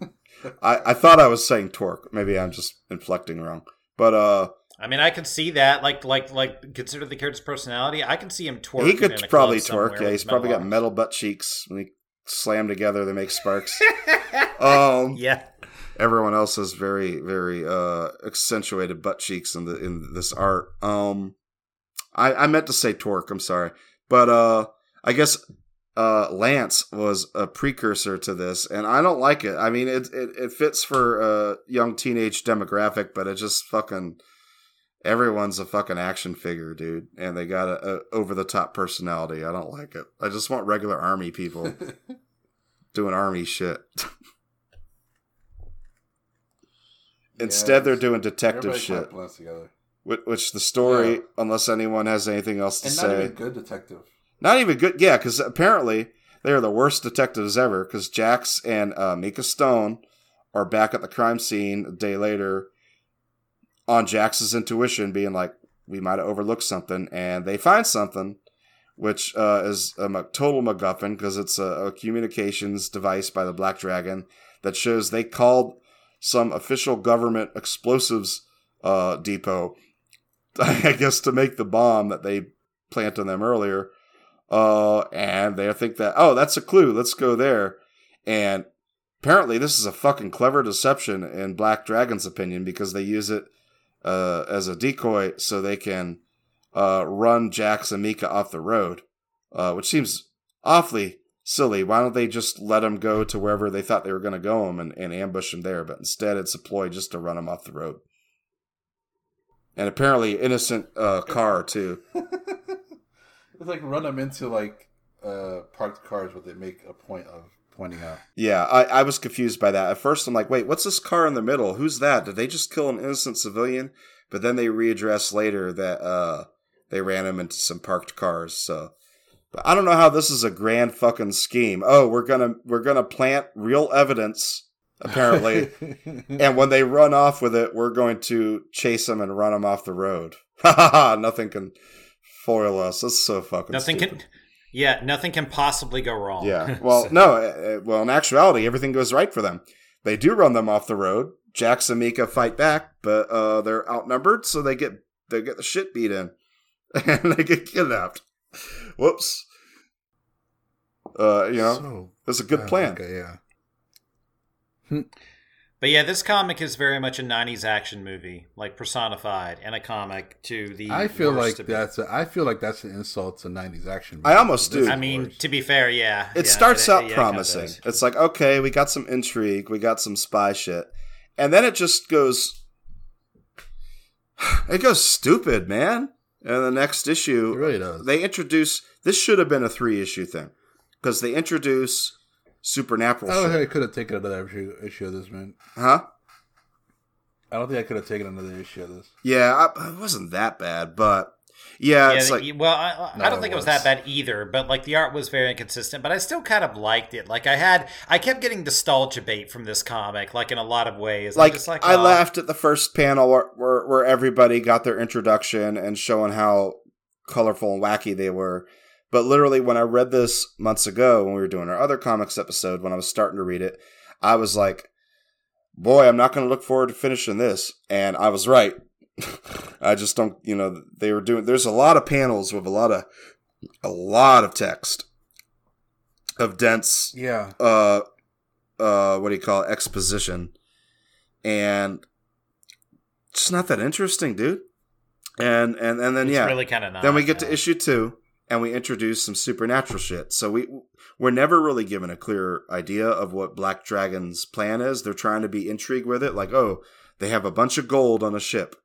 I, I thought I was saying torque. Maybe I'm just inflecting wrong. But uh I mean, I can see that. Like, like, like. Consider the character's personality. I can see him twerking. he in could a probably club somewhere. Yeah, he's probably got metal butt cheeks. When they slam together, they make sparks. um, yeah, everyone else has very very uh accentuated butt cheeks in the in this art. Um, I I meant to say Torque. I'm sorry, but uh, I guess uh Lance was a precursor to this, and I don't like it. I mean, it it, it fits for a young teenage demographic, but it just fucking everyone's a fucking action figure, dude, and they got a, a over the top personality. I don't like it. I just want regular army people doing army shit. Instead, Yeah, they're doing detective shit, which, which the story, Yeah. unless anyone has anything else to And say, not even good detective. not even good. Yeah, because apparently they are the worst detectives ever. Because Jax and uh, Mika Stone are back at the crime scene a day later on Jax's intuition, being like, "We might have overlooked something," and they find something, which uh, is a total MacGuffin because it's a, a communications device by the Black Dragon that shows they called some official government explosives uh, depot, I guess, to make the bomb that they planted on them earlier. Uh, and they think that, oh, that's a clue. Let's go there. And apparently, this is a fucking clever deception in Black Dragon's opinion because they use it uh, as a decoy so they can uh, run Jax and Mika off the road, uh, which seems awfully silly. Why don't they just let them go to wherever they thought they were going to go 'em and, and ambush them there? But instead, it's a ploy just to run them off the road. And apparently, innocent uh, car too. It's like run them into like uh parked cars, but they make a point of pointing out. Yeah, I, I was confused by that. At first, I'm like, wait, what's this car in the middle? Who's that? Did they just kill an innocent civilian? But then they readdress later that uh, they ran him into some parked cars. So, but I don't know how this is a grand fucking scheme. Oh, we're gonna we're gonna plant real evidence apparently, and when they run off with it, we're going to chase them and run them off the road. Ha ha ha! Nothing can foil us. That's so fucking Nothing stupid. can. Yeah, nothing can possibly go wrong. Yeah. Well, So- no. uh, uh, Well, in actuality, everything goes right for them. They do run them off the road. Jax and Mika fight back, but uh, they're outnumbered, so they get they get the shit beat in, and they get kidnapped. Whoops. Uh, you know, So, it's a good uh, plan. Okay, yeah. But yeah, this comic is very much a '90s action movie, like personified, and a comic to the. I feel like that's a, I feel like that's an insult to '90s action. I almost do. I mean, worse. to be fair, yeah. It yeah, starts it- out yeah, it kinda promising. does. It's like, okay, we got some intrigue, we got some spy shit. And then it just goes it goes stupid, man. And the next issue it really does. they introduce this should have been a three issue thing. Because they introduce supernatural I don't shit. think I could have taken another issue, issue of this, man. Huh? I don't think I could have taken another issue of this. Yeah, I, it wasn't that bad, but yeah, Yeah, like well, I, I don't think it was that bad either. But like the art was very inconsistent. But I still kind of liked it. Like I had, I kept getting nostalgia bait from this comic, like in a lot of ways. Like, just like I oh. laughed at the first panel where, where where everybody got their introduction and showing how colorful and wacky they were. But literally, when I read this months ago, when we were doing our other comics episode, when I was starting to read it, I was like, "Boy, I'm not going to look forward to finishing this." And I was right. I just don't, you know, they were doing. There's a lot of panels with a lot of a lot of text. Of dense Yeah, uh uh what do you call it? Exposition. And it's not that interesting dude. And and and then It's yeah. really kind of not. then we get to issue two and we introduce some supernatural shit. So we we're never really given a clear idea of what black dragon's plan is. They're trying to be intrigued with it like oh they have a bunch of gold on a ship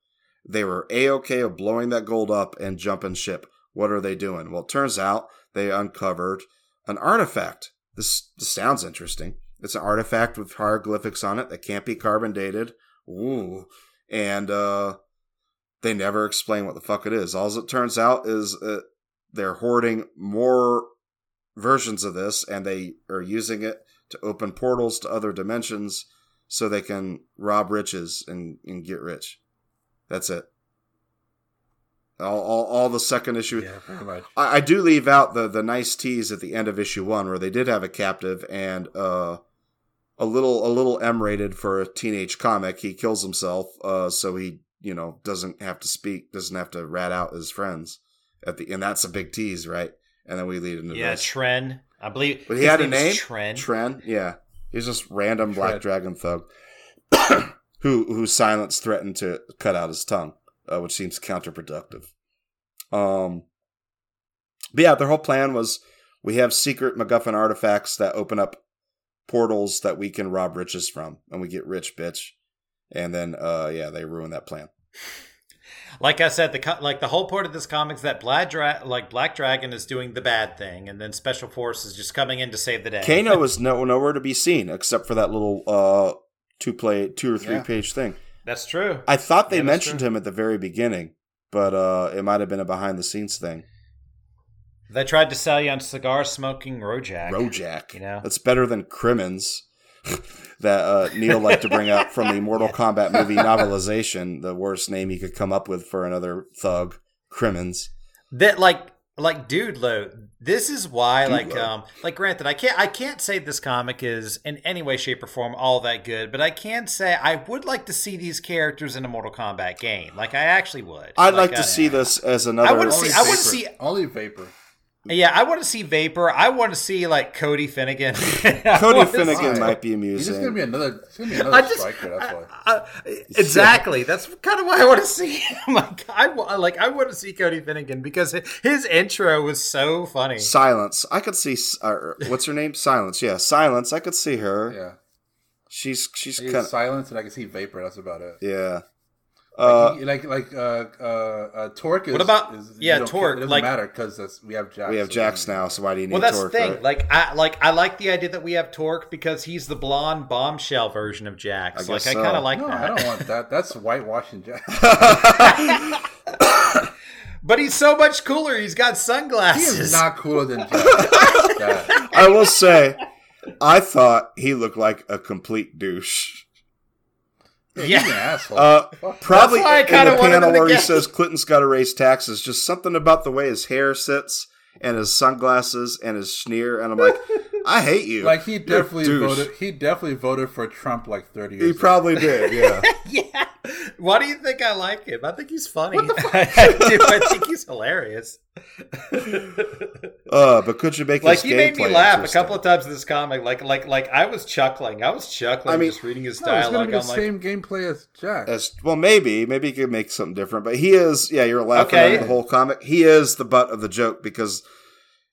they were a-okay of blowing that gold up and jumping ship what are they doing well it turns out they uncovered an artifact. This, this sounds interesting. It's an artifact with hieroglyphics on it that can't be carbon dated. Ooh. And uh, they never explain what the fuck it is. All it turns out is uh, they're hoarding more versions of this and they are using it to open portals to other dimensions so they can rob riches and, and get rich. That's it. All, all, all the second issue. yeah, pretty much. I, I do leave out the the nice tease at the end of issue one where they did have a captive and uh, a little a little M rated for a teenage comic. He kills himself, uh, so he you know doesn't have to speak, doesn't have to rat out his friends at the and that's a big tease, right? And then we lead into Yeah, this. Tren. I believe. But he had a name? Tren. Tren, yeah, he's just random Black Dragon thug. Who whose silence threatened to cut out his tongue, uh, which seems counterproductive. Um, but yeah, their whole plan was we have secret MacGuffin artifacts that open up portals that we can rob riches from, and we get rich, bitch. And then, uh, yeah, they ruin that plan. Like I said, the co- like the whole point of this comic is that Black Dra- like Black Dragon is doing the bad thing, and then Special Force is just coming in to save the day. Kano is no nowhere to be seen except for that little uh two play two or three Yeah. page thing. That's true. I thought they Yeah, mentioned true. him at the very beginning, but uh it might have been a behind the scenes thing. They tried to sell you on cigar smoking Rojak. Rojak. You know? That's better than Crimmins that uh, Neil liked to bring up from the Mortal Kombat movie novelization, the worst name he could come up with for another thug, Crimmins. that like like dude lo this is why Dude like Lo. um like granted i can't i can't say this comic is in any way shape or form all that good but i can say i would like to see these characters in a mortal kombat game like i actually would I'd like, uh, to see this as another. wanna see- Only I wanna vapor. see- only vapor. Yeah i want to see vapor i want to see like cody finnegan Cody Finnegan see- might be amusing. He's just gonna be another. Gonna be I another just, striker. That's why. I- I- exactly. That's kind of why I want to see him. Like I, like I want to see Cody Finnegan because his intro was so funny. Silence. I could see. s- Uh, what's her name? Silence. Yeah, Silence. I could see her. Yeah. She's she's He's kind of silence, and I can see vapor. That's about it. yeah. Like, Uh, he- like like uh uh, uh torque is What about- is, you yeah, Torque, it doesn't like- matter because we have Jax we have so Jax then- now, so why do you need Well, that's Torque? the thing. right? Like, I like I like the idea that we have Torque because he's the blonde bombshell version of Jax. I like, guess I kind of like No, that. I don't want that. That's whitewashing Jax. But he's so much cooler. He's got he sunglasses. is not cooler than Jax. I will say, I thought he looked like a complete douche. Yeah. Uh, probably in the panel where he says Clinton's got to raise taxes, just something about the way his hair sits and his sunglasses and his sneer, and I'm like, I hate you. Like he definitely voted. He definitely voted for Trump like thirty years. He ago. probably did, yeah. yeah. Why do you think I like him? I think he's funny. I do. I think he's hilarious. Uh, but could you make like his he made me laugh a couple of times in this comic. Like like like I was chuckling. I was chuckling I mean- just reading his No, it's dialogue. gonna be the I'm like, same gameplay as Jax. As well, maybe maybe he could make something different, but he is. Yeah, you're laughing Okay. at the whole comic. He is the butt of the joke because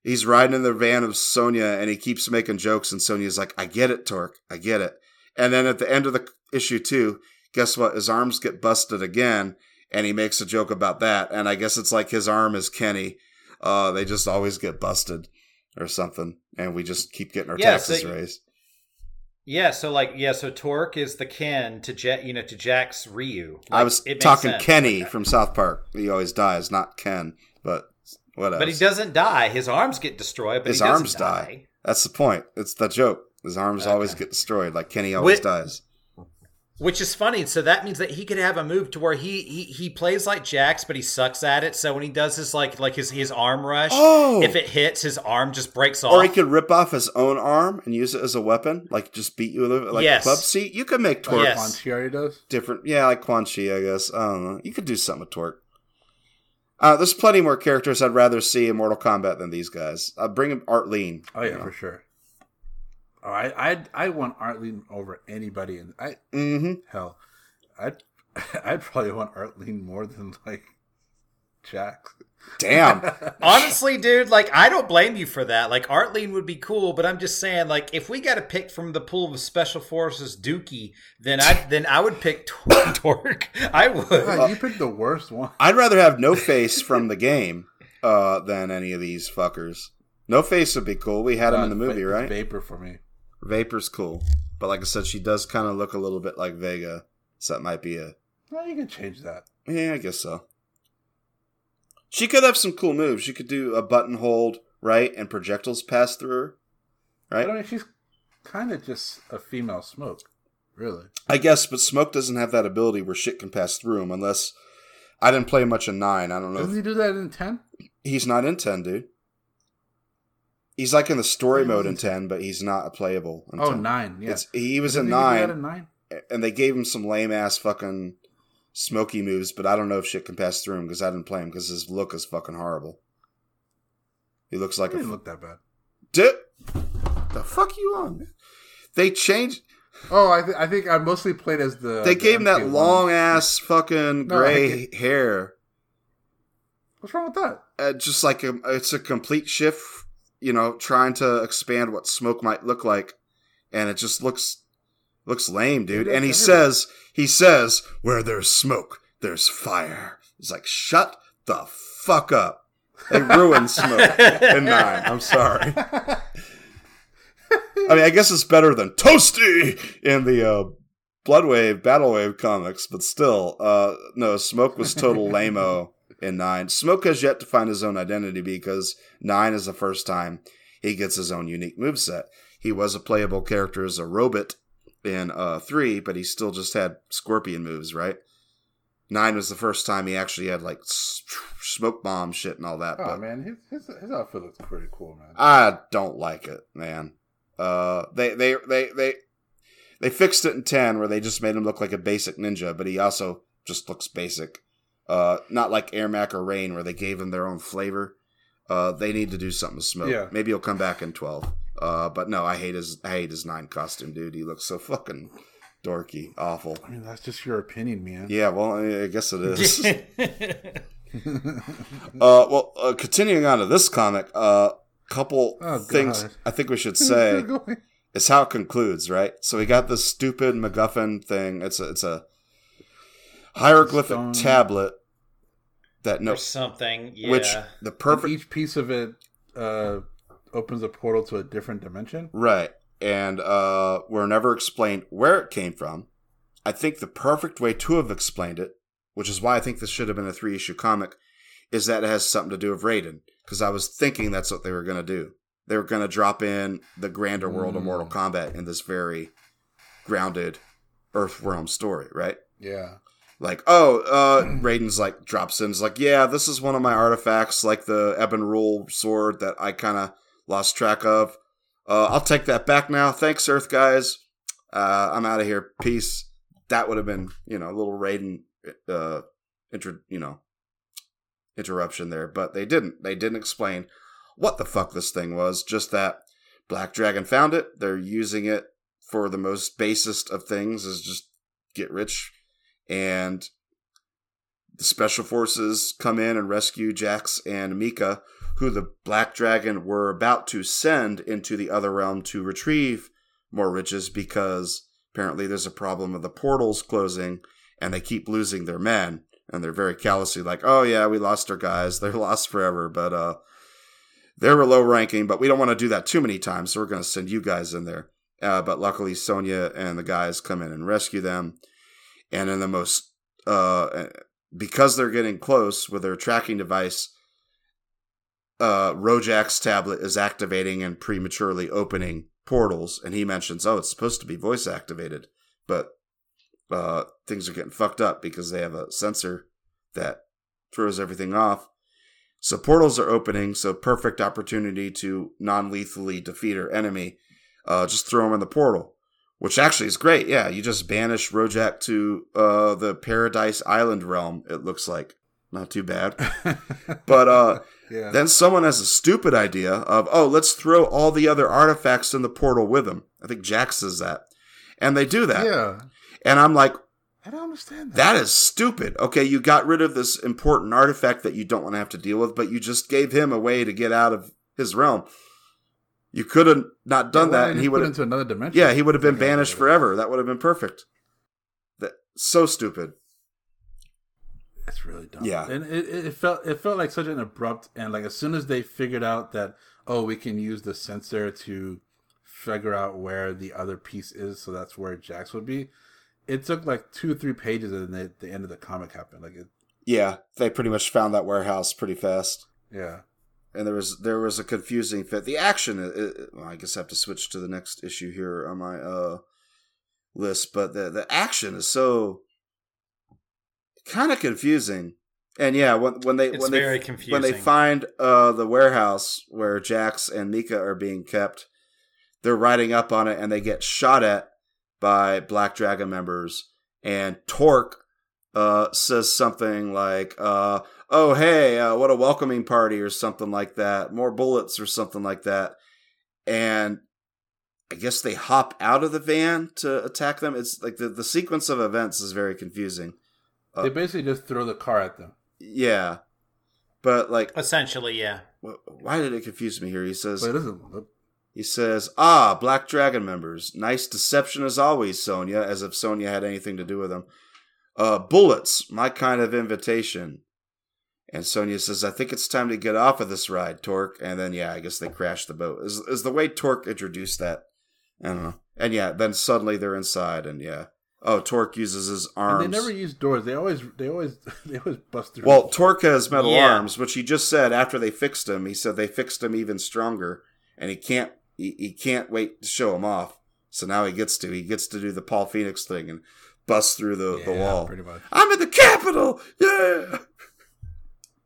he's riding in the van of Sonya and he keeps making jokes, and Sonya's like, "I get it, Torque, I get it." And then at the end of the issue two, guess what? His arms get busted again, and he makes a joke about that. And I guess it's like his arm is Kenny. Uh, they just always get busted or something, and we just keep getting our Yeah, taxes you- raised. yeah. So like yeah. So Torque is the Ken to Jet. You know to Jack's Ryu. I was talking. Kenny from South Park. He always dies, not Ken, but what else? But he doesn't die. His arms get destroyed, but His he doesn't arms die. That's the point. It's the joke. His arms Okay. always get destroyed, like Kenny always Wait- dies. Which is funny. So that means that he could have a move to where he he, he plays like Jax, but he sucks at it. So when he does his like like his his arm rush, Oh! if it hits, his arm just breaks off. Or he could rip off his own arm and use it as a weapon, like just beat you with it, like Yes. club seat. You could make Torque Yes. Quan Chi already does. different. Yeah, like Quan Chi, I guess. I don't know. You could do something with Torque. Uh, there's plenty more characters I'd rather see in Mortal Kombat than these guys. I'll bring him Art Lean. Oh yeah, for sure. Oh, I I I want Artline over anybody, and I Mm-hmm. hell, I'd I'd probably want Artline more than like Jax. Damn. Honestly, dude, like I don't blame you for that. Like Artline would be cool, but I'm just saying, like if we got to pick from the pool of Special Forces Dookie, then I then I would pick Tor- Torque. I would. God, you picked the worst one. I'd rather have No Face from the game uh, than any of these fuckers. No Face would be cool. We had him in the movie, va- right? Vapor for me. Vapor's cool, but like I said, she does kind of look a little bit like Vega, so that might be a Well, you can change that. yeah, I guess so. She could have some cool moves. She could do a button hold right and projectiles pass through her, But right? I mean, she's kind of just a female smoke, really. I guess, but Smoke doesn't have that ability where shit can pass through him unless. I didn't play much in nine. I don't know. Doesn't If, he do that in ten? he's not in ten, dude. He's like in the story mode in ten, but he's not playable. In Oh, 10. nine. Yeah. It's, he was Doesn't in he nine, in nine. and they gave him some lame ass fucking smoky moves, but I don't know if shit can pass through him because I didn't play him because his look is fucking horrible. He looks like It a didn't f- look that bad. Di- the fuck you on? man? They changed. Oh, I, th- I think I mostly played as the. they the gave him that MK1. long ass fucking No, I gray hair. What's wrong with that? Uh, just like a, it's a complete shift, you know, trying to expand what smoke might look like, and it just looks looks lame, dude. And he everybody- says he says where there's smoke, there's fire. It's like shut the fuck up. They ruined smoke in nine. I'm sorry. I mean, I guess it's better than Toasty in the uh, Bloodwave, Battlewave comics, but still, uh, no, Smoke was total lameo in nine. Smoke has yet to find his own identity because nine is the first time he gets his own unique moveset. He was a playable character as a robot in uh, three, but he still just had scorpion moves, right? Nine was the first time he actually had like smoke bomb shit and all that. Oh but man, his, his his outfit looks pretty cool, man. I don't like it, man. Uh, they they they they they fixed it in ten where they just made him look like a basic ninja, but he also just looks basic. Uh, not like Ermac or Rain where they gave him their own flavor. Uh, they need to do something with smoke. Yeah. Maybe he'll come back in twelve. Uh, but no, I hate his I hate his nine costume, dude. He looks so fucking dorky, awful. I mean, that's just your opinion, man. Yeah, well, I guess it is. Uh, well, uh, continuing on to this comic, a uh, couple Oh, things I think we should say going. is how it concludes, right? So we got this stupid MacGuffin thing. It's a, it's a hieroglyphic Stone. tablet that no, or something. Yeah. which the And perfect Each piece of it uh, opens a portal to a different dimension. right, and uh, we're never explained where it came from. I think the perfect way to have explained it, which is why I think this should have been a three issue comic, is that it has something to do with Raiden. Because I was thinking that's what they were going to do. They were going to drop in the grander world of Mm. Mortal Kombat in this very grounded Earthrealm story, right? Yeah. Like, oh, uh, Raiden's like drops in, is like, yeah, this is one of my artifacts, like the Ebon Rule sword that I kind of lost track of. Uh, I'll take that back now. Thanks, Earth guys. Uh, I'm out of here. Peace. That would have been, you know, a little Raiden, uh, inter, you know, interruption there, but they didn't. They didn't explain what the fuck this thing was. Just that Black Dragon found it. They're using it for the most basest of things, is just get rich and the special forces come in and rescue Jax and Mika, who the Black Dragon were about to send into the other realm to retrieve more riches because apparently there's a problem of the portals closing and they keep losing their men and they're very callously like, "Oh yeah, we lost our guys. They're lost forever, but uh they were low ranking, but we don't want to do that too many times, so we're going to send you guys in there." Uh, but luckily, Sonya and the guys come in and rescue them and in the most uh because they're getting close with their tracking device uh Rojak's tablet is activating and prematurely opening portals and he mentions oh it's supposed to be voice activated but uh things are getting fucked up because they have a sensor that throws everything off so portals are opening so perfect opportunity to non-lethally defeat our enemy uh just throw him in the portal which actually is great. Yeah, you just banish Rojak to uh, the Paradise Island realm. It looks like not too bad. But uh, yeah. then someone has a stupid idea of, oh, let's throw all the other artifacts in the portal with them. I think Jack says that, and they do that. yeah. And I'm like, I don't understand that. that is stupid. Okay, you got rid of this important artifact that you don't want to have to deal with, but you just gave him a way to get out of his realm. You could have not done Yeah, that, and he would have into another dimension. yeah, he would have been banished forever. That would have been perfect. That so stupid. It's really dumb. Yeah. and it, it it felt it felt like such an abrupt and like as soon as they figured out that oh we can use the sensor to figure out where the other piece is, so that's where Jax would be. It took like two or three pages, and then the end of the comic happened. Like it, Yeah, they pretty much found that warehouse pretty fast, yeah, and there was there was a confusing fit. The action, uh, well, I guess I have to switch to the next issue here on my uh list, but the the action is so kind of confusing. And yeah, when when they It's when they confusing. when they find uh the warehouse where Jax and Mika are being kept, they're riding up on it and they get shot at by Black Dragon members. And Torque uh, says something like, uh, "Oh hey, uh, what a welcoming party" or something like that. More bullets or something like that. And I guess they hop out of the van to attack them. It's like the, the sequence of events is very confusing. They basically just throw the car at them. Yeah. But like Essentially, yeah. why did it confuse me here? He says But it doesn't. he says, "Ah, Black Dragon members. Nice deception as always, Sonya, as if Sonya had anything to do with them. Uh bullets, my kind of invitation." And Sonya says, "I think it's time to get off of this ride, Torque." And then yeah, I guess they crash the boat. Is is the way Torque introduced that? I don't know. And yeah, then suddenly they're inside and yeah. Oh, Torque uses his arms. And they never use doors. They always, they always, they always bust through. Well, Torque has metal Yeah. arms, which he just said after they fixed him. He said they fixed him even stronger, and he can't he, he can't wait to show him off. So now he gets to he gets to do the Paul Phoenix thing and bust through the, the wall. pretty much. I'm in the Capitol, yeah.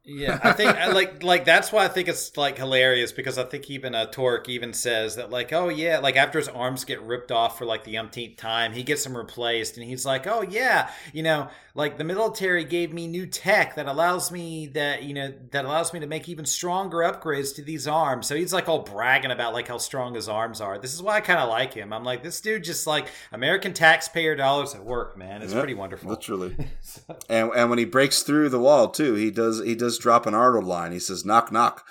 Yeah, I think I like like that's why I think it's like hilarious because I think even uh, Torque even says that like oh yeah like after his arms get ripped off for like the umpteenth time he gets them replaced and he's like oh yeah you know like the military gave me new tech that allows me that you know that allows me to make even stronger upgrades to these arms. So he's like all bragging about like how strong his arms are. This is why I kind of like him. I'm like this dude just like American taxpayer dollars at work man. It's Yep, pretty wonderful. Literally. and and when he breaks through the wall too, he does he does drop an Arnold line. He says knock knock.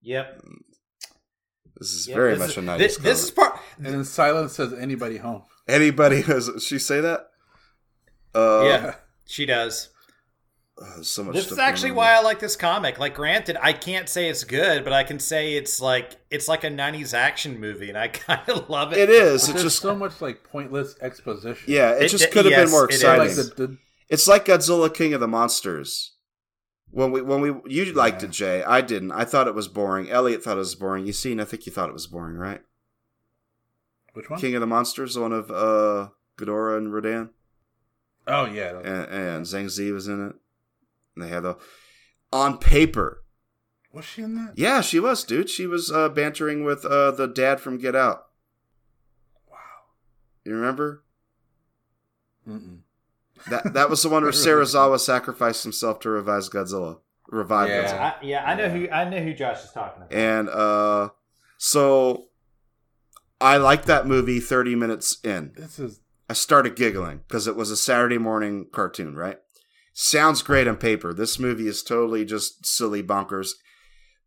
yep This is Yep, very this much is- a nice. this, this is part And then silence says anybody home. Anybody has she say that? Uh, yeah she does uh, so much. This stuff is actually why. I like this comic. Like, granted, I can't say it's good, but I can say it's like it's like a '90s action movie, and I kind of love it. it is. It's there's just so much like pointless exposition. yeah. It, It- just could have yes, been more it is. exciting. like the, the It's like Godzilla King of the Monsters. When we when we you liked it, Jay. I didn't. I thought it was boring. Elliot thought it was boring. You seen? I think you thought it was boring, right? which one? King of the Monsters, the one of uh Ghidorah and Rodan, Oh yeah, and, and Zhang Ziyi was in it. And they had the on paper. was she in that? Yeah, she was, dude. She was uh, bantering with uh, the dad from Get Out. Wow. You remember? Mm-mm. That that was the one where Serizawa sacrificed himself to revive Godzilla. Revive Yeah. Godzilla. I, yeah, I know who I know who Josh is talking about. And uh so I liked that movie 30 minutes in. This is I started giggling because it was a Saturday morning cartoon, right? Sounds great on paper. This movie is totally just silly bonkers.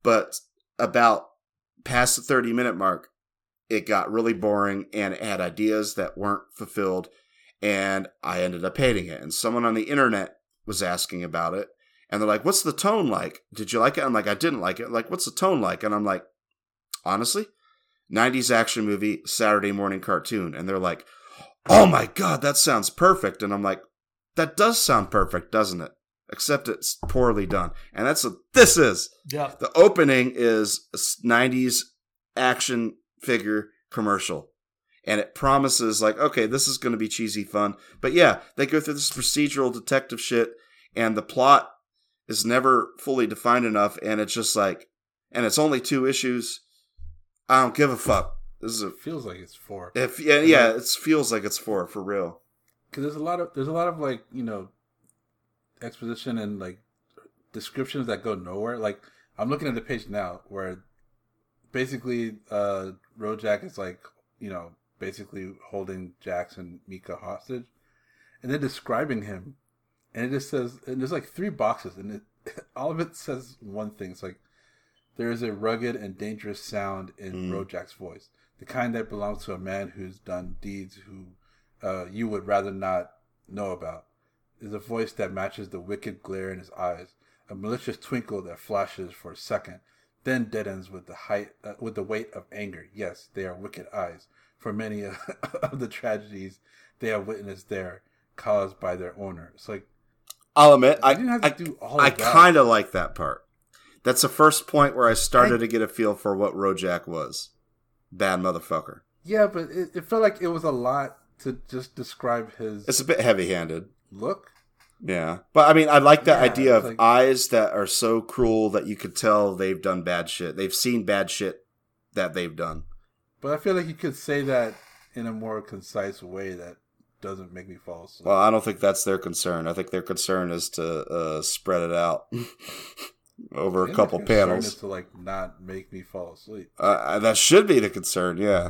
But about past the 30 minute mark, it got really boring and it had ideas that weren't fulfilled. And I ended up hating it. And someone on the internet was asking about it. And they're like, what's the tone like? Did you like it? I'm like, I didn't like it. Like, what's the tone like? And I'm like, honestly, 90s action movie, Saturday morning cartoon. And they're like, oh my God, that sounds perfect. And I'm like, that does sound perfect, doesn't it? Except it's poorly done. And that's what this is. Yeah. The opening is a 90s action figure commercial. And it promises, like, okay, this is going to be cheesy fun. But yeah, they go through this procedural detective shit, and the plot is never fully defined enough. And it's just like, and it's only two issues. I don't give a fuck. This is a, it feels like it's four. if, yeah, yeah, it feels like it's four for real. because there's a lot of there's a lot of like you know exposition and like descriptions that go nowhere like i'm looking at the page now where basically uh Rojak is like you know basically holding jax and mika hostage and then describing him and it just says and there's like three boxes and it all of it says one thing it's like there is a rugged and dangerous sound in Mm. Rojak's voice the kind that belongs to a man who's done deeds who uh, you would rather not know about is a voice that matches the wicked glare in his eyes, a malicious twinkle that flashes for a second, then deadens with the height uh, with the weight of anger. Yes, they are wicked eyes. For many of the tragedies they have witnessed there, caused by their owner. It's like I'll admit, I I, didn't have to I, do all I kind of like that part. That's the first point where I started I- to get a feel for what Rojak was. Bad motherfucker. yeah, but it, it felt like it was a lot to just describe his It's a bit heavy handed. look. Yeah. But I mean, I like that Yeah, idea of like- eyes that are so cruel that you could tell they've done bad shit. They've seen bad shit that they've done. But I feel like you could say that in a more concise way that doesn't make me fall asleep. Well, I don't think that's their concern. I think their concern is to uh, spread it out. over a couple the panels. is to like not make me fall asleep. Uh, that should be the concern, yeah.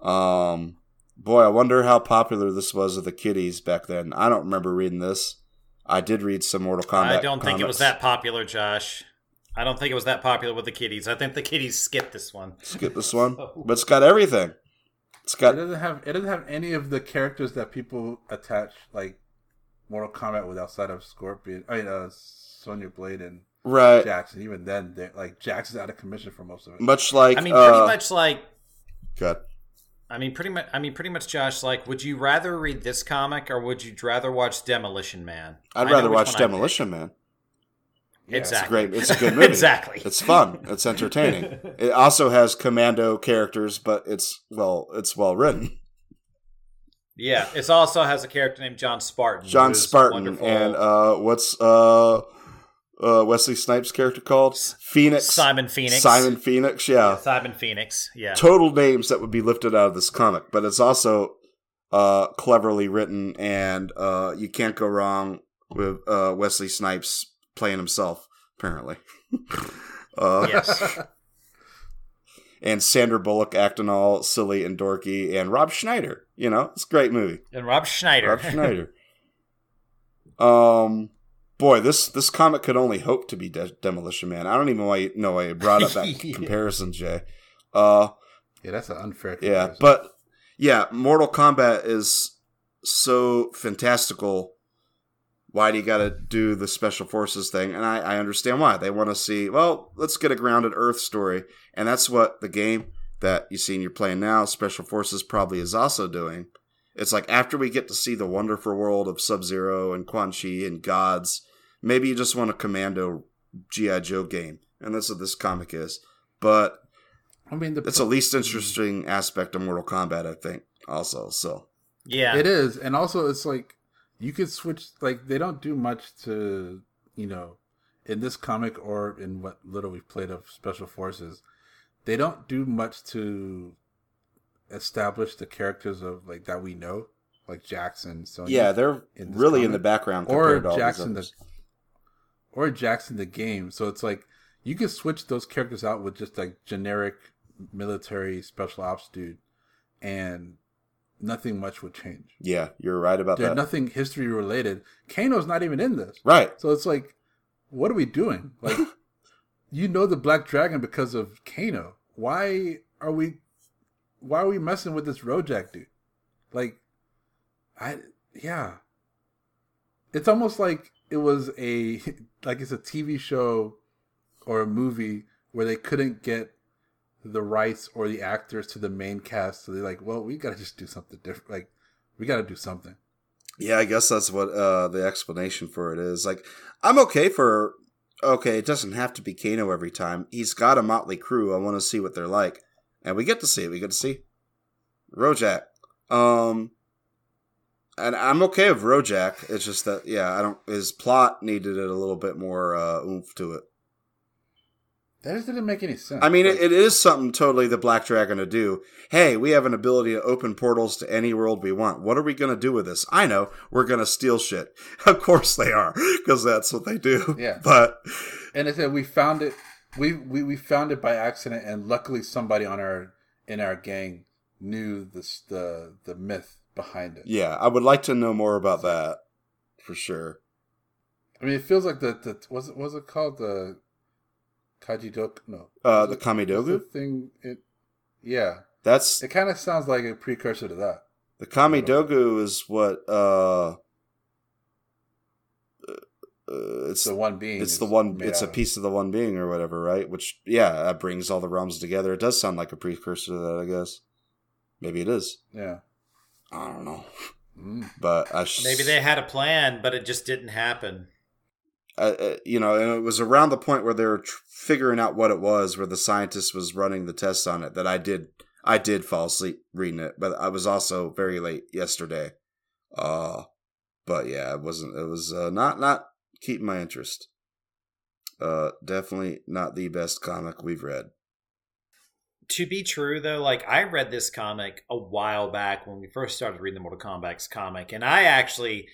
Um, boy, I wonder how popular this was with the kiddies back then. I don't remember reading this. I did read some Mortal Kombat. I don't think it was that popular, Josh. I don't think it was that popular with the kiddies. I think the kiddies skipped this one. Skip this one, but it's got everything. It's got It doesn't have it doesn't have any of the characters that people attach like Mortal Kombat with outside of Scorpion. I mean, uh, Sonya Blade and right, Jackson. Even then, they like Jackson's out of commission for most of it. much like I mean, pretty uh, much like Good. I mean, pretty much. I mean, pretty much, Josh. Like, would you rather read this comic or would you rather watch Demolition Man? I I'd rather watch one I'd pick. Demolition Man. Yeah, It's exactly. great. It's a good movie. exactly. It's fun. It's entertaining. It also has commando characters, but it's well, it's well written. Yeah, it also has a character named John Spartan. John Spartan wonderful. and uh, what's uh, uh, Wesley Snipes' character called? Phoenix. Simon Phoenix. Simon Phoenix. Yeah. Simon Phoenix. Yeah. Total names that would be lifted out of this comic, but it's also uh, cleverly written, and uh, you can't go wrong with uh, Wesley Snipes playing himself. Apparently. uh, Yes. and Sandra Bullock acting all silly and dorky, and Rob Schneider. You know, it's a great movie. And Rob Schneider. Rob Schneider. um, boy, this this comic could only hope to be De- Demolition Man. I don't even know why you, know why you brought up that Yeah. comparison, Jay. Uh, yeah, that's an unfair. Comparison. yeah, but yeah, Mortal Kombat is so fantastical. Why do you got to do the special forces thing? And I, I understand why they want to see. Well, let's get a grounded Earth story, and that's what the game that you see and you're playing now, Special Forces, probably is also doing. It's like after we get to see the wonderful world of Sub Zero and Quan Chi and gods, maybe you just want a Commando GI Joe game, and that's what this comic is. But I mean, the, it's the least interesting aspect of Mortal Kombat, I think. Also, so Yeah. It is, and also it's like you could switch. Like they don't do much to you know in this comic or in what little we've played of Special Forces. They don't do much to establish the characters of like that we know, like Jackson. so yeah, they're in really in the background or Jackson the or Jackson the game. So it's like you could switch those characters out with just like generic military special ops dude, and nothing much would change. Yeah, you're right about There's that. nothing history related. Kano's not even in this. right. So it's like, what are we doing? Like, you know the Black Dragon because of Kano. Why are we? Why are we messing with this Rojak dude? Like, I yeah. It's almost like it was a like it's a TV show or a movie where they couldn't get the rights or the actors to the main cast, so they're like, well, we gotta just do something different. Like, we gotta do something. Yeah, I guess that's what uh, the explanation for it is. Like, I'm okay for okay. It doesn't have to be Kano every time. He's got a motley crew. I want to see what they're like, and we get to see it. We get to see Rojak. Um, and I'm okay with Rojak. It's just that yeah, I don't. His plot needed it a little bit more uh, oomph to it. That just didn't make any sense. I mean, it, it is something totally the Black Dragon to do. Hey, we have an ability to open portals to any world we want. What are we going to do with this? I know. We're going to steal shit. Of course they are, because that's what they do. Yeah. But and it said we found it. We, we we found it by accident, and luckily somebody on our in our gang knew this the the myth behind it. yeah, I would like to know more about that for sure. I mean, it feels like the the was it was it called the Kajidok? No, Uh, the it- was Kamidogu? the thing. It yeah, That's it kind of sounds like a precursor to that. the Kamidogu is what uh, uh it's It's the one being. it's the one it's a of. piece of the one being or whatever right which yeah that brings all the realms together it does sound like a precursor to that i guess maybe it is Yeah. i don't know Mm. but I sh- Maybe they had a plan, but it just didn't happen. Uh, uh, you know and it was around the point where they were tr- figuring out what it was where the scientist was running the tests on it that i did i did fall asleep reading it but i was also very late yesterday. Uh but yeah it wasn't it was uh, not not keeping my interest. Uh definitely not the best comic we've read. To be true, though, like I read this comic a while back when we first started reading the Mortal Kombat's comic, and I actually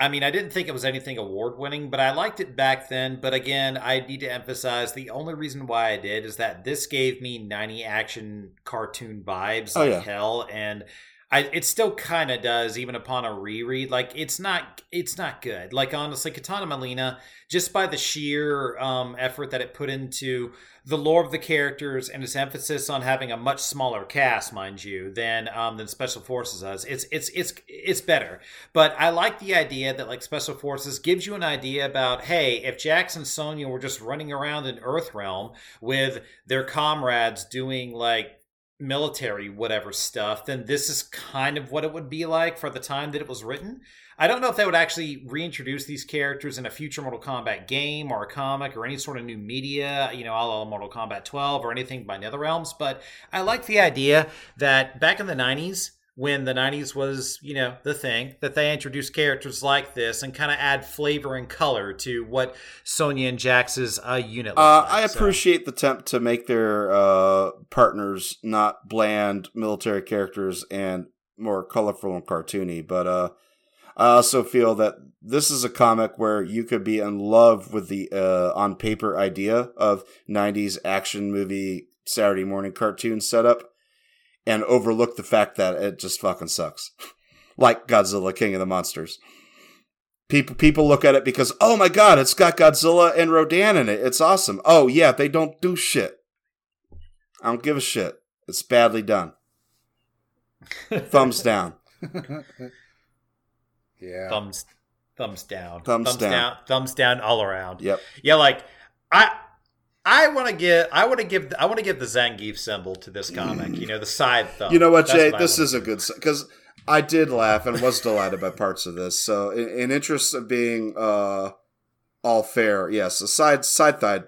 I mean, I didn't think it was anything award winning, but I liked it back then. But again, I need to emphasize the only reason why I did is that this gave me 90 action cartoon vibes Oh, like yeah. hell. And I, it still kind of does, even upon a reread. Like it's not, it's not good. Like honestly, Kitana Mileena, just by the sheer um, effort that it put into the lore of the characters and its emphasis on having a much smaller cast, mind you, than um, than Special Forces does, it's it's it's it's better. But I like the idea that like Special Forces gives you an idea about hey, if Jax and Sonya were just running around in Earthrealm with their comrades doing like military whatever stuff, then this is kind of what it would be like for the time that it was written. I don't know if they would actually reintroduce these characters in a future Mortal Kombat game or a comic or any sort of new media, you know, a la Mortal Kombat 12 or anything by NetherRealms, but I like the idea that back in the 90s, when the 90s was, you know, the thing, that they introduced characters like this and kind of add flavor and color to what Sonya and Jax's uh, unit looks Uh, like. I So- appreciate the attempt to make their uh, partners not bland military characters and more colorful and cartoony, but uh, I also feel that this is a comic where you could be in love with the uh, on paper idea of 90s action movie Saturday morning cartoon setup and overlook the fact that it just fucking sucks. like Godzilla King of the Monsters. People people look at it because oh my god, it's got Godzilla and Rodan in it. It's awesome. Oh yeah, they don't do shit. I don't give a shit. It's badly done. Thumbs down. yeah. thumbs thumbs down Thumbs down. thumbs down all around Yep. yeah like i i want to give i want to give i want to give the zangief symbol to this comic you know the side thumb You know what, That's Jay? I this wanna is a good because I did laugh and was delighted by parts of this. So, in, in interest of being uh, all fair, yes, a side side thigh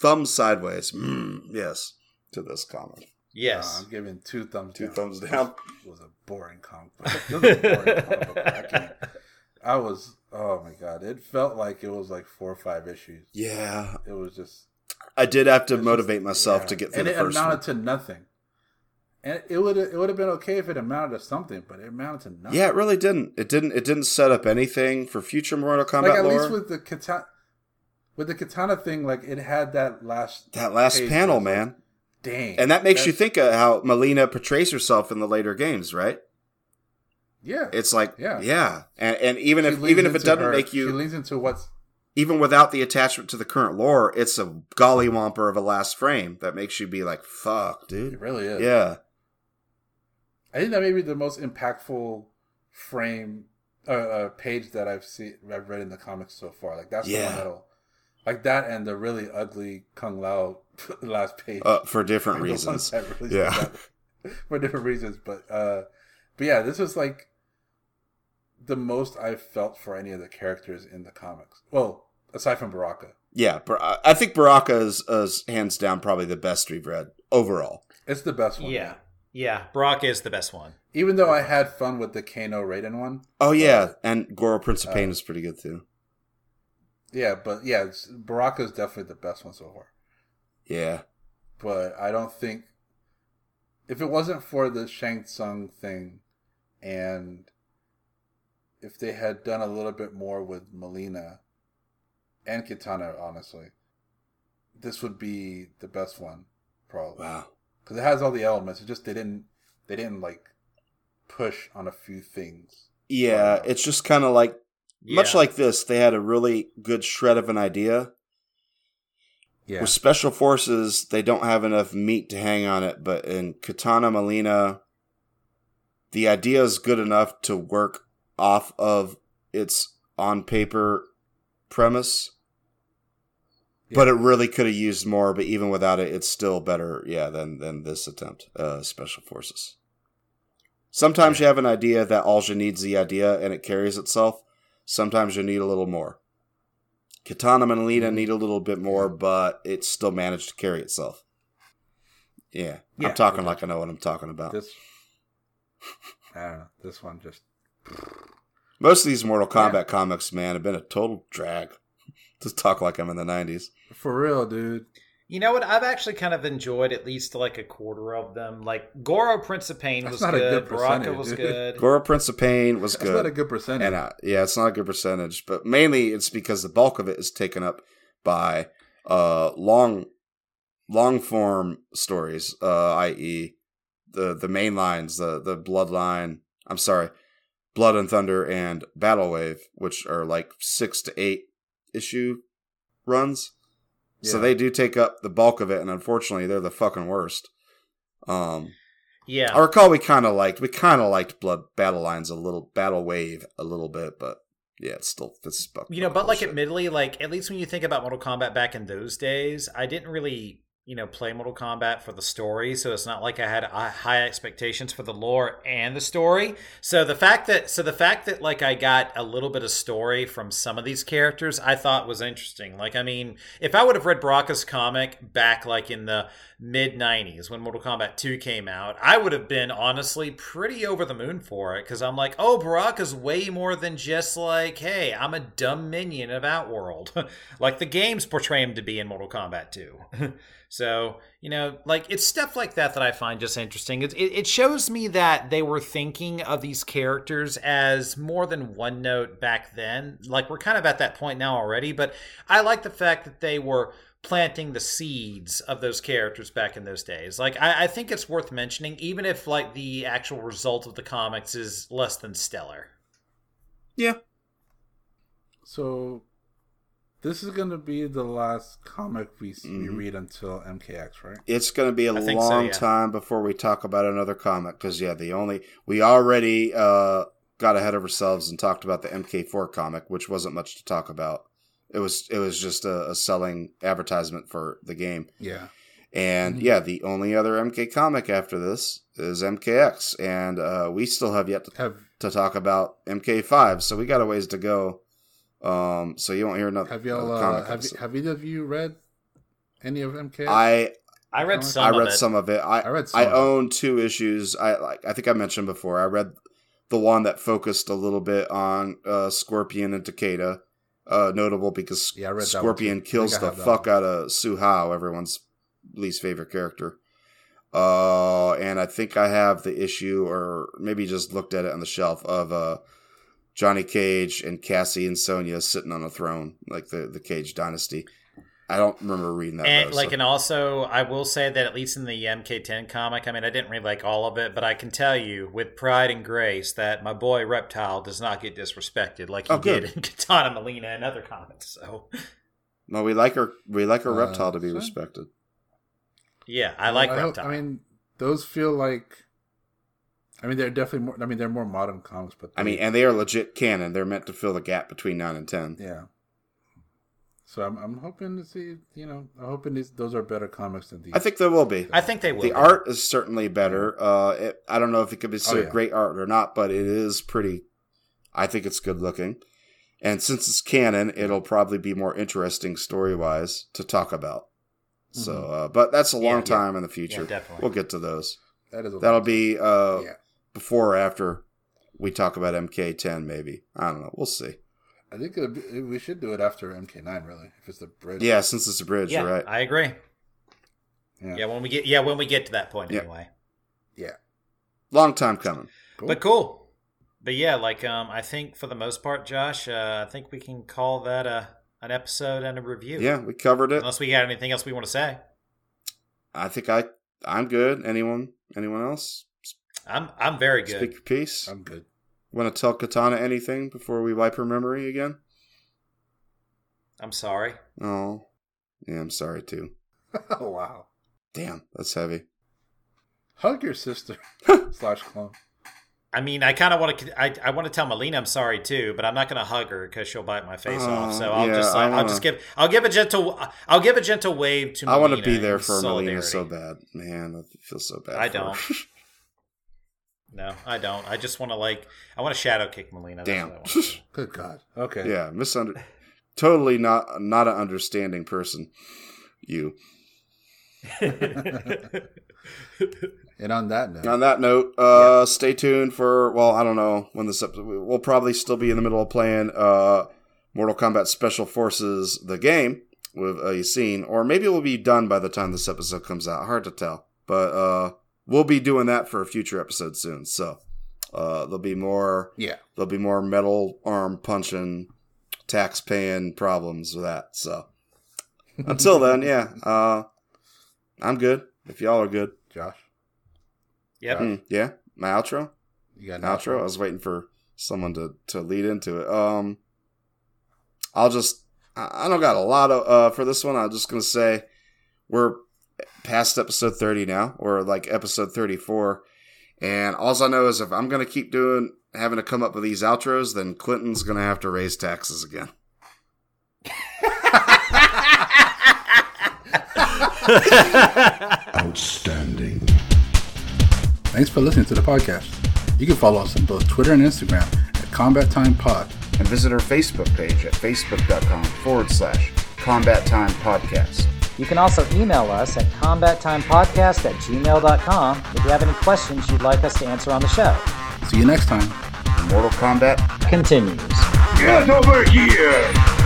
thumb sideways. Mm, yes, to this comic. yes Uh, I'm giving two thumbs Two down. thumbs down. It was a boring comic book. It was a boring comic book. I, can't, I was, oh my god, it felt like it was like four or five issues. Yeah, It was just I did have to motivate myself yeah. to get through and the it first amounted one. to nothing. And it would it would have been okay if it amounted to something, but it amounted to nothing. Yeah, it really didn't. It didn't. It didn't set up anything for future Mortal Kombat like at lore. least with the kitana, with the kitana thing, like it had that last that last panel, was like, man, Dang, and that makes you think of how Mileena portrays herself in the later games, right? Yeah, It's like, Yeah. yeah, and and even She if even if it doesn't her- make you, she leans into what's even without the attachment to the current lore, it's a gollywomper of a last frame that makes you be like, "Fuck, dude. it really is. Yeah, I think that may be the most impactful frame uh, uh, page that I've seen I've read in the comics so far. Like that's the Yeah. one that'll like that and the really ugly Kung Lao last page. uh, for different Like, reasons. really Yeah. for different reasons. But uh, but yeah, this was like the most I've felt for any of the characters in the comics. Well, aside from Baraka, Yeah, I- I think Baraka is, is hands down probably the best we've read overall. it's the best one. yeah yeah brock is the best one Even though I had fun with the Kano Raiden one. Oh yeah, and Goro Prince of Uh, Pain is pretty good too. Yeah, but yeah, it's, is definitely the best one so far. Yeah, but I don't think if it wasn't for the Shang Tsung thing and if they had done a little bit more with Mileena and Kitana, honestly, this would be the best one, probably. wow. Because it has all the elements. It just they didn't they didn't like push on a few things. Yeah, Wow. it's just kind of like much Yeah. like this. They had a really good shred of an idea. Yeah, With special forces, they don't have enough meat to hang on it, but in Kitana Mileena, the idea is good enough to work off of its on paper premise. But it really could have used more, but even without it, it's still better, yeah, than than this attempt, uh, special forces. Sometimes you have an idea that all you needs the idea and it carries itself. Sometimes you need a little more. Kitana and Mileena need a little bit more, but it still managed to carry itself. Yeah, Yeah. I'm talking like I know what I'm talking about. this I don't know. This one just Most of these Mortal Yeah. Kombat comics, man, have been a total drag. to talk like I'm in the 90s. for real, dude. You know what? I've actually kind of enjoyed at least like a quarter of them. Like Goro Prince of Pain was not a good. good Baraka percentage, was dude. good. Goro Prince of Pain was That's good. not a good percentage. and uh, yeah, it's not a good percentage, but mainly it's because the bulk of it is taken up by uh long long form stories, uh, i.e., the the main lines, the the Bloodline. I'm sorry, Blood and Thunder and Battle Wave, which are like six to eight issue runs. So they do take up the bulk of it, and unfortunately, they're the fucking worst. Um, Yeah. I recall we kind of liked we kind of liked Blood Battle Lines a little, Battle Wave a little bit, but yeah, it's still it's you know, but like admittedly, like at least when you think about Mortal Kombat back in those days, I didn't really, you know, play Mortal Kombat for the story, so it's not like I had uh, high expectations for the lore and the story. So the fact that so the fact that like I got a little bit of story from some of these characters, I thought was interesting. Like I mean, if I would have read Baraka's comic back like in the mid 90s when Mortal Kombat 2 came out, I would have been honestly pretty over the moon for it because I'm like, oh, Baraka's way more than just like, hey, I'm a dumb minion of Outworld. like the games portray him to be in Mortal Kombat 2. so, you know, like it's stuff like that that I find just interesting. It, it, it shows me that they were thinking of these characters as more than one note back then. Like we're kind of at that point now already, but I like the fact that they were planting the seeds of those characters back in those days. Like I, I think it's worth mentioning, even if like the actual result of the comics is less than stellar. yeah, So, this is going to be the last comic we, we Mhm. read until MKX, right? it's going to be a I think so, long yeah. time before we talk about another comic because yeah, the only we already uh got ahead of ourselves and talked about the MK4 comic, which wasn't much to talk about. It was it was just a, a selling advertisement for the game. Yeah. And Mhm. yeah, the only other MK comic after this is MKX, and uh, we still have yet to, Have to talk about MK5, so we got a ways to go. Um, so you won't hear another have y'all uh, uh, have, episode. have either of you read any of MK? I I read I some. I of read it. some of it. I I read some I own two issues. I like. I think I mentioned before. I read the one that focused a little bit on uh, Scorpion and Takeda. Uh, notable because Yeah, I read Scorpion kills I the fuck one. out of Hsu Hao, everyone's least favorite character. Uh, and I think I have the issue, or maybe just looked at it on the shelf of uh, Johnny Cage and Cassie and Sonya sitting on a throne, like the the Cage dynasty. I don't remember reading that. and though, like, so- and also, I will say that at least in the MK10 comic, I mean, I didn't read like all of it, but I can tell you with pride and grace that my boy Reptile does not get disrespected like he Oh, did in Kitana Mileena and other comics. So, No, we like our we like our Uh, reptile to be so- respected. yeah, I like I, hope- Reptile. I mean, those feel like. I mean, they're definitely more. I mean, they're more modern comics, but I mean, and they are legit canon. They're meant to fill the gap between nine and ten. yeah. So I'm, I'm hoping to see. You know, I'm hoping these those are better comics than these. I think there will be. I think they will. the be. art is certainly better. Uh, it, I don't know if it could be considered Oh, yeah. great art or not, but it is pretty. I think it's good looking, and since it's canon, it'll probably be more interesting story wise to talk about. So, Mhm. uh, but that's a long yeah. time in the future. Yeah, definitely. We'll get to those. that is. A That'll be uh, Yeah. Before or after we talk about MK10. Maybe I don't know. We'll see. I think it'd be, we should do it after MK9. Really, if it's the bridge. Yeah, since it's a bridge, yeah, right. I agree. Yeah. Yeah, when we get yeah when we get to that point Yeah. anyway. Yeah. Long time coming. Cool. But cool. But yeah, like um, I think for the most part, Josh, uh, I think we can call that a an episode and a review. Yeah, we covered it. Unless we had anything else we want to say, I think I I'm good. Anyone anyone else? I'm I'm very good. Speak your piece. I'm good. Want to tell Kitana anything before we wipe her memory again? I'm sorry. Oh, yeah, I'm sorry too. oh wow. Damn, that's heavy. Hug your sister slash clone. I mean, I kind of want to. I, I want to tell Mileena I'm sorry too, but I'm not going to hug her because she'll bite my face Oh, off. Uh, so I'll yeah, just I like, I'll wanna- just give I'll give a gentle I'll give a gentle wave to. I want to be there in for Mileena so bad, man. I feel so bad. I for don't. No, I don't. I just want to like I want to shadow kick Mileena. That's Damn. what I want. Good God. Okay. yeah, misunder. Totally not not an understanding person. You. And on that note, On that note, uh, stay tuned for. Well, I don't know when this episode. We'll probably still be in the middle of playing uh, Mortal Kombat Special Forces, the game. with a scene, or maybe it will be done by the time this episode comes out. Hard to tell, but uh, we'll be doing that for a future episode soon. So uh, there'll be more. Yeah. There'll be more metal arm punching, tax paying problems with that. So until then, yeah, uh, I'm good. If y'all are good, Josh, Yep. Mm, yeah. My outro, you got an outro. I was waiting for someone to to lead into it. Um, I'll just. I I don't got a lot of uh for this one. I'm just gonna say we're past episode 30 now, or like episode 34. And all I know is if I'm gonna keep doing having to come up with these outros, then Clinton's gonna have to raise taxes again. Outstanding. Thanks for listening to the podcast. You can follow us on both Twitter and Instagram at Combat Time Pod. And visit our Facebook page at facebook.com forward slash combat time podcast. You can also email us at combattimepodcast at gmail.com if you have any questions you'd like us to answer on the show. See you next time. Mortal Kombat Continues. Get over here!